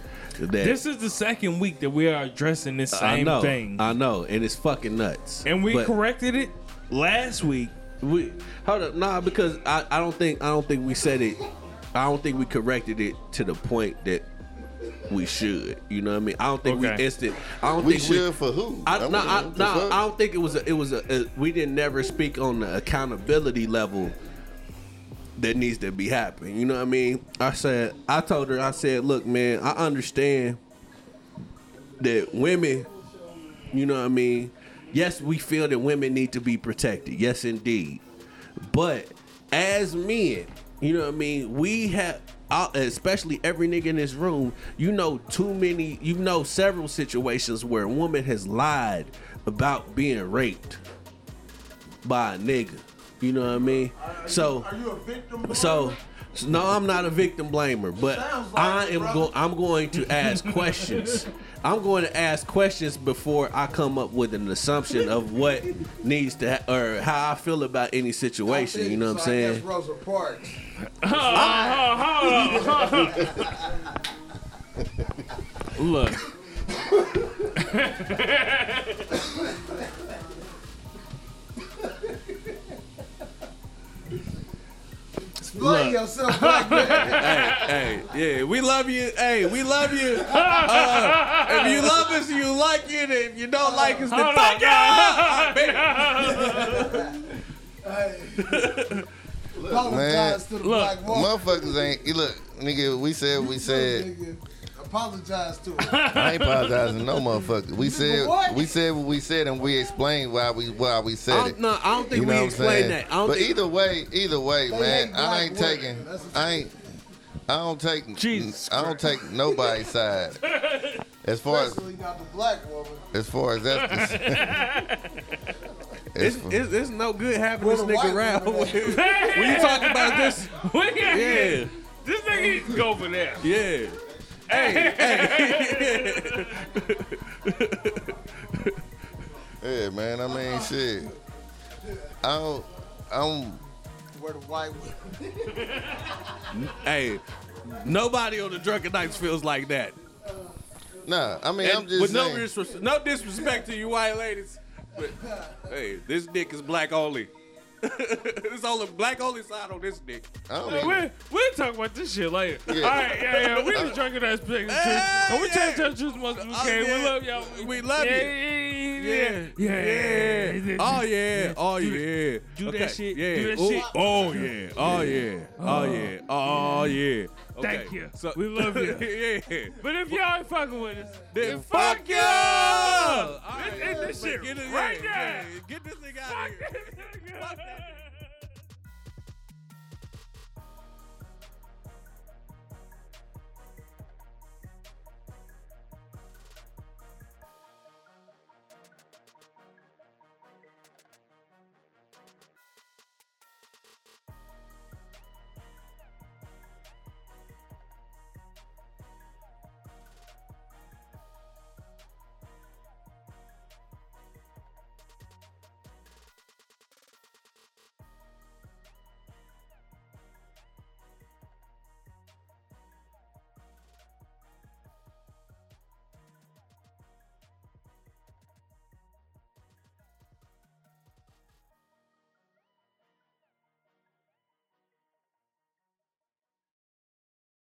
that This is the second week that we are addressing this I same know thing, I know and it's fucking nuts and we But corrected it last week. we hold up nah because I, I don't think I don't think we said it I don't think we corrected it to the point that we should you know what I mean I don't think Okay. we instant I don't think We think should for who? I, mean, no, I, what no. I don't think it was. A, it was a, a. We didn't never speak on the accountability level that needs to be happening. You know what I mean? I said. I told her. I said, look, man. I understand that women. You know what I mean? Yes, we feel that women need to be protected. Yes, indeed. But as men, you know what I mean? We have, especially every nigga in this room, you know too many, you know several situations where a woman has lied about being raped by a nigga. You know what I mean? So, Are you a victim? so, so no, I'm not a victim blamer, but like I am brother. going. I'm going to ask questions. I'm going to ask questions before I come up with an assumption of what needs to ha- or how I feel about any situation. You know what I'm saying? I guess? Rosa Parks. Look, Explain yourself, black man. hey, hey, yeah, we love you. Hey, we love you. Uh, if you love us, you like it. If you don't like us, then Hold fuck on. you. Apologize to the look, black. Motherfuckers ain't. You look, nigga. We said we said. Nigga, Apologize to her. I ain't apologizing no motherfucker. We said what? we said what we said and we explained why we why we said it. no, I don't think You know we explained that. I don't but think, either way, either way, They man, hate I ain't women. taking. I ain't. I don't take. Jesus I don't take nobody's side. As far as not the black woman. as far as that's. it's, it's, it's no good having Where this nigga around. woman when you talking about this, we got yeah, This nigga go for that. yeah. Hey, hey. yeah, man. I mean, shit. I don't. I'm. Where the white woman. hey, nobody on the drunken Knights feels like that. Nah. I mean, And I'm just with no, saying. disres- no disrespect to you white ladies, but hey, this dick is black only. There's only black only side on this dick. I don't We'll, even, we'll talk about this shit later. Yeah. All right, yeah, yeah. We just drinking that spit. Hey, And we yeah. tell tell the truth most we Oh, can. yeah. We love y'all. We love yeah, you. Yeah, yeah, yeah. yeah. Oh yeah. Oh yeah. Oh, do Okay, that shit, Yeah. do that Ooh. shit. Oh yeah. Oh yeah. Oh yeah. Oh yeah. Oh. Oh, Thank you. So, We love you. yeah. But if y'all ain't fucking with us, Then fuck fuck you. y'all. All Let's this shit get it- right yeah, now. yeah, Get this nigga out fuck of here. this. Fuck that.